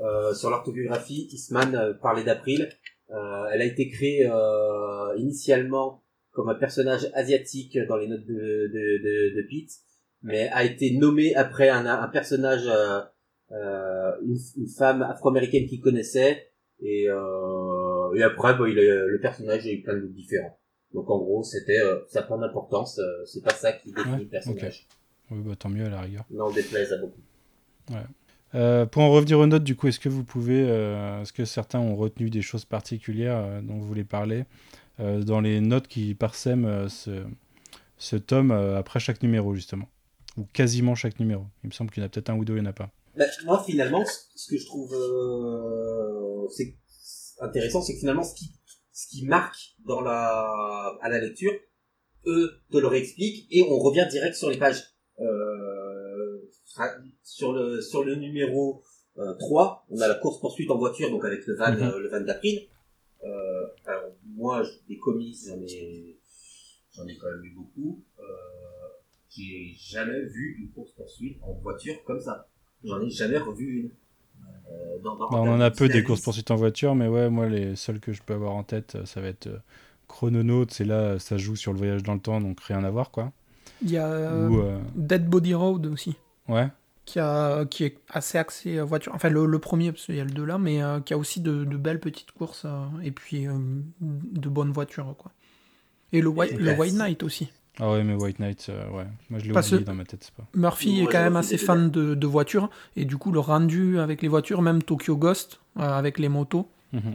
Speaker 2: euh, sur l'orthographie. Eastman euh, parlait d'April. Euh, elle a été créée euh, initialement comme un personnage asiatique dans les notes de, de, de, de Pete, mais a été nommée après un, un personnage, euh, une, une femme afro-américaine qu'il connaissait, et, euh, et après bah, il a- le personnage a eu plein de différents. Donc en gros, c'était euh, ça prend d'importance, euh, c'est pas ça qui définit
Speaker 1: Ouais,
Speaker 2: le personnage.
Speaker 1: Oui, bah, tant mieux à la rigueur.
Speaker 2: N'en déplaise à beaucoup.
Speaker 1: Euh, pour en revenir aux notes, du coup, est-ce que vous pouvez, euh, est-ce que certains ont retenu des choses particulières euh, dont vous voulez parler? Dans les notes qui parsèment ce, ce tome après chaque numéro, justement Ou quasiment chaque numéro Il me semble qu'il y en a peut-être un ou deux, il n'y en a pas.
Speaker 2: Bah, moi, finalement, ce que je trouve intéressant, c'est que finalement, ce qui, ce qui marque dans la, à la lecture, eux te le réexpliquent et on revient direct sur les pages. Euh, sur le sur le numéro euh, 3, on a la course poursuite en voiture, donc avec le van, euh, le van d'April. Euh, alors moi, des comics, j'en ai j'en ai quand même eu beaucoup. Euh, j'ai jamais vu une course poursuite en voiture comme ça. J'en ai jamais revu une. Euh, dans, dans-
Speaker 1: Bah, on en a peu des courses poursuites en voiture, mais ouais, moi, les seuls que je peux avoir en tête, euh, ça va être euh, Chrononaut, c'est là, ça joue sur le voyage dans le temps, donc rien à voir, quoi.
Speaker 3: Il y a euh,
Speaker 1: Ou, euh,
Speaker 3: Dead Body Road aussi,
Speaker 1: ouais,
Speaker 3: qui, a, qui est assez axé euh, voiture. Enfin, le, le premier, parce qu'il y a le deux là, mais euh, qui a aussi de, de belles petites courses euh, et puis euh, de bonnes voitures, quoi. Et le White,
Speaker 2: Et
Speaker 3: le White Knight aussi.
Speaker 1: ah ouais, mais White Knight, euh, ouais, moi je l'ai oublié dans ma tête, c'est pas.
Speaker 3: Murphy
Speaker 2: Ouais,
Speaker 3: est quand même assez fan de, de voitures, et du coup, le rendu avec les voitures, même Tokyo Ghost, euh, avec les motos.
Speaker 1: Mhm.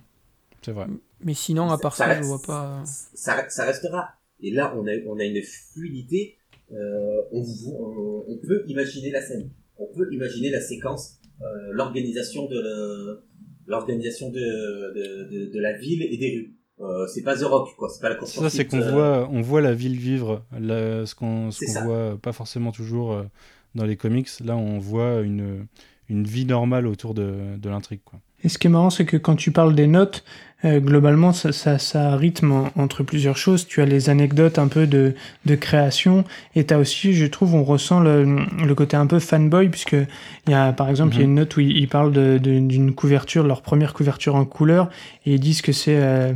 Speaker 1: C'est vrai.
Speaker 3: Mais sinon, à part
Speaker 2: Ça
Speaker 3: ça, je
Speaker 2: reste-
Speaker 3: vois pas.
Speaker 2: ça, ça restera. Et là, on a, on a une fluidité. Euh, on, on, on peut imaginer la scène. On peut imaginer la séquence, euh, l'organisation de l'organisation de, de, de, de la ville et des rues. Euh, c'est pas The Rock, quoi. C'est pas la
Speaker 1: Ça, c'est qu'on
Speaker 2: euh,
Speaker 1: voit, on voit la ville vivre, la- ce qu'on ce
Speaker 2: C'est
Speaker 1: qu'on
Speaker 2: ça.
Speaker 1: voit pas forcément toujours euh, dans les comics. Là, on voit une, une vie normale autour de, de l'intrigue. Quoi.
Speaker 4: Et ce qui est marrant, c'est que quand tu parles des notes, euh, globalement, ça, ça, ça rythme en- entre plusieurs choses. Tu as les anecdotes un peu de, de création, et tu as aussi, je trouve, on ressent le, le côté un peu fanboy, puisque il y a, par exemple, il y a une note où ils ils parlent de- de- d'une couverture, leur première couverture en couleur, et ils disent que c'est, euh,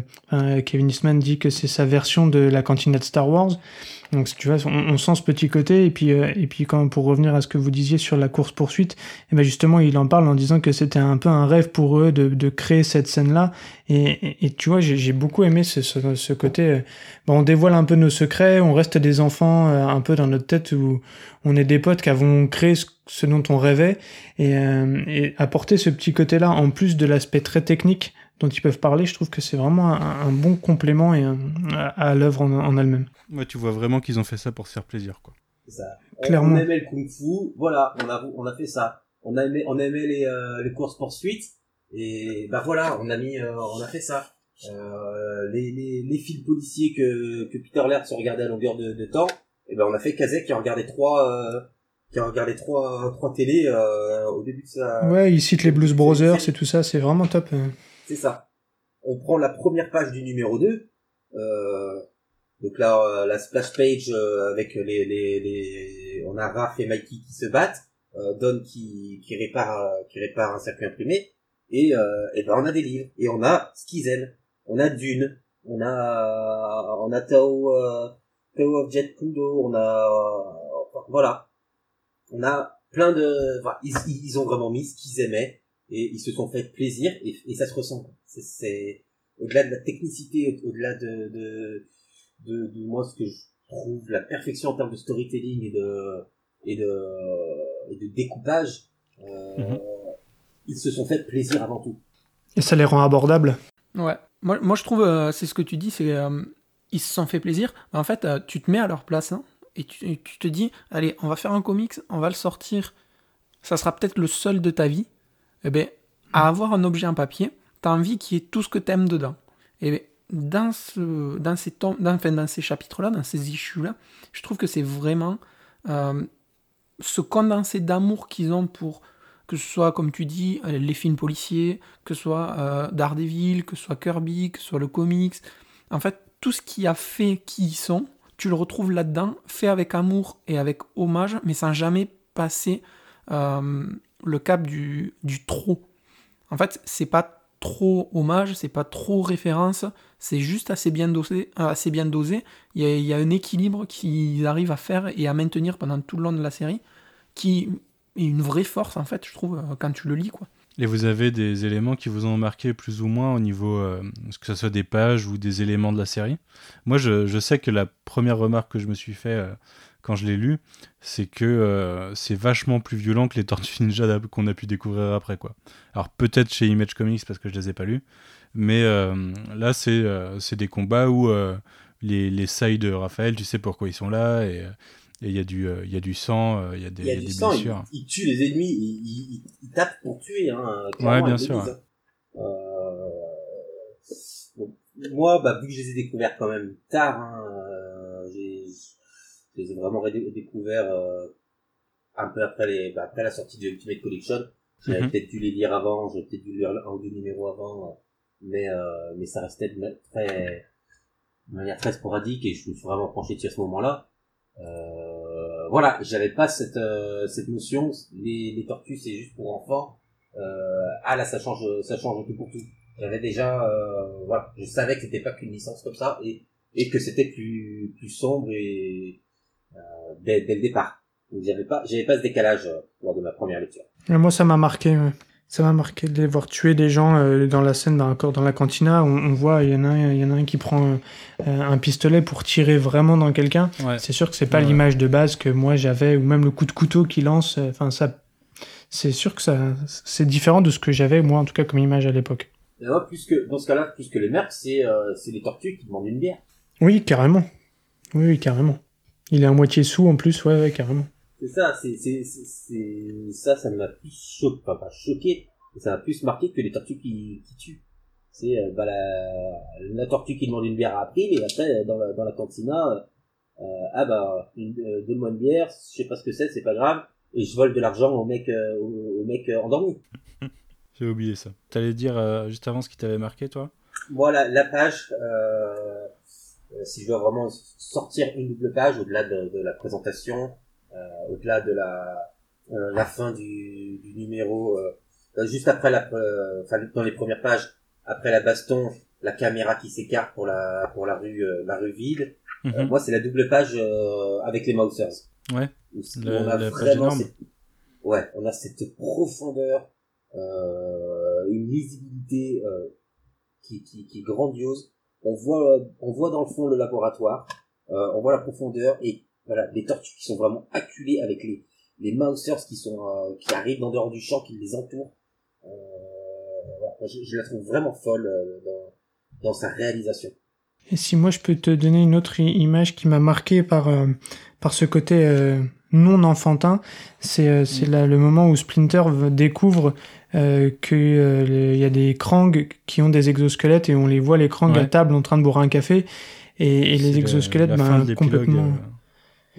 Speaker 4: Kevin Eastman dit que c'est sa version de la cantinette Star Wars. Donc, tu vois, on, on sent ce petit côté, et puis, euh, et puis quand, pour revenir à ce que vous disiez sur la course poursuite, et ben justement, il en parle en disant que c'était un peu un rêve pour eux de, de créer cette scène-là. Et, et, et tu vois, j'ai j'ai beaucoup aimé ce, ce, ce côté. bon, on dévoile un peu nos secrets, on reste des enfants euh, un peu dans notre tête où on est des potes qui avons créé ce, ce dont on rêvait. Et, euh, et apporter ce petit côté-là, en plus de l'aspect très technique dont ils peuvent parler, je trouve que c'est vraiment un, un bon complément et un- à, à l'œuvre en, en elle-même.
Speaker 1: Ouais, tu vois vraiment qu'ils ont fait ça pour se faire plaisir. Quoi.
Speaker 2: c'est ça. On-
Speaker 4: Clairement.
Speaker 2: On aimait le kung-fu, voilà, on a, on a fait ça. On a aimé, on aimait les, euh, les courses poursuites, et bah voilà, on a mis, euh, on a fait ça. Euh, les, les, les films policiers que, que Peter Laird se regardait à longueur de, de temps, et ben on a fait Kazek qui a regardé trois, euh, qui a regardé trois, trois télés euh, au début de sa.
Speaker 4: Ouais, il cite les Blues Brothers
Speaker 2: c'est-
Speaker 4: et tout ça, c'est vraiment top.
Speaker 2: C'est ça. On prend la première page du numéro 2. Euh, donc là, euh, la splash page euh, avec les, les, les, on a Raph et Mikey qui se battent, euh, Don qui, qui répare, qui répare un circuit imprimé, et, et ben on a des livres et on a aiment. On a Dune, on a, on a Tao, Tao of Jet Kundo, on a, voilà, on a plein de, enfin, ils, ils ont vraiment mis ce qu'ils aimaient et ils se sont fait plaisir et, et ça se ressent. C'est, c'est au-delà de la technicité, au- au-delà de, de, de, de moi ce que je trouve la perfection en termes de storytelling et de et de, et de découpage. Euh,
Speaker 1: Mhm.
Speaker 2: Ils se sont fait plaisir avant tout.
Speaker 4: Et ça les rend abordables.
Speaker 3: Ouais. Moi, moi je trouve, euh, c'est ce que tu dis, c'est euh, ils se sont fait plaisir. En fait, euh, tu te mets à leur place hein, et, tu, et tu te dis, allez, on va faire un comics, on va le sortir. Ça sera peut-être le seul de ta vie. Eh ben, à avoir un objet en papier, t'as envie qu'il y ait tout ce que t'aimes dedans. Et ben, dans, ce, dans ces, dans, enfin, dans ces chapitres-là, dans ces issues-là, je trouve que c'est vraiment euh, ce condensé d'amour qu'ils ont pour que ce soit, comme tu dis, euh, les films policiers, que ce soit euh, Daredevil, que ce soit Kirby, que ce soit le comics. En fait, tout ce qui a fait qui ils sont, tu le retrouves là-dedans, fait avec amour et avec hommage, mais sans jamais passer euh, le cap du, du trop. En fait, c'est pas trop hommage, c'est pas trop référence, c'est juste assez bien dosé. Assez bien dosé. Il, y a, il y a un équilibre qu'ils arrivent à faire et à maintenir pendant tout le long de la série, qui est une vraie force, en fait, je trouve, euh, quand tu le lis, quoi.
Speaker 1: Et vous avez des éléments qui vous ont marqué plus ou moins au niveau, euh, que ce soit des pages ou des éléments de la série? Moi, je, je sais que la première remarque que je me suis fait euh, quand je l'ai lu, c'est que euh, c'est vachement plus violent que les Tortues Ninja qu'on a pu découvrir après. quoi. Alors peut-être chez Image Comics parce que je les ai pas lus, mais euh, là, c'est euh, des combats où euh, les, les sailles de Raphaël, tu sais pourquoi ils sont là, et il y, a du, il y a du sang, il y a des,
Speaker 2: Il y a
Speaker 1: il y a des
Speaker 2: sang, il,
Speaker 1: blessures.
Speaker 2: il tue les ennemis, il, il, il- il tape pour tuer. Hein, clairement,
Speaker 1: bien sûr,
Speaker 2: hein. Moi, bah, vu que je les ai découverts quand même tard, hein, je les ai vraiment découverts euh, un peu après, les, bah, après la sortie de Ultimate Collection. J'avais
Speaker 1: Mhm.
Speaker 2: peut-être dû les lire avant, j'avais peut-être dû lire un ou deux numéros avant, euh, mais, euh, mais ça restait de très, de manière très sporadique et je me suis vraiment penché dessus à ce moment-là. Euh, voilà, j'avais pas cette cette notion. Les, les tortues c'est juste pour enfants. Ah là ça change ça change tout pour tout. J'avais déjà voilà, je savais que c'était pas qu'une licence comme ça et et que c'était plus plus sombre et dès, dès le départ. Donc j'avais pas j'avais pas ce décalage euh, lors de ma première lecture.
Speaker 4: Et moi, ça m'a marqué. ouais. Ça m'a marqué de les voir tuer des gens euh, dans la scène, dans, encore dans la cantina. On, on voit, il y en a un, il y en a un qui prend euh, un pistolet pour tirer vraiment dans quelqu'un.
Speaker 1: Ouais.
Speaker 4: C'est sûr que c'est pas
Speaker 1: Ouais.
Speaker 4: l'image de base que moi j'avais, ou même le coup de couteau qu'il lance. euh, Enfin, ça, c'est sûr que ça, c'est différent de ce que j'avais moi en tout cas comme image à l'époque.
Speaker 2: Plus que dans ce cas-là, plus que les mercs, c'est euh, c'est les tortues qui demandent une bière.
Speaker 4: Oui, carrément. Oui, oui, carrément. Il est à moitié sous en plus, ouais, ouais, carrément.
Speaker 2: C'est ça, c'est, c'est, c'est, ça, ça m'a plus choqué, enfin pas choqué, mais ça m'a plus marqué que les tortues qui, qui tuent. C'est, euh, bah, la, la tortue qui demande une bière à April, et après, dans la, dans la cantina, euh, ah bah, une, euh, donne-moi une bière, je sais pas ce que c'est, c'est pas grave, et je vole de l'argent au mec, euh, au, au mec euh, endormi.
Speaker 1: J'ai oublié ça. T'allais dire euh, juste avant ce qui t'avait marqué, toi?
Speaker 2: Moi, la, page, euh, euh, si je dois vraiment sortir une double page, au-delà de, de la présentation, euh, au-delà de la, euh, la fin du, du numéro, euh, euh, juste après la, euh, enfin dans les premières pages, après la baston, la caméra qui s'écarte pour la pour la rue euh, la rue vide. Euh,
Speaker 1: Mhm.
Speaker 2: moi, c'est la double page euh, avec les Mousers.
Speaker 1: Ouais.
Speaker 2: Où
Speaker 1: La-
Speaker 2: on a vraiment cette- ouais, on a cette profondeur, euh, une lisibilité euh, qui, qui, qui est grandiose. On voit, on voit dans le fond le laboratoire, euh, on voit la profondeur et voilà des tortues qui sont vraiment acculées avec les les Mousers qui sont euh, qui arrivent en dehors du champ, qui les entourent. Euh, je, la trouve vraiment folle euh, dans, dans sa réalisation.
Speaker 4: Et si moi je peux te donner une autre image qui m'a marqué par euh, par ce côté euh, non enfantin, c'est euh, c'est là le moment où Splinter découvre euh, que euh, y a des Krang qui ont des exosquelettes et on les voit les Krang à table en train de boire un café et, les
Speaker 1: le-
Speaker 4: exosquelettes
Speaker 1: la
Speaker 4: ben,
Speaker 1: fin de l'épilogue,
Speaker 4: complètement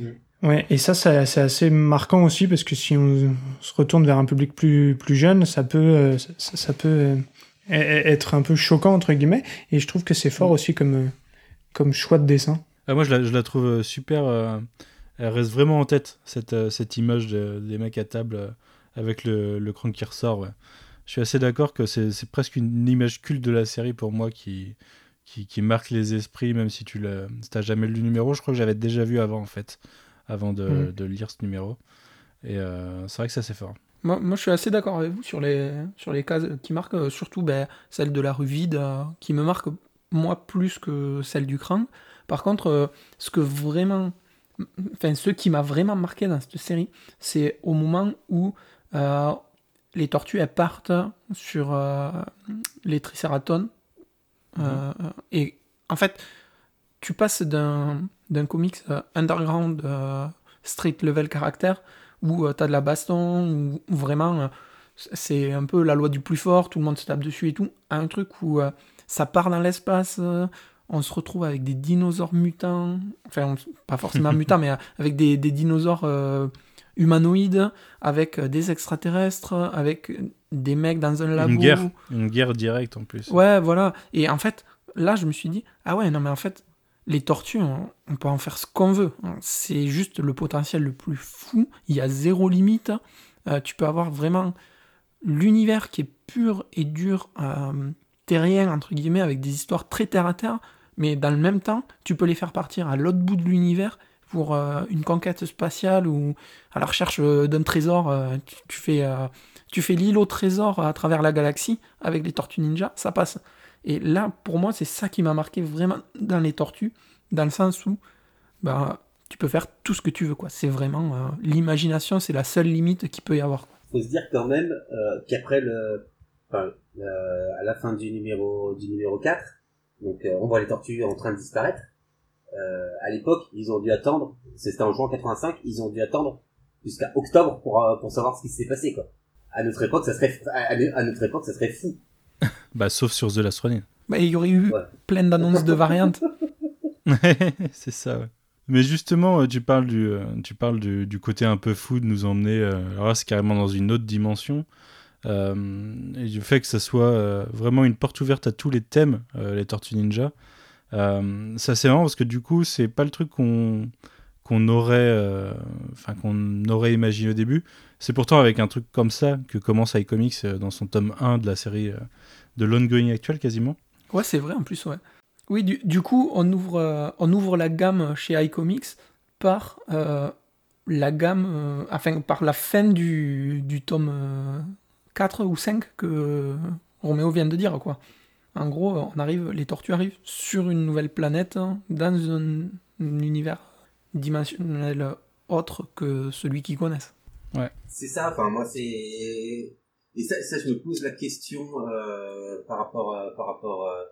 Speaker 1: euh,
Speaker 4: Ouais, et ça, ça c'est assez marquant aussi parce que si on se retourne vers un public plus plus jeune, ça peut euh, ça, ça peut euh, e- e- être un peu choquant entre guillemets. Et je trouve que c'est fort aussi comme comme choix de dessin.
Speaker 1: Ah, moi, je la, je la trouve euh, super. Elle reste vraiment en tête, cette, euh, cette image de- des mecs à table euh, avec le, le crank qui ressort. ouais. Je suis assez d'accord que c'est c'est presque une image culte de la série pour moi qui, qui, qui marque les esprits, même si tu si t'as jamais lu le numéro. Je crois que j'avais déjà vu avant, en fait, avant de,
Speaker 4: Mhm.
Speaker 1: de lire ce numéro. Et euh, c'est vrai que ça, c'est fort.
Speaker 3: Moi, moi, je suis assez d'accord avec vous sur les, sur les cases qui marquent, euh, surtout ben, celle de la rue vide, euh, qui me marque, moi, plus que celle du crâne. Par contre, ce que vraiment. Enfin, ce qui m'a vraiment marqué dans cette série, c'est au moment où euh, les tortues, elles partent sur euh, les tricératones. Euh, et en fait, tu passes d'un d'un comics underground, street level caractère, où tu as de la baston, où, vraiment c'est un peu la loi du plus fort, tout le monde se tape dessus et tout, à un truc où ça part dans l'espace, on se retrouve avec des dinosaures mutants, enfin pas forcément mutants, mais euh, avec des, des dinosaures euh, humanoïdes, avec euh, des extraterrestres, avec des mecs dans un labo.
Speaker 1: Une guerre, une guerre directe en plus.
Speaker 3: Ouais, voilà. Et en fait, là, je me suis dit, ah ouais, non, mais en fait, les tortues, on, peut en faire ce qu'on veut. C'est juste le potentiel le plus fou. Il y a zéro limite. Euh, tu peux avoir vraiment l'univers qui est pur et dur, euh, terrien, entre guillemets, avec des histoires très terre à terre. Mais dans le même temps, tu peux les faire partir à l'autre bout de l'univers pour euh, une conquête spatiale ou à la recherche d'un trésor. tu, fais, fais l'île au trésor à travers la galaxie avec les tortues ninja, ça passe. Et là, pour moi, c'est ça qui m'a marqué vraiment dans les tortues, dans le sens où bah, tu peux faire tout ce que tu veux. quoi. C'est vraiment euh, l'imagination, c'est la seule limite qu'il peut y avoir.
Speaker 2: Il faut se dire quand même euh, qu'après le, à la fin du numéro du numéro 4, donc euh, on voit les tortues en train de disparaître. à l'époque, ils ont dû attendre, c'était en juin 85, ils ont dû attendre jusqu'à octobre pour pour savoir ce qui s'est passé quoi. À notre époque, ça serait à notre époque, ça serait fou.
Speaker 1: Bah, sauf sur The Last Running.
Speaker 3: Bah, il y aurait eu plein d'annonces de variantes.
Speaker 1: c'est ça, ouais. Mais justement, euh, tu parles du, euh, tu parles du, du, côté un peu fou de nous emmener. Euh, alors là, c'est carrément dans une autre dimension. Et du fait que ça soit vraiment une porte ouverte à tous les thèmes, les Tortues Ninja. ça, c'est marrant parce que du coup, c'est pas le truc qu'on qu'on aurait, enfin qu'on aurait imaginé au début. C'est pourtant avec un truc comme ça que commence iComics dans son tome 1 de la série de l'ongoing actuel quasiment.
Speaker 3: Ouais, c'est vrai en plus, ouais. Oui, du, du coup, on ouvre, euh, on ouvre la gamme chez iComics par euh, la gamme, euh, enfin, par la fin du, du tome 4 ou 5 que Roméo vient de dire, quoi. En gros, on arrive, les tortues arrivent sur une nouvelle planète, dans un, univers dimensionnel autre que celui qu'ils connaissent.
Speaker 1: Ouais.
Speaker 2: C'est ça, enfin, moi, c'est et ça, ça, je me pose la question euh, par rapport, à, par rapport euh,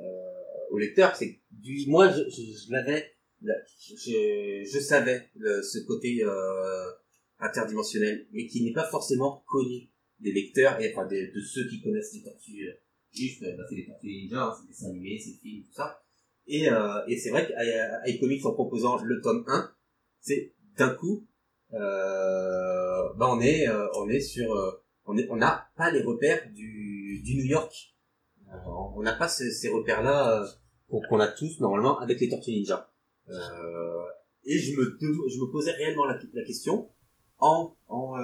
Speaker 2: euh, au lecteur, c'est du, moi, je, je, l'avais, je, je savais le, ce côté euh, interdimensionnel, mais qui n'est pas forcément connu des lecteurs et enfin de, ceux qui connaissent les tortues. Euh, juste, bah, c'est les tortues ninja, c'est des animés, c'est des films, tout ça. Et, euh, et c'est vrai qu'iComics en proposant le tome 1, c'est d'un coup, euh, bah on est, on est sur on n'a pas les repères du, du New York. Euh, on n'a pas ces, repères-là euh, qu'on a tous normalement avec les Tortues Ninja. Euh, et je me, je me posais réellement la, question en, en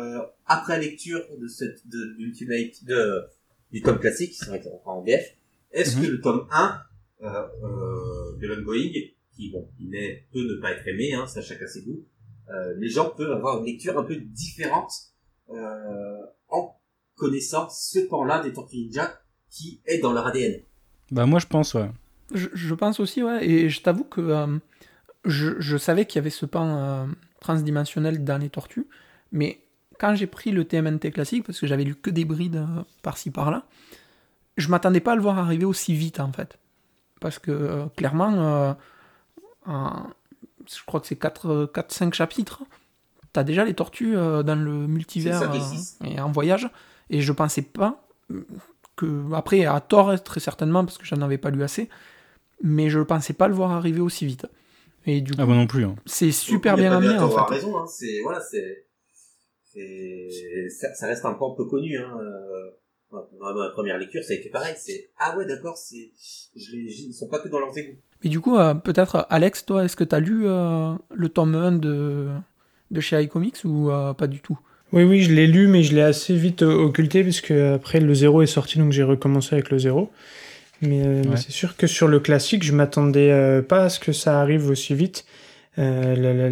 Speaker 2: après la lecture de cette de l'Ultimate de du tome classique, c'est vrai en BF. Est-ce mhm. que le tome 1 de l'ongoing, qui bon, il est, peut ne pas être aimé, hein, ça chacun ses goûts, les gens peuvent avoir une lecture un peu différente euh, en connaissant ce pan-là des Tortues Ninja qui est dans leur ADN.
Speaker 1: Bah moi je pense ouais.
Speaker 3: Je, pense aussi ouais et je t'avoue que euh, je, savais qu'il y avait ce pan euh, transdimensionnel dans les tortues mais quand j'ai pris le TMNT classique parce que j'avais lu que des brides par-ci par-là je m'attendais pas à le voir arriver aussi vite en fait parce que clairement je crois que c'est 4-5 chapitres t'as déjà les tortues dans le multivers et en voyage et je pensais pas que. Après, à tort, très certainement, parce que j'en avais pas lu assez. Mais je ne pensais pas le voir arriver aussi vite. Et du
Speaker 1: ah, moi non plus. Hein.
Speaker 3: C'est super bien amené, en fait.
Speaker 2: raison, hein. C'est. Voilà, c'est. Ça, ça, reste un peu peu connu, hein. Euh, dans ma première lecture, ça a été pareil. C'est ah ouais, d'accord, c'est ils sont pas que dans leurs égouts.
Speaker 3: Mais du coup, euh, peut-être Alex, toi, est-ce que tu as lu euh, le tome 1 de de chez iComics ou pas du tout?
Speaker 4: Oui, oui, je l'ai lu, mais je l'ai assez vite occulté, puisque après le 0 est sorti, donc j'ai recommencé avec le 0. Mais, euh, c'est sûr que sur le classique, je m'attendais euh, pas à ce que ça arrive aussi vite,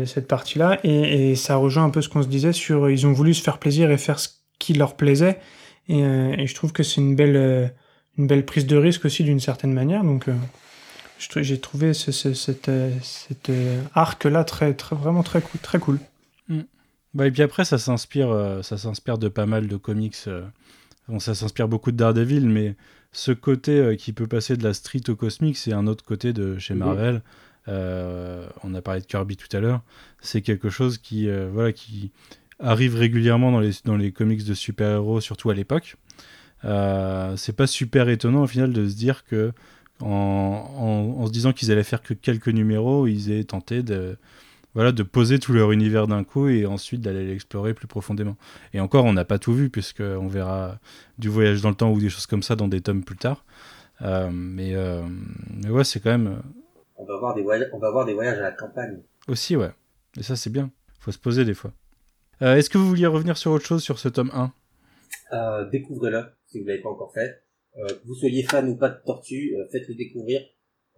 Speaker 4: cette partie-là. Et, ça rejoint un peu ce qu'on se disait sur. Ils ont voulu se faire plaisir et faire ce qui leur plaisait. Et, je trouve que c'est une belle, une belle prise de risque aussi, d'une certaine manière. Donc. j'ai trouvé ce, cet, arc-là très, très, vraiment très, très cool.
Speaker 1: Bah, et puis après, ça s'inspire, euh, ça s'inspire de pas mal de comics. Euh. Bon, ça s'inspire beaucoup de Daredevil, mais ce côté euh, qui peut passer de la street au cosmique, c'est un autre côté de chez mhm. Marvel. on a parlé de Kirby tout à l'heure. C'est quelque chose qui, voilà, qui arrive régulièrement dans les, dans les comics de super-héros, surtout à l'époque. c'est pas super étonnant au final de se dire que en, en, se disant qu'ils allaient faire que quelques numéros, ils aient tenté de voilà, de poser tout leur univers d'un coup et ensuite d'aller l'explorer plus profondément. Et encore, on n'a pas tout vu, puisqu'on verra du voyage dans le temps ou des choses comme ça dans des tomes plus tard. Euh, mais, euh, mais ouais, c'est quand même.
Speaker 2: On va voir des voyages, on va voir des voyages à la campagne.
Speaker 1: Aussi, ouais. Et ça, c'est bien. Faut se poser des fois. Euh, Est-ce que vous vouliez revenir sur autre chose sur ce tome 1
Speaker 2: Euh, découvrez-le si vous l'avez pas encore fait. Euh, que vous soyez fan ou pas de Tortue, euh, faites-le découvrir.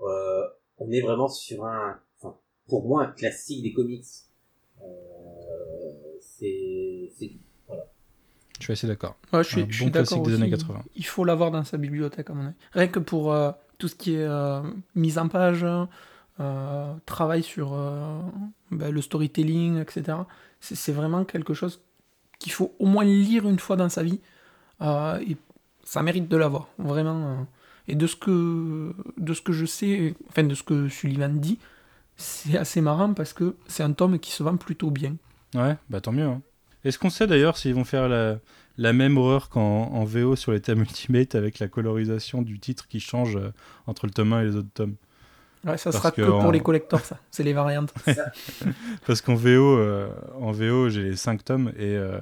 Speaker 2: Euh, on est vraiment sur un, enfin, pour moi, un classique des comics. C'est, c'est,
Speaker 1: Je suis assez d'accord.
Speaker 3: Ouais, je suis, je suis
Speaker 1: bon
Speaker 3: d'accord
Speaker 1: classique des
Speaker 3: aussi.
Speaker 1: années 80.
Speaker 3: Il faut l'avoir dans sa bibliothèque, à mon avis. Rien que pour euh, tout ce qui est euh, mise en page, euh, travail sur euh, ben, le storytelling, etc. C'est vraiment quelque chose qu'il faut au moins lire une fois dans sa vie. Et ça mérite de l'avoir, vraiment. Et de ce que de ce que je sais, enfin de ce que Sullivan dit, c'est assez marrant parce que c'est un tome qui se vend plutôt bien.
Speaker 1: Ouais, bah tant mieux. hein. Est-ce qu'on sait d'ailleurs s'ils vont faire la, la même horreur qu'en en VO sur les thèmes Ultimate avec la colorisation du titre qui change euh, entre le tome 1 et les autres tomes
Speaker 3: Ouais, ça
Speaker 1: Parce
Speaker 3: sera que,
Speaker 1: que en-
Speaker 3: pour les collectors, ça. C'est les variantes.
Speaker 1: Parce qu'en VO, euh, en VO j'ai les 5 tomes et euh,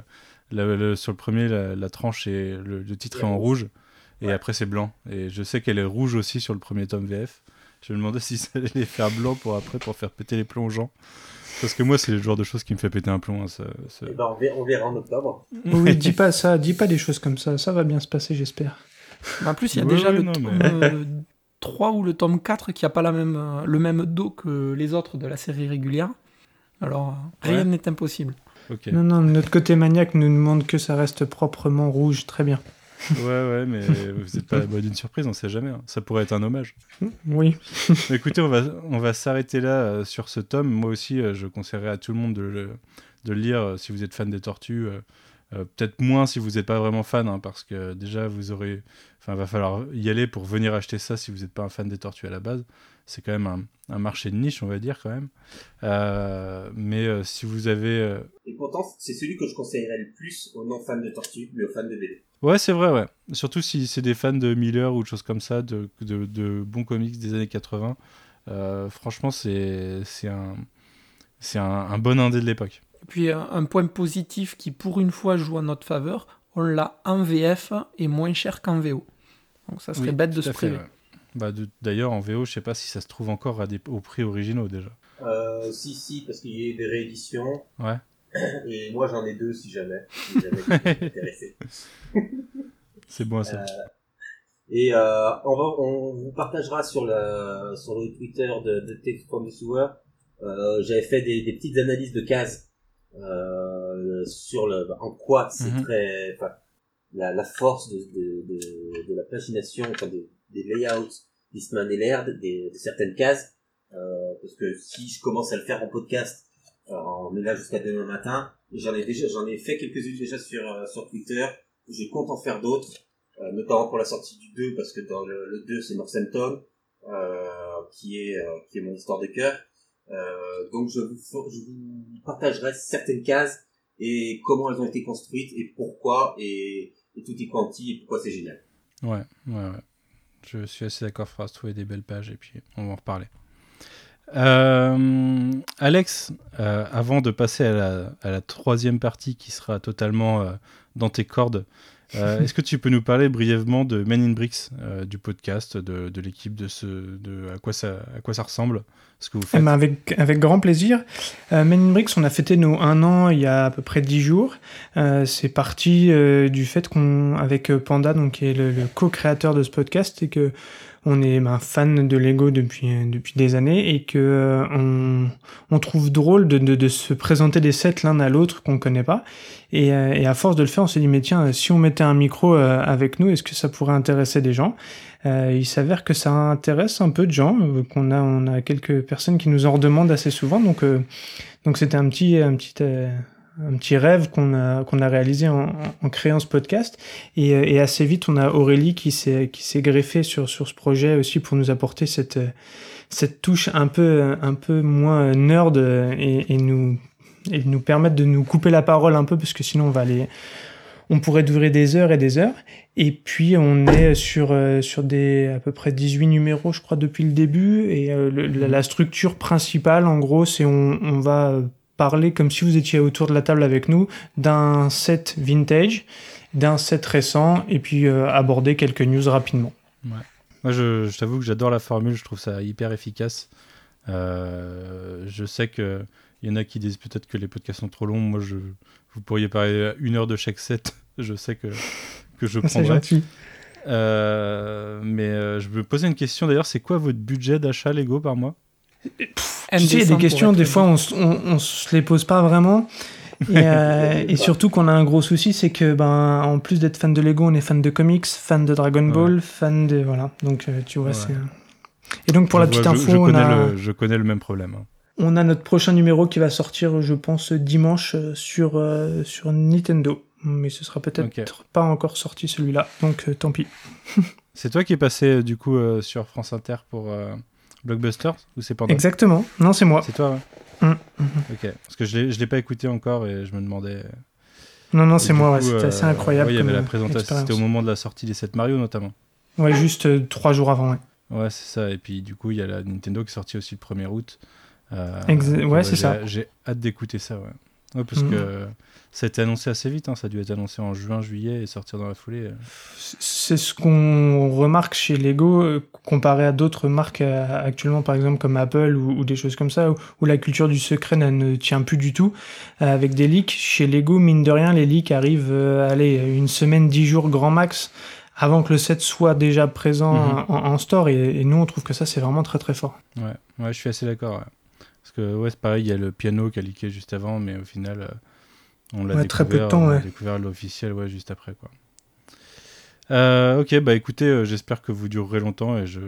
Speaker 1: le- le- sur le premier, la, la tranche et le, le titre est en rouge et
Speaker 2: Ouais.
Speaker 1: après c'est blanc. Et je sais qu'elle est rouge aussi sur le premier tome VF. Je me demandais si ça allait les faire blanc pour après pour faire péter les plombs aux gens. Parce que moi, c'est le genre de choses qui me fait péter un plomb. hein, ça- ça-
Speaker 2: eh ben, on verra, on verra en octobre.
Speaker 4: Oui, dis pas ça, dis pas des choses comme ça, ça va bien se passer, j'espère.
Speaker 3: En plus, il y a
Speaker 1: Ouais,
Speaker 3: déjà
Speaker 1: ouais,
Speaker 3: le
Speaker 1: non,
Speaker 3: tome
Speaker 1: mais-
Speaker 3: euh, 3 ou le tome 4 qui a pas la même, euh, le même dos que les autres de la série régulière. Alors, euh, rien
Speaker 1: Ouais.
Speaker 3: n'est impossible.
Speaker 4: Non, non, notre côté maniaque nous demande que ça reste proprement rouge, très bien.
Speaker 1: Ouais, ouais, mais vous n'êtes pas à l'abri d'une surprise, on sait jamais. hein. Ça pourrait être un hommage.
Speaker 4: Oui.
Speaker 1: Mais écoutez, on va, on va s'arrêter là euh, sur ce tome. Moi aussi, euh, je conseillerais à tout le monde de le, de le lire euh, si vous êtes fan des tortues. euh, euh, Peut-être moins si vous n'êtes pas vraiment fan, hein, parce que déjà, vous aurez. Enfin, va falloir y aller pour venir acheter ça si vous n'êtes pas un fan des tortues à la base. C'est quand même un, un marché de niche, on va dire, quand même. Euh, mais euh, si vous avez. euh,
Speaker 2: Et pourtant, c'est celui que je conseillerais le plus aux non fans de Tortue, mais aux fans de BD.
Speaker 1: Ouais, c'est vrai, ouais. Surtout si c'est des fans de Miller ou de choses comme ça, de, de, de bons comics des années 80. Euh, franchement, c'est c'est un, c'est un, un bon indé de l'époque.
Speaker 3: Et puis, euh, un point positif qui, pour une fois, joue en notre faveur, on l'a en VF et moins cher qu'en VO. Donc, ça serait
Speaker 1: Oui,
Speaker 3: bête de se priver.
Speaker 1: ouais. Bah, D'ailleurs, en VO, je sais pas si ça se trouve encore à des, au prix originaux déjà.
Speaker 2: Euh, si, si, parce qu'il y a eu des rééditions.
Speaker 1: Ouais.
Speaker 2: Et moi, j'en ai deux si jamais. Si jamais vous êtes intéressé.
Speaker 1: C'est bon ça.
Speaker 2: Et euh, on, va, on vous partagera sur le, sur le Twitter de, de Text from the Sewer. Euh, J'avais fait des, des petites analyses de cases euh, sur le, en quoi c'est
Speaker 1: Mhm.
Speaker 2: très, enfin, la, la force de, de, de, de la pagination, enfin, des, des layouts d'Eastman et Laird, des, de certaines cases. Euh, parce que si je commence à le faire en podcast, euh, on est là jusqu'à demain matin. J'en ai déjà, j'en ai fait quelques-unes déjà sur, euh, sur Twitter. Je compte en faire d'autres euh, notamment pour la sortie du 2 parce que dans le, le 2 c'est Northampton euh, qui est euh, qui est mon histoire de cœur euh, donc je vous je vous partagerai certaines cases et comment elles ont été construites et pourquoi et, et tout y quanti et pourquoi c'est génial
Speaker 1: Ouais, ouais, ouais. Je suis assez d'accord, faudra se trouver des belles pages et puis on va en reparler. Euh, Alex, euh, avant de passer à la, à la troisième partie qui sera totalement euh, dans tes cordes, est-ce que tu peux nous parler brièvement de Men in Bricks, du podcast, de, de l'équipe, de ce, de à quoi ça, à quoi ça ressemble, ce que vous
Speaker 4: Eh
Speaker 1: faites
Speaker 4: ben, avec, avec grand plaisir. Men in Bricks, on a fêté nos un an il y a à peu près dix jours. C'est parti du fait qu'on, avec Panda, donc qui est le, le co-créateur de ce podcast, et que on est ben, fan de Lego depuis euh, depuis des années et que euh, on, on trouve drôle de, de, de se présenter des sets l'un à l'autre qu'on connaît pas. Et, euh, et à force de le faire, on s'est dit mais tiens, si on mettait un micro euh, avec nous, est-ce que ça pourrait intéresser des gens? Euh, il s'avère que ça intéresse un peu de gens, euh, qu'on a, on a quelques personnes qui nous en redemandent assez souvent, donc donc c'était un petit un petit un petit rêve qu'on a qu'on a réalisé en, en créant ce podcast et, euh, et assez vite on a Aurélie qui s'est qui s'est greffée sur sur ce projet aussi pour nous apporter cette cette touche un peu un peu moins nerd et, et nous et nous permettre de nous couper la parole un peu parce que sinon on va aller on pourrait durer des heures et des heures. Et puis on est sur euh, sur des à peu près 18 numéros, je crois, depuis le début. Et euh, la structure principale, en gros, c'est on, on va parler comme si vous étiez autour de la table avec nous d'un set vintage, d'un set récent, et puis euh, aborder quelques news rapidement.
Speaker 1: Moi, je, je t'avoue que j'adore la formule, je trouve ça hyper efficace. Euh, je sais que il y en a qui disent peut-être que les podcasts sont trop longs. Moi, je, vous pourriez parler une heure de chaque set. Je sais que, que je prendrai. Euh, mais euh, je me posais une question d'ailleurs, c'est quoi votre budget d'achat Lego par mois?
Speaker 4: Sais, il y a des questions, des fois, on, on, on se les pose pas vraiment. Et, euh, et surtout qu'on a un gros souci, c'est que, ben, en plus d'être fan de Lego, on est fan de comics, fan de Dragon Ball, fan de. Voilà. Donc, euh, tu vois,
Speaker 1: Ouais.
Speaker 4: c'est. Et donc, pour
Speaker 1: Je
Speaker 4: la petite
Speaker 1: vois-
Speaker 4: info,
Speaker 1: je,
Speaker 4: on,
Speaker 1: connais
Speaker 4: a,
Speaker 1: le, je connais le même problème. hein.
Speaker 4: on a notre prochain numéro qui va sortir, je pense, dimanche euh, sur, euh, sur Nintendo. Mais ce sera peut-être pas encore sorti celui-là, donc euh, tant pis.
Speaker 1: C'est toi qui es passé du coup sur France Inter pour euh, Blockbuster ou c'est pendant
Speaker 4: Exactement. Non, c'est moi.
Speaker 1: C'est toi, ouais.
Speaker 4: Mm.
Speaker 1: Ok. Parce que je je l'ai pas écouté encore et je me demandais.
Speaker 4: Non, non,
Speaker 1: Et
Speaker 4: c'est moi, ouais, c'était
Speaker 1: euh,
Speaker 4: assez incroyable.
Speaker 1: ouais, il y avait la
Speaker 4: euh,
Speaker 1: présentation. C'était au moment de la sortie des 7 Mario notamment.
Speaker 4: Ouais, juste euh, trois jours avant, ouais.
Speaker 1: Ouais, c'est ça. Et puis du coup, il y a la Nintendo qui est sortie aussi le 1er août. Euh,
Speaker 4: ouais, c'est ça.
Speaker 1: J'ai hâte d'écouter ça, ouais. Ouais, parce
Speaker 4: Mhm.
Speaker 1: que ça a été annoncé assez vite. hein. Ça a dû être annoncé en juin, juillet et sortir dans la foulée. euh.
Speaker 4: C'est ce qu'on remarque chez Lego euh, comparé à d'autres marques euh, actuellement, par exemple comme Apple ou, ou des choses comme ça, où, où la culture du secret elle ne tient plus du tout. Avec des leaks, chez Lego, mine de rien, les leaks arrivent, euh, allez, une semaine, dix jours grand max, avant que le set soit déjà présent
Speaker 1: Mhm.
Speaker 4: en, en store. Et, et nous, on trouve que ça, c'est vraiment très très fort.
Speaker 1: Ouais, ouais, je suis assez d'accord. ouais. Parce que ouais, c'est pareil, il y a le piano qui a leaké juste avant, mais au final, euh, on l'a
Speaker 4: Ouais,
Speaker 1: découvert.
Speaker 4: très peu de temps,
Speaker 1: on a découvert l'officiel, ouais, juste après, quoi. Euh, ok, bah écoutez, euh, j'espère que vous durerez longtemps et je,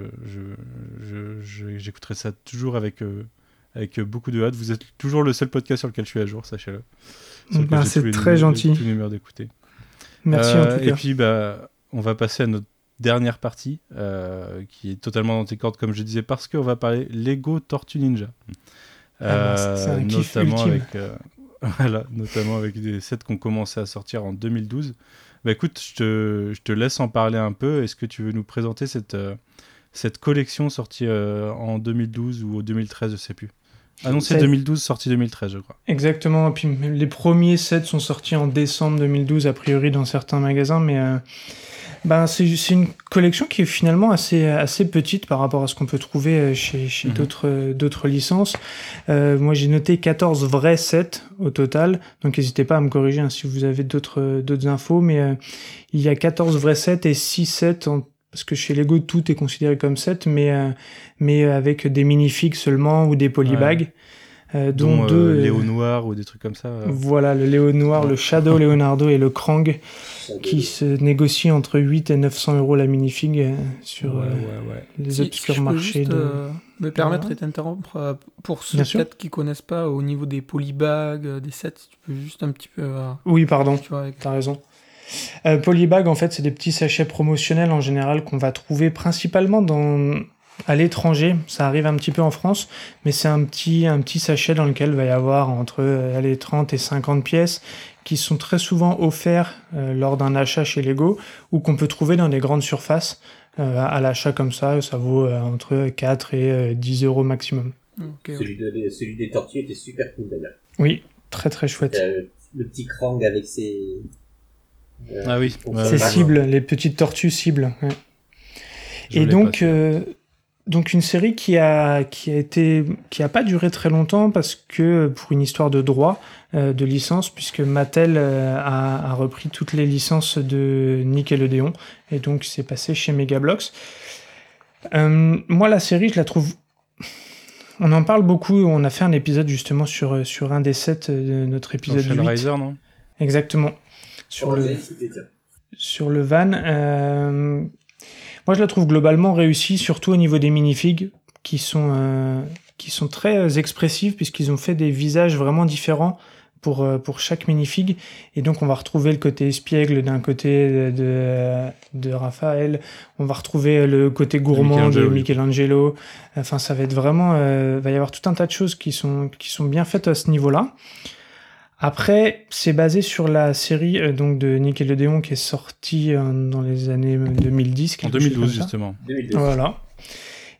Speaker 1: je, j'écouterai ça toujours avec, euh, avec beaucoup de hâte. Vous êtes toujours le seul podcast sur lequel je suis à jour, sachez-le. J'ai
Speaker 4: c'est très
Speaker 1: numé-
Speaker 4: gentil.
Speaker 1: tous les d'écouter.
Speaker 4: Merci en tout
Speaker 1: Et
Speaker 4: cas.
Speaker 1: puis, bah, on va passer à notre dernière partie, euh, qui est totalement dans tes cordes, comme je disais, parce qu'on va parler Lego Tortue Ninja.
Speaker 4: Ah bah, c'est- c'est un kiff
Speaker 1: notamment avec, euh, voilà, notamment avec des sets qui ont commencé à sortir en 2012. Bah écoute, je te, je te laisse en parler un peu. Est-ce que tu veux nous présenter cette, euh, cette collection sortie euh, en 2012 ou au 2013, je sais plus. Annoncé
Speaker 4: C'est-
Speaker 1: 2012, sortie 2013, je crois.
Speaker 4: Exactement. Et puis les premiers sets sont sortis en décembre 2012 a priori dans certains magasins, mais euh, ben c'est une collection qui est finalement assez assez petite par rapport à ce qu'on peut trouver euh, chez, chez
Speaker 1: Mhm.
Speaker 4: d'autres euh, d'autres licences. Euh, moi j'ai noté 14 vrais sets au total, donc n'hésitez pas à me corriger hein, si vous avez d'autres d'autres infos, mais euh, il y a 14 vrais sets et 6 sets en parce que chez Lego tout est considéré comme set, mais euh, mais avec des minifigs seulement ou des polybags, euh, dont,
Speaker 1: Dont
Speaker 4: deux.
Speaker 1: euh,
Speaker 4: euh,
Speaker 1: Léo Noir ou des trucs comme ça. euh.
Speaker 4: voilà, le Léo Noir, le Shadow Leonardo et le Krang qui se négocient entre 8 et 900 euros la minifig euh, sur
Speaker 1: Ouais,
Speaker 4: euh,
Speaker 1: ouais, ouais.
Speaker 4: les
Speaker 3: Si- si
Speaker 4: obscurs
Speaker 3: je peux
Speaker 4: marchés.
Speaker 3: juste,
Speaker 4: de...
Speaker 3: euh, me permettre de t'interrompre euh, pour ceux peut-être qui connaissent pas au niveau des polybags, euh, des sets, si tu peux juste un petit peu. euh,
Speaker 4: Oui, pardon,
Speaker 3: tu vois, avec-
Speaker 4: t'as raison. Euh, polybag, en fait, c'est des petits sachets promotionnels en général qu'on va trouver principalement dans à l'étranger. Ça arrive un petit peu en France, mais c'est un petit, un petit sachet dans lequel il va y avoir entre euh, allez, 30 et 50 pièces qui sont très souvent offerts euh, lors d'un achat chez Lego ou qu'on peut trouver dans des grandes surfaces. Euh, à l'achat comme ça, ça vaut euh, entre 4 et euh, 10 euros maximum.
Speaker 2: Celui, de- celui des tortues était super cool d'ailleurs.
Speaker 4: Oui, très très chouette.
Speaker 2: Euh, le petit Krang avec ses. euh,
Speaker 1: Ah oui,
Speaker 2: bague.
Speaker 4: cibles, les petites tortues cibles. ouais.
Speaker 1: Je
Speaker 4: Et donc, euh, donc une série qui a qui a été qui a pas duré très longtemps parce que pour une histoire de droit euh, de licence puisque Mattel euh, a, a repris toutes les licences de Nickelodeon et donc c'est passé chez Megablox. Euh, moi la série je la trouve on en parle beaucoup, on a fait un épisode justement sur sur un des sets de notre épisode
Speaker 1: Shell
Speaker 4: 8.
Speaker 1: Riser, non?
Speaker 4: Exactement. Sur
Speaker 2: Oh,
Speaker 4: le sur le van. Moi, je la trouve globalement réussie, surtout au niveau des minifigs, qui sont euh, qui sont très euh, expressives puisqu'ils ont fait des visages vraiment différents pour euh, pour chaque minifig. Et donc, on va retrouver le côté espiègle d'un côté de, de de Raphaël, on va retrouver le côté gourmand de
Speaker 1: Michelangelo.
Speaker 4: Michelangelo. Enfin, ça va être vraiment, euh, va y avoir tout un tas de choses qui sont qui sont bien faites à ce niveau-là. Après, c'est basé sur la série euh, donc de Nickelodeon qui est sortie euh, dans les années 2010.
Speaker 1: En
Speaker 4: quelque chose
Speaker 1: 2012,
Speaker 4: comme ça.
Speaker 1: justement.
Speaker 2: 2002.
Speaker 4: Voilà.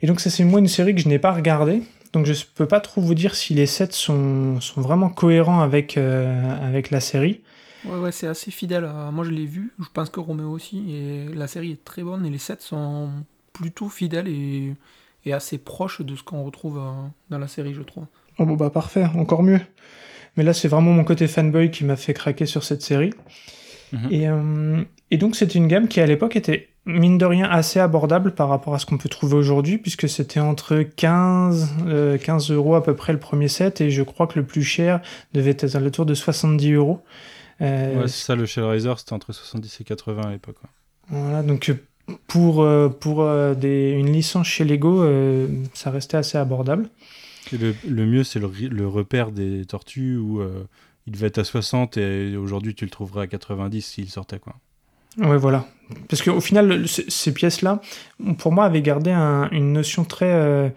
Speaker 4: Et donc ça c'est moi une série que je n'ai pas regardée. Donc je peux pas trop vous dire si les sets sont, sont vraiment cohérents avec, euh, avec la série.
Speaker 3: Ouais, ouais, c'est assez fidèle. à- Moi, je l'ai vu. Je pense que Roméo aussi. Et la série est très bonne. Et les sets sont plutôt fidèles et, et assez proches de ce qu'on retrouve euh, dans la série, je trouve.
Speaker 4: Oh bon bah parfait, encore mieux. Mais là c'est vraiment mon côté fanboy qui m'a fait craquer sur cette série.
Speaker 1: Mhm.
Speaker 4: Et, euh, et donc c'était une gamme qui à l'époque était mine de rien assez abordable par rapport à ce qu'on peut trouver aujourd'hui puisque c'était entre 15, euh, 15 euros à peu près le premier set et je crois que le plus cher devait être à l'autour de 70 euros. Euh,
Speaker 1: Ouais, c'est ça, le Shellraiser, c'était entre 70 et 80 à l'époque. ouais.
Speaker 4: Voilà, donc euh, pour, euh, pour euh, des, une licence chez Lego, euh, ça restait assez abordable.
Speaker 1: Le, mieux, c'est le, le repère des tortues où euh, il devait être à 60 et aujourd'hui tu le trouverais à 90 s'il sortait. Quoi.
Speaker 4: Ouais, voilà. Parce qu'au final, ces pièces-là, pour moi, avaient gardé un- une notion très, euh,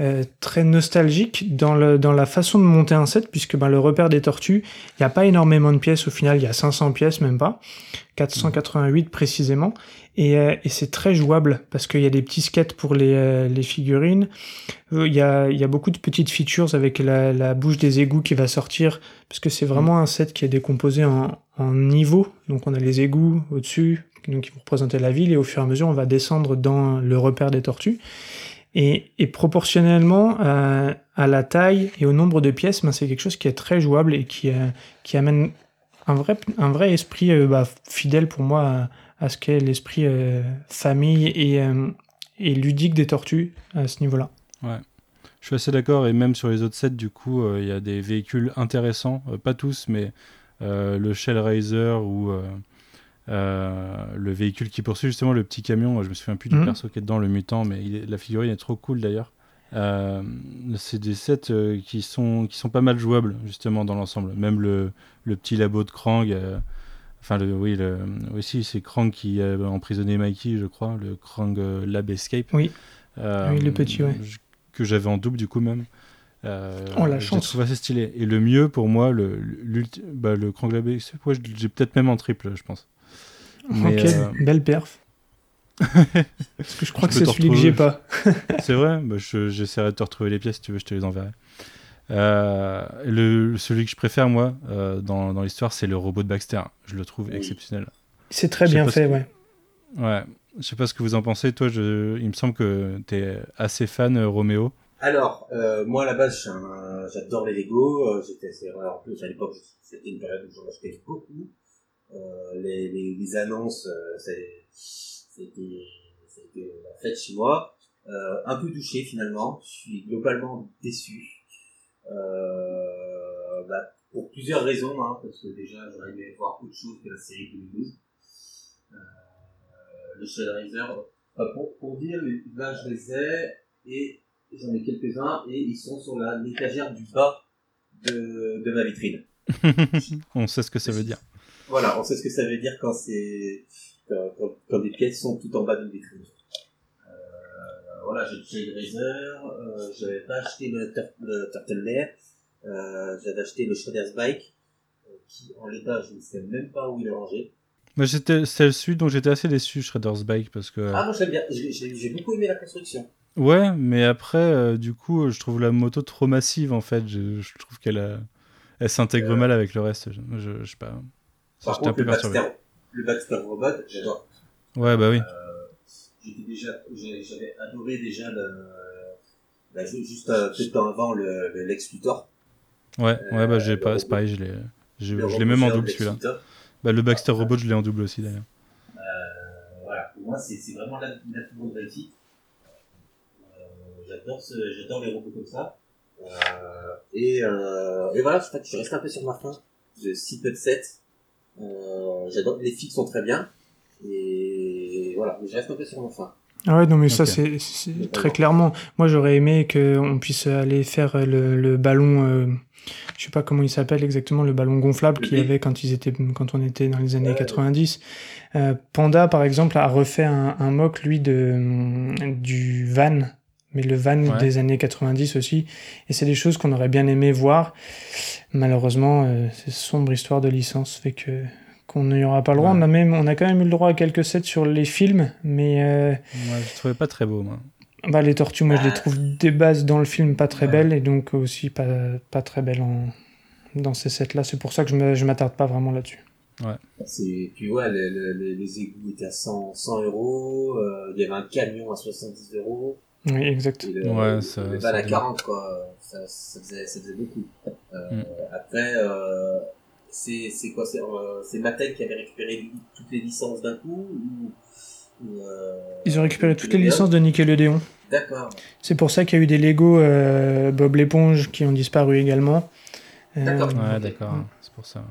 Speaker 4: euh, très nostalgique dans, le, dans la façon de monter un set, puisque ben, le repère des tortues, il n'y a pas énormément de pièces au final, il y a 500 pièces, même pas, 488 précisément, et, euh, et c'est très jouable, parce qu'il y a des petits skates pour les, euh, les figurines, Euh, il y, a, il y a beaucoup de petites features avec la, la bouche des égouts qui va sortir, parce que c'est vraiment un set qui est décomposé en, en niveaux. Donc on a les égouts au-dessus, donc qui vont représenter la ville, et au fur et à mesure on va descendre dans le repère des tortues. Et, proportionnellement euh, à la taille et au nombre de pièces, ben, c'est quelque chose qui est très jouable et qui, euh, amène un vrai, esprit euh, bah, fidèle pour moi à, ce qu'est l'esprit famille et, ludique des tortues à ce niveau-là.
Speaker 1: Je suis assez d'accord, et même sur les autres sets, du coup, il y a des véhicules intéressants, pas tous, mais le Shellraiser ou le véhicule qui poursuit justement le petit camion, je me souviens plus du
Speaker 4: Mhm.
Speaker 1: perso qui est dedans, le mutant, mais il est- la figurine est trop cool d'ailleurs. Euh, c'est des sets euh, qui, sont, qui sont pas mal jouables justement dans l'ensemble. Même le, le petit labo de Krang, euh, enfin le, oui, le, aussi c'est Krang qui a emprisonné Mikey, je crois, le Krang euh, Lab Escape.
Speaker 4: Oui.
Speaker 1: Euh,
Speaker 4: Oui, le petit, ouais.
Speaker 1: je- que j'avais en double du coup même. Euh,
Speaker 4: Oh, la
Speaker 1: je
Speaker 4: chance.
Speaker 1: le trouve assez stylé. Et le mieux pour moi, le, bah, le Krang Lab Escape, ouais, je- j'ai peut-être même en triple, je pense. Mais,
Speaker 4: ok,
Speaker 1: euh,
Speaker 4: belle perf. Parce que je crois
Speaker 1: Je
Speaker 4: que c'est celui que j'ai pas.
Speaker 1: C'est vrai bah, je- J'essaierai de te retrouver les pièces, si tu veux, je te les enverrai. Euh, le, celui que je préfère, moi, euh, dans, dans l'histoire, c'est le robot de Baxter. Je le trouve
Speaker 2: Oui.
Speaker 1: exceptionnel.
Speaker 4: C'est très bien fait,
Speaker 1: que-
Speaker 4: ouais.
Speaker 1: Ouais. Je sais pas ce que vous en pensez. Toi, je, il me semble que tu es assez fan, euh, Roméo.
Speaker 2: Alors, euh, moi à la base, j'adore les Lego. euh, J'étais assez en plus à l'époque, c'était une période où j'en achetais beaucoup. Euh, les, les, les annonces, euh, c'était la fête chez moi. Euh, un peu touché finalement. Je suis globalement déçu. Bah, pour plusieurs raisons, hein, parce que déjà j'aurais aimé voir autre chose que la série 2012. Euh, le Shellraiser, enfin, pour, pour dire, là je les ai et j'en ai quelques-uns et ils sont sur l'étagère du bas de, de ma vitrine.
Speaker 1: On sait ce que ça veut dire.
Speaker 2: Voilà, on sait ce que ça veut dire quand c'est quand, quand, quand des pièces sont tout en bas d'une vitrine. Euh, voilà, j'ai j'ai le Razer, euh, j'avais pas acheté le, tur- le Turtleneck, euh, j'avais acheté le Shredder's Bike, euh, qui en l'état je ne sais même pas où il est rangé.
Speaker 1: J'étais, c'est celui dont j'étais assez déçu, Shredder's Bike, parce que.
Speaker 2: Ah moi j'aime bien, j'ai beaucoup aimé la construction.
Speaker 1: Ouais, mais après, euh, du coup, je trouve la moto trop massive, en fait. Je, je trouve qu'elle a- elle s'intègre
Speaker 2: Euh.
Speaker 1: mal avec le reste. Je, je, je sais pas.
Speaker 2: Par contre le. Baxter, le Baxter Robot, j'adore.
Speaker 1: Ouais, bah oui.
Speaker 2: J'étais déjà, j'ai- j'avais adoré déjà le, bah, ju- juste euh, peu de temps avant le, le Lex Luthor.
Speaker 1: Ouais, ouais, bah j'ai
Speaker 2: le
Speaker 1: pas, c'est pareil, je l'ai, je, je même en double celui-là. Bah, le Baxter Robot, je l'ai en double aussi d'ailleurs.
Speaker 2: Euh, voilà, pour moi, c'est c'est vraiment la, la plus grande réussite. Euh, j'adore ce, j'adore les robots comme ça. Euh, et, euh, et voilà, fait, je reste un peu sur ma fin. De 7. Euh, j'adore, les fixes sont très bien. Et voilà, mais je reste un peu sur ma fin.
Speaker 4: Ah ouais, non, mais ça, c'est très clairement. Moi, j'aurais aimé qu'on puisse aller faire le, le ballon, euh, je sais pas comment il s'appelle exactement, le ballon gonflable
Speaker 2: Le
Speaker 4: qu'il y avait quand, ils étaient, quand on était dans les années
Speaker 2: Ouais.
Speaker 4: 90. Euh, Panda, par exemple, a refait un, un mock, lui, de, du van mais le van
Speaker 1: Ouais.
Speaker 4: des années 90 aussi. Et c'est des choses qu'on aurait bien aimé voir. Malheureusement, euh, c'est sombre histoire de licence fait que qu'on n'y aura pas le droit.
Speaker 1: Ouais.
Speaker 4: On a même, on a quand même eu le droit à quelques sets sur les films, mais euh,
Speaker 1: Moi, je trouvais pas très beau, moi.
Speaker 4: bah, les tortues, moi, je les trouve des bases dans le film pas très
Speaker 2: Ouais.
Speaker 4: belles et donc aussi pas, pas très belles en, dans ces sets-là. C'est pour ça que je je m'attarde pas vraiment là-dessus.
Speaker 2: C'est, tu vois, le- le- le- les égouts étaient à 100, 100 euros, euh, il y avait un camion à 70 euros,
Speaker 4: Oui, exact.
Speaker 2: et le,
Speaker 1: Ouais,
Speaker 2: le-
Speaker 1: ça-
Speaker 2: le
Speaker 1: ça
Speaker 2: van à
Speaker 1: doit-
Speaker 2: 40, quoi. Ça, ça faisait, ça faisait beaucoup. Euh,
Speaker 1: Mm.
Speaker 2: Après, euh, c'est, c'est quoi, c'est, euh, c'est Mattel qui avait récupéré toutes les licences d'un coup, ou, ou, euh,
Speaker 4: Ils ont récupéré toutes les licences de Nickelodeon.
Speaker 2: D'accord.
Speaker 4: C'est pour ça qu'il y a eu des Lego euh, Bob l'éponge qui ont disparu également. Euh,
Speaker 2: D'accord.
Speaker 1: Ouais, d'accord,
Speaker 4: Mm.
Speaker 1: c'est pour ça.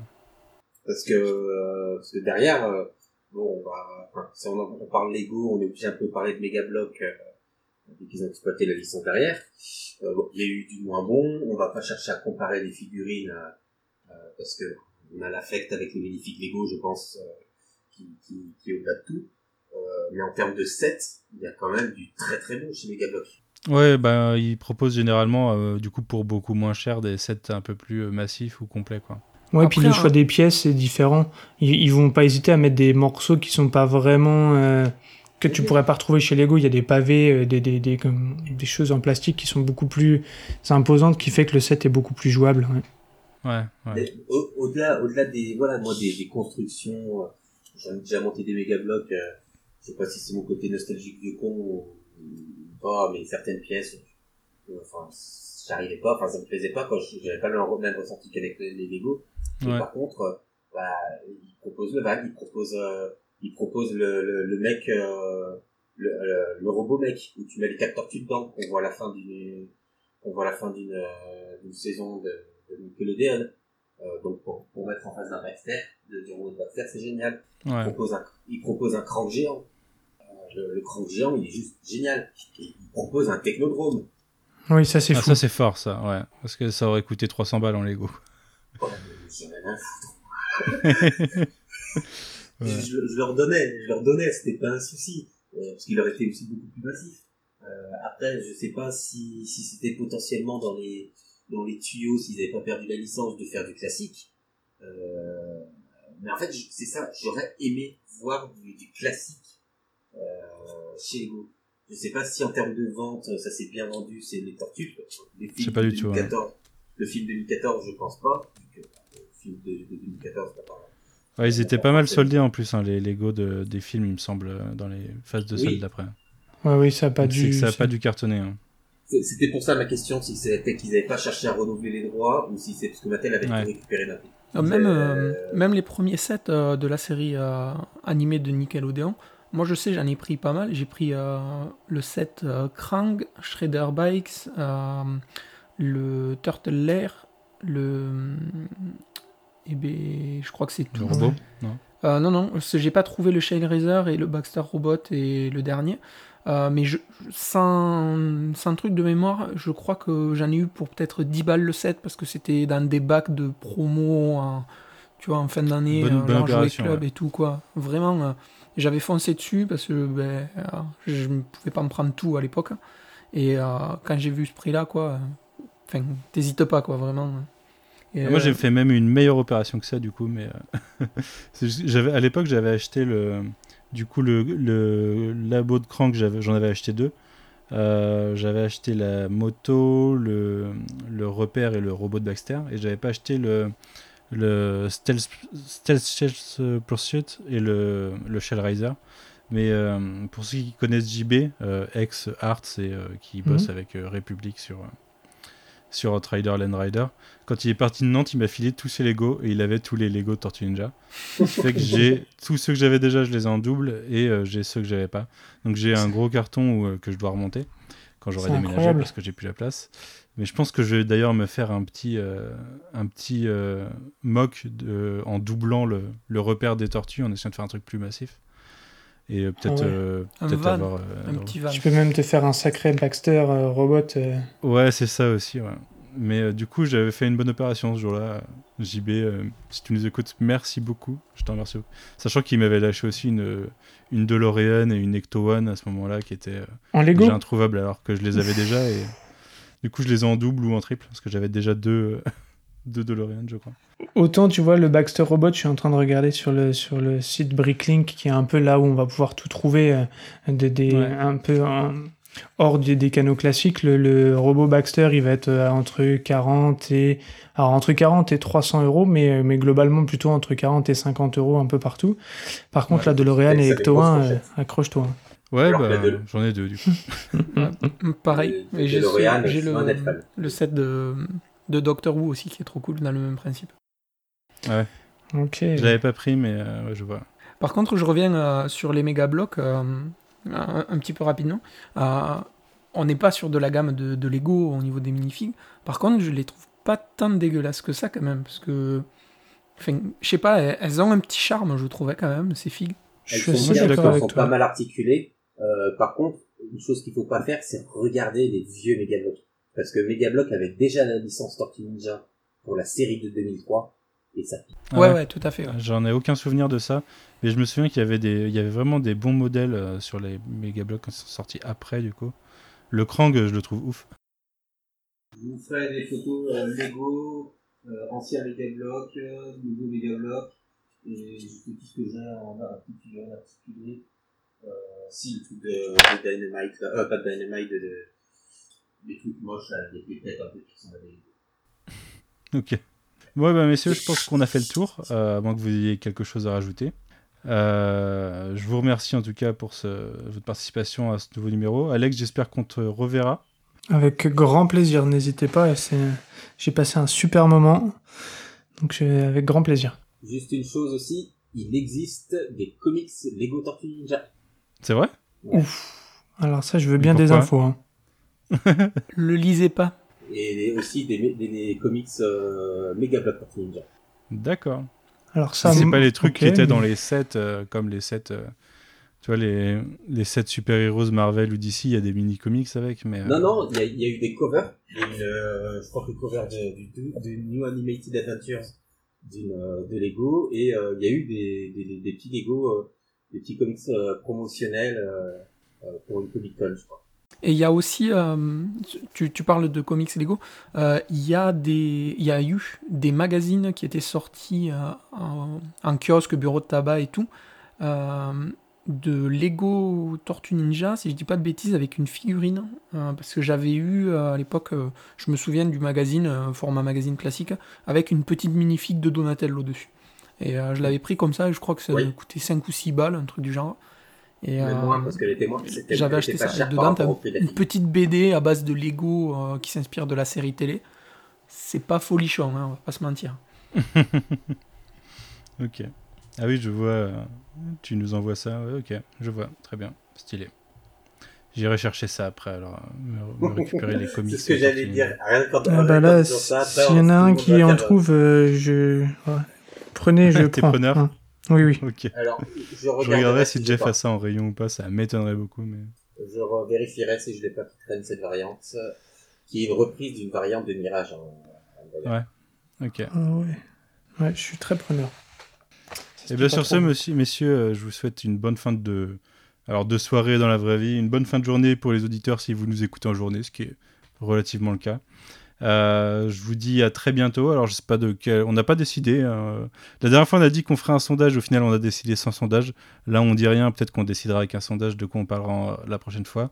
Speaker 2: Parce que, euh, parce que derrière, euh, bon, on va, enfin, si on, parle Lego, on est obligé un peu de parler de Megablock, euh, vu qu'ils ont exploité la licence derrière. Euh, bon, il y a eu du moins bon, on va pas chercher à comparer les figurines, euh, euh, parce que on a l'affect avec les magnifiques Lego, je pense, euh, qui, qui, qui est au-delà de tout. Euh, mais en termes de sets, il y a quand même du très très bon chez Megablock.
Speaker 1: Ouais, bah, ils proposent généralement, euh, du coup, pour beaucoup moins cher, des sets un peu plus massifs ou complets, quoi.
Speaker 4: Ouais,
Speaker 3: Après,
Speaker 4: puis le choix des pièces est différent. Ils, ils vont pas hésiter à mettre des morceaux qui sont pas vraiment euh, que tu pourrais pas retrouver chez Lego. Il y a des pavés, euh, des, des, des, comme- des choses en plastique qui sont beaucoup plus imposantes, qui fait que le set est beaucoup plus jouable. ouais.
Speaker 1: Ouais,
Speaker 2: au- Au-delà, au-delà des, voilà, moi, des, des constructions, euh, j'en ai déjà monté des méga blocs, euh, je sais pas si c'est mon côté nostalgique vieux con ou, pas, mais certaines pièces, euh, enfin, j'arrivais pas, enfin, ça me plaisait pas quand je- j'avais pas le même ressenti qu'avec les, les Lego. Mais
Speaker 1: Ouais.
Speaker 2: par contre, euh, bah, il propose le van, il propose, euh, il propose le, le, le mec, euh, le, le, le robot mec, où tu mets les quatre tortues dedans, qu'on voit à la fin d'une, qu'on voit à la fin d'une, euh, d'une saison de, de Nickelodeon. Euh, donc pour, pour mettre en face d'un Baxter, de, du robot de Baxter, c'est génial. Il,
Speaker 1: Ouais.
Speaker 2: propose un, il propose un crank géant. Euh, le, le crank géant, il est juste génial. Il propose un technodrome.
Speaker 4: Oui, ça c'est
Speaker 1: Ah,
Speaker 4: fou.
Speaker 1: ça, c'est fort, ça, ouais. Parce que ça aurait coûté 300 balles en Lego.
Speaker 2: Oh, mais ai rien à
Speaker 1: Ouais.
Speaker 2: je, je- leur donnais, je leur donnais, c'était pas un souci, euh, parce qu'il aurait été aussi beaucoup plus massif. Euh, après, je sais pas si, si c'était potentiellement dans les dans les tuyaux, s'ils avaient pas perdu la licence de faire du classique. Euh, mais en fait, je- c'est ça, j'aurais aimé voir du, du classique euh, chez Lego. Je sais pas si en termes de vente, ça s'est bien vendu, c'est les tortues. Les films
Speaker 1: sais pas du tout, hein.
Speaker 2: 2014, Le film 2014, je pense pas. euh, Le film de, de 2014, t'as pas-
Speaker 1: Ouais, ils étaient pas mal soldés en plus, hein, les Lego de, des films, il me semble, euh, dans les phases de
Speaker 2: Oui.
Speaker 1: soldes d'après.
Speaker 4: Ouais, oui, ça a pas dû.
Speaker 1: ça a pas dû cartonner. hein.
Speaker 2: C'était pour ça ma question, si c'était qu'ils n'avaient pas cherché à renouveler les droits ou si c'est parce que Mattel avait
Speaker 1: Ouais.
Speaker 2: récupéré coup.
Speaker 3: Euh, Même,
Speaker 2: Euh,
Speaker 3: euh, même les premiers sets euh, de la série euh, animée de Nickelodeon, moi je sais, j'en ai pris pas mal. J'ai pris euh, le set euh, Krang, Shredder Bikes, euh, le Turtle Lair, le. Et ben, je crois que c'est
Speaker 1: Le
Speaker 3: tout.
Speaker 1: robot Non
Speaker 3: Euh, non, non, j'ai pas trouvé le Razor et le Baxter Robot et le dernier. Euh, mais je, sans, sans truc de mémoire, je crois que j'en ai eu pour peut-être 10 balles le set parce que c'était dans des bacs de promo en, tu vois, en fin d'année,
Speaker 1: Bonne-
Speaker 3: euh,
Speaker 1: bonne
Speaker 3: genre Jouet
Speaker 1: opération,
Speaker 3: Club
Speaker 1: ouais.
Speaker 3: et tout, quoi. Vraiment, euh, j'avais foncé dessus parce que ben, je ne pouvais pas me prendre tout à l'époque. Et quand j'ai vu ce prix-là, quoi, enfin, t'hésites pas, quoi, vraiment. Et,
Speaker 1: Moi,
Speaker 3: euh,
Speaker 1: j'ai fait même une meilleure opération que ça, du coup, mais euh, j'avais à l'époque, j'avais acheté le, du coup, le, le labo de crank, j'avais- j'en avais acheté deux. Euh, j'avais acheté la moto, le, le repère et le robot de Baxter, et j'avais pas acheté le, le Stealth, Stealth Pursuit et le, le Shell Riser. Mais euh, pour ceux qui connaissent JB, euh, ex Arts et euh, qui bosse avec euh, Republic sur, euh, sur Outrider Land Rider, quand il est parti de Nantes, il m'a filé tous ses Lego et il avait tous les Lego Tortue Ninja. Ce qui fait que j'ai tous ceux que j'avais déjà, je les ai en double et euh, j'ai ceux que j'avais pas. Donc j'ai un gros carton où, euh, que je dois remonter quand j'aurai déménagé
Speaker 4: incroyable.
Speaker 1: parce que j'ai plus la place. Mais je pense que je vais d'ailleurs me faire un petit, euh, un petit mock de- en doublant le, le repère des tortues en essayant de faire un truc plus massif. Et euh, peut-être
Speaker 4: ouais.
Speaker 1: euh, avoir. euh,
Speaker 3: un petit van.
Speaker 4: Tu peux même te faire un sacré Baxter euh, robot. euh,
Speaker 1: Ouais, c'est ça aussi, ouais. Mais euh, du coup, j'avais fait une bonne opération ce jour-là. JB, euh, si tu nous écoutes, merci beaucoup. Je t'en remercie beaucoup. Sachant qu'il m'avait lâché aussi une, une DeLorean et une Ecto One à ce moment-là qui étaient euh,
Speaker 4: En Lego
Speaker 1: déjà introuvables alors que je les avais déjà. Et du coup, je les ai en double ou en triple parce que j'avais déjà deux, euh, deux DeLorean, je crois.
Speaker 4: Autant, tu vois, le Baxter Robot, je suis en train de regarder sur le, sur le site Bricklink, qui est un peu là où on va pouvoir tout trouver, euh, des, des-
Speaker 1: Ouais.
Speaker 4: un peu en- hors des, des canaux classiques. Le, le robot Baxter, il va être euh, entre 40 et, alors entre 40 et 300 euros, mais, euh, mais globalement plutôt entre 40 et 50 euros un peu partout. Par contre,
Speaker 1: Ouais.
Speaker 4: la DeLorean et Ecto
Speaker 2: ce
Speaker 4: 1,
Speaker 2: qu'on
Speaker 4: euh,
Speaker 2: cherche.
Speaker 4: accroche-toi.
Speaker 1: Ouais, bah, j'en ai deux du coup.
Speaker 3: Pareil. J'ai le, le set de, de Doctor Who aussi qui est trop cool dans le même principe.
Speaker 4: Ok.
Speaker 1: Je l'avais pas pris, mais euh, ouais, je vois.
Speaker 3: Par contre, je reviens euh, sur les méga blocs euh, un, un petit peu rapidement. Euh, on n'est pas sur de la gamme de, de Lego au niveau des minifigs. Par contre, je les trouve pas tant dégueulasses que ça quand même, parce que, enfin, je sais pas, elles, elles ont un petit charme, je trouvais quand même ces figues.
Speaker 4: Je
Speaker 2: Elles
Speaker 4: suis
Speaker 2: sont bien,
Speaker 4: d'accord
Speaker 2: elles
Speaker 4: avec
Speaker 2: sont
Speaker 4: toi.
Speaker 2: pas mal articulées. Euh, par contre, une chose qu'il faut pas faire, c'est regarder les vieux Megablock. Parce que Megablock avait déjà la licence Tortue Ninja pour la série de 2003. Et ça pique.
Speaker 1: Ah
Speaker 3: ouais,
Speaker 1: ouais.
Speaker 3: ouais, tout à fait. ouais.
Speaker 1: J'en ai aucun souvenir de ça, mais je me souviens qu'il y avait des, il y avait vraiment des bons modèles euh, sur les méga blocs qui sont sortis après du coup. Le Krang, je le trouve ouf.
Speaker 2: Je vous ferai des photos euh, Lego, euh, ancien Megablock, euh, nouveau Megablock. Et je sais tout ce que j'ai en articulé, en articulé. Euh, si, le truc de, de Dynamite, euh, pas de Dynamite, de, de, des trucs moches, des têtes un peu qui sont.
Speaker 1: Ok. Ouais, bah messieurs, je pense qu'on a fait le tour, euh, à moins que vous ayez quelque chose à rajouter. Euh, je vous remercie en tout cas pour ce, votre participation à ce nouveau numéro. Alex, j'espère qu'on te reverra.
Speaker 4: Avec grand plaisir, n'hésitez pas. c'est- J'ai passé un super moment. Donc, avec grand plaisir.
Speaker 2: Juste une chose aussi, il existe des comics Lego Tortue Ninja.
Speaker 1: C'est vrai?
Speaker 4: Alors, ça, je veux bien des infos. hein.
Speaker 3: Le lisez pas.
Speaker 2: Et aussi des, des, des comics euh, Megablock Tortue Ninja.
Speaker 1: D'accord.
Speaker 4: Alors, ça.
Speaker 1: C'est pas les trucs qui étaient dans les sets, euh, comme les sets, euh, tu vois, les, les sets super-héros Marvel ou DC, il y a des mini-comics avec, mais... euh,
Speaker 2: Non, non, il y, a- il y a eu des covers. Une, euh, je crois que le cover de, du, New Animated Adventures d'une, de Lego. Et euh, il y a eu des, des, des, des petits Lego, euh, des petits comics euh, promotionnels pour une Comic Con, je crois.
Speaker 3: Et il y a aussi, euh, tu, tu parles de comics Lego, euh, il y a des, y a eu des magazines qui étaient sortis euh, en, en kiosque, bureau de tabac et tout, de Lego Tortue Ninja, si je dis pas de bêtises, avec une figurine, parce que j'avais eu à l'époque, je me souviens du magazine, format magazine classique, avec une petite minifig de Donatello dessus. Et je l'avais pris comme ça, et je crois que ça
Speaker 2: Oui.
Speaker 3: coûté 5 ou 6 balles, un truc du genre. Et,
Speaker 2: Même
Speaker 3: euh,
Speaker 2: moins, parce
Speaker 3: j'avais acheté ça. dedans, une petite BD à base de Lego euh, qui s'inspire de la série télé. C'est pas folichon, hein, on va pas se mentir.
Speaker 1: Ok. Ah oui, je vois. euh, Tu nous envoies ça. Ouais, ok, je vois. Très bien. Stylé. J'irai chercher ça après, alors. Me, me récupérer les comics.
Speaker 2: C'est ce que j'allais dire. Rien quand
Speaker 4: Ah bah là, s'il y en a un qui en trouve, euh, je. ouais. Prenez, je
Speaker 1: T'es
Speaker 4: prends.
Speaker 1: preneur
Speaker 4: hein. Oui, oui.
Speaker 1: Ok.
Speaker 2: Alors, je
Speaker 1: Je
Speaker 2: regarderai
Speaker 1: si Jeff a ça en rayon ou pas, ça m'étonnerait beaucoup, mais.
Speaker 2: Je vérifierai si je l'ai pas qui traîne cette variante, qui est une reprise d'une variante de Mirage. En, en-
Speaker 1: Ouais. Ok.
Speaker 4: Ah ouais. Ouais, je suis très preneur.
Speaker 1: Et bien sur ce, monsieur, messieurs, euh, je vous souhaite une bonne fin de, alors de soirée dans la vraie vie, une bonne fin de journée pour les auditeurs si vous nous écoutez en journée, ce qui est relativement le cas. Euh, je vous dis à très bientôt. Alors je sais pas de quel, on n'a pas décidé. hein. La dernière fois on a dit qu'on ferait un sondage, au final on a décidé sans sondage. Là on dit rien, peut-être qu'on décidera avec un sondage de quoi on parlera euh, la prochaine fois.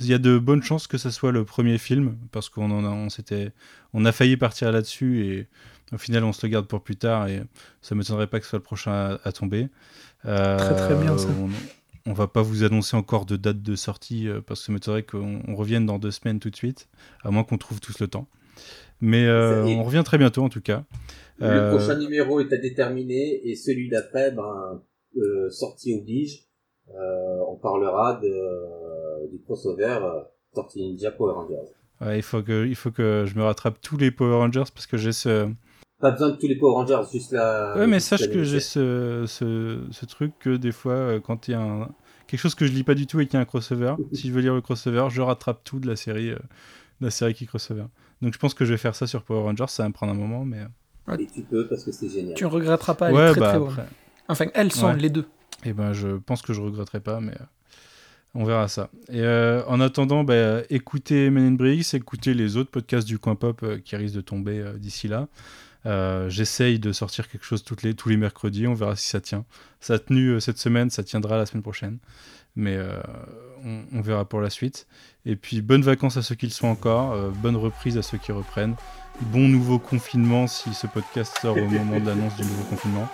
Speaker 1: Il y a de bonnes chances que ce soit le premier film parce qu'on en a, on s'était, on a failli partir là-dessus et au final on se le garde pour plus tard et ça m'étonnerait pas que ce soit le prochain à, à tomber. Euh,
Speaker 4: Très, très bien, ça.
Speaker 1: On, on va pas vous annoncer encore de date de sortie euh, parce que ça m'étonnerait qu'on on revienne dans deux semaines tout de suite, à moins qu'on trouve tous le temps. Mais euh, on revient très bientôt en tout cas.
Speaker 2: Le
Speaker 1: Euh,
Speaker 2: prochain numéro est à déterminer et celui d'après, ben, euh, sortie oblige, euh, on parlera de, du crossover euh, Tortue Ninja Power Rangers.
Speaker 1: ouais, il, faut que, il faut que je me rattrape tous les Power Rangers parce que j'ai ce.
Speaker 2: Pas besoin de tous les Power Rangers, juste la.
Speaker 1: Ouais, mais sache que j'ai ce, ce, ce truc que des fois, euh, quand il y a un, quelque chose que je lis pas du tout et qu'il y a un crossover, si je veux lire le crossover, je rattrape tout de la série. euh, la série qui crossover. Donc je pense que je vais faire ça sur Power Rangers, ça va me prendre un moment, mais.
Speaker 2: Et tu peux parce que c'est génial.
Speaker 3: Tu ne regretteras pas, elle
Speaker 1: ouais,
Speaker 3: est très
Speaker 1: bah
Speaker 3: très bonne.
Speaker 1: après.
Speaker 3: Enfin, elles sont
Speaker 1: Ouais.
Speaker 3: les deux.
Speaker 1: Et ben, je pense que je regretterai pas, mais euh, on verra ça. Et euh, en attendant, bah, écoutez Men in Briggs, écoutez les autres podcasts du coin pop euh, qui risquent de tomber euh, d'ici là. Euh, J'essaye de sortir quelque chose toutes les, tous les mercredis, on verra si ça tient. Ça a tenu euh, cette semaine, ça tiendra la semaine prochaine. Mais euh, on, on verra pour la suite. Et puis, bonnes vacances à ceux qui le sont encore, euh, bonne reprise à ceux qui reprennent. Bon nouveau confinement si ce podcast sort au moment de l'annonce du nouveau confinement.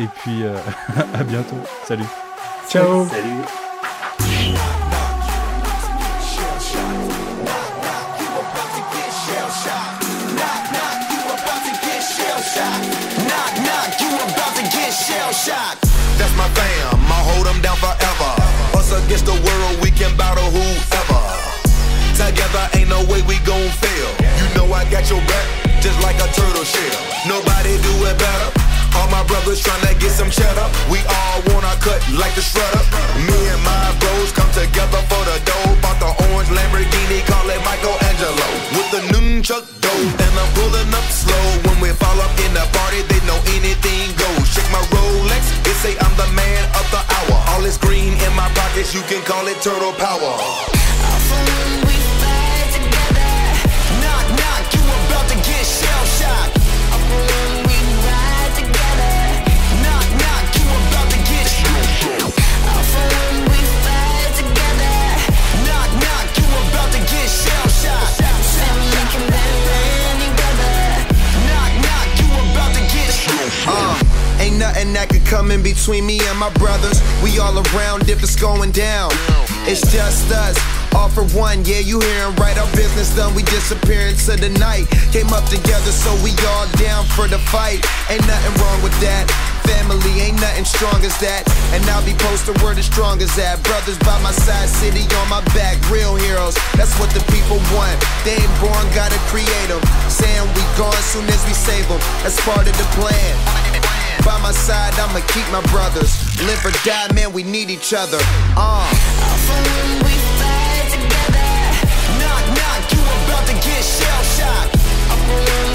Speaker 1: Et puis, euh, à bientôt. Salut.
Speaker 4: Ciao
Speaker 2: Salut.
Speaker 5: Shell shocked. That's my fam, no way we gon' fail. You know I got your back, just like a turtle shell. Nobody do it better. All my brothers tryna get some cheddar. We all our cut like the shredder. Me and my bros come together for the dough. Bought the orange Lamborghini, call it Michelangelo. With the nunchuck dough, and I'm pulling up slow. When we fall up in the party, they know anything goes. Check my Rolex, it say I'm the man of the hour. All this green in my pockets, you can call it turtle power. Nothing that could come in between me and my brothers. We all around if it's going down. It's just us. All for one, yeah, you hearing right. Our business done, we disappear into the night. Came up together, so we all down for the fight. Ain't nothing wrong with that. Family ain't nothing strong as that. And I'll be posting where the strong as that. Brothers by my side, city on my back, real heroes. That's what the people want. They ain't born, gotta create them. Saying we gone soon as we save them. That's part of the plan. By my side, I'ma keep my brothers. Live or die, man, we need each other. Uh. Knock, knock, you about to get shell shocked.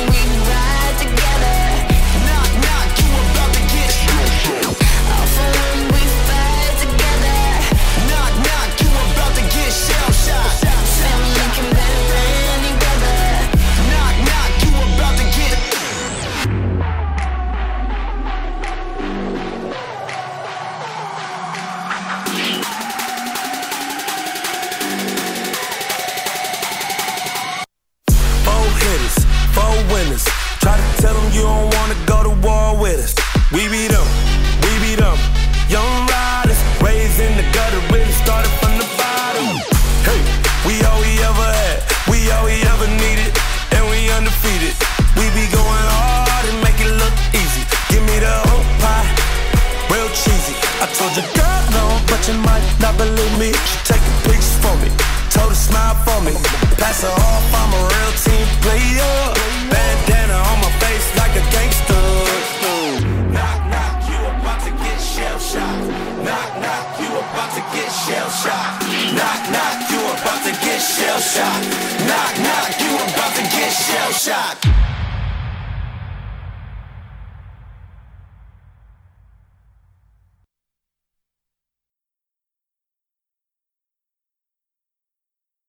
Speaker 5: Believe me. She taking pictures for me, told her smile for me. Pass her off, I'm a real team player. Bandana on my face like a gangster. Knock, knock, you about to get shell shocked. Knock, knock, you about to get shell shocked. Knock, knock, you about to get shell shocked. Knock, knock, you about to get shell shocked.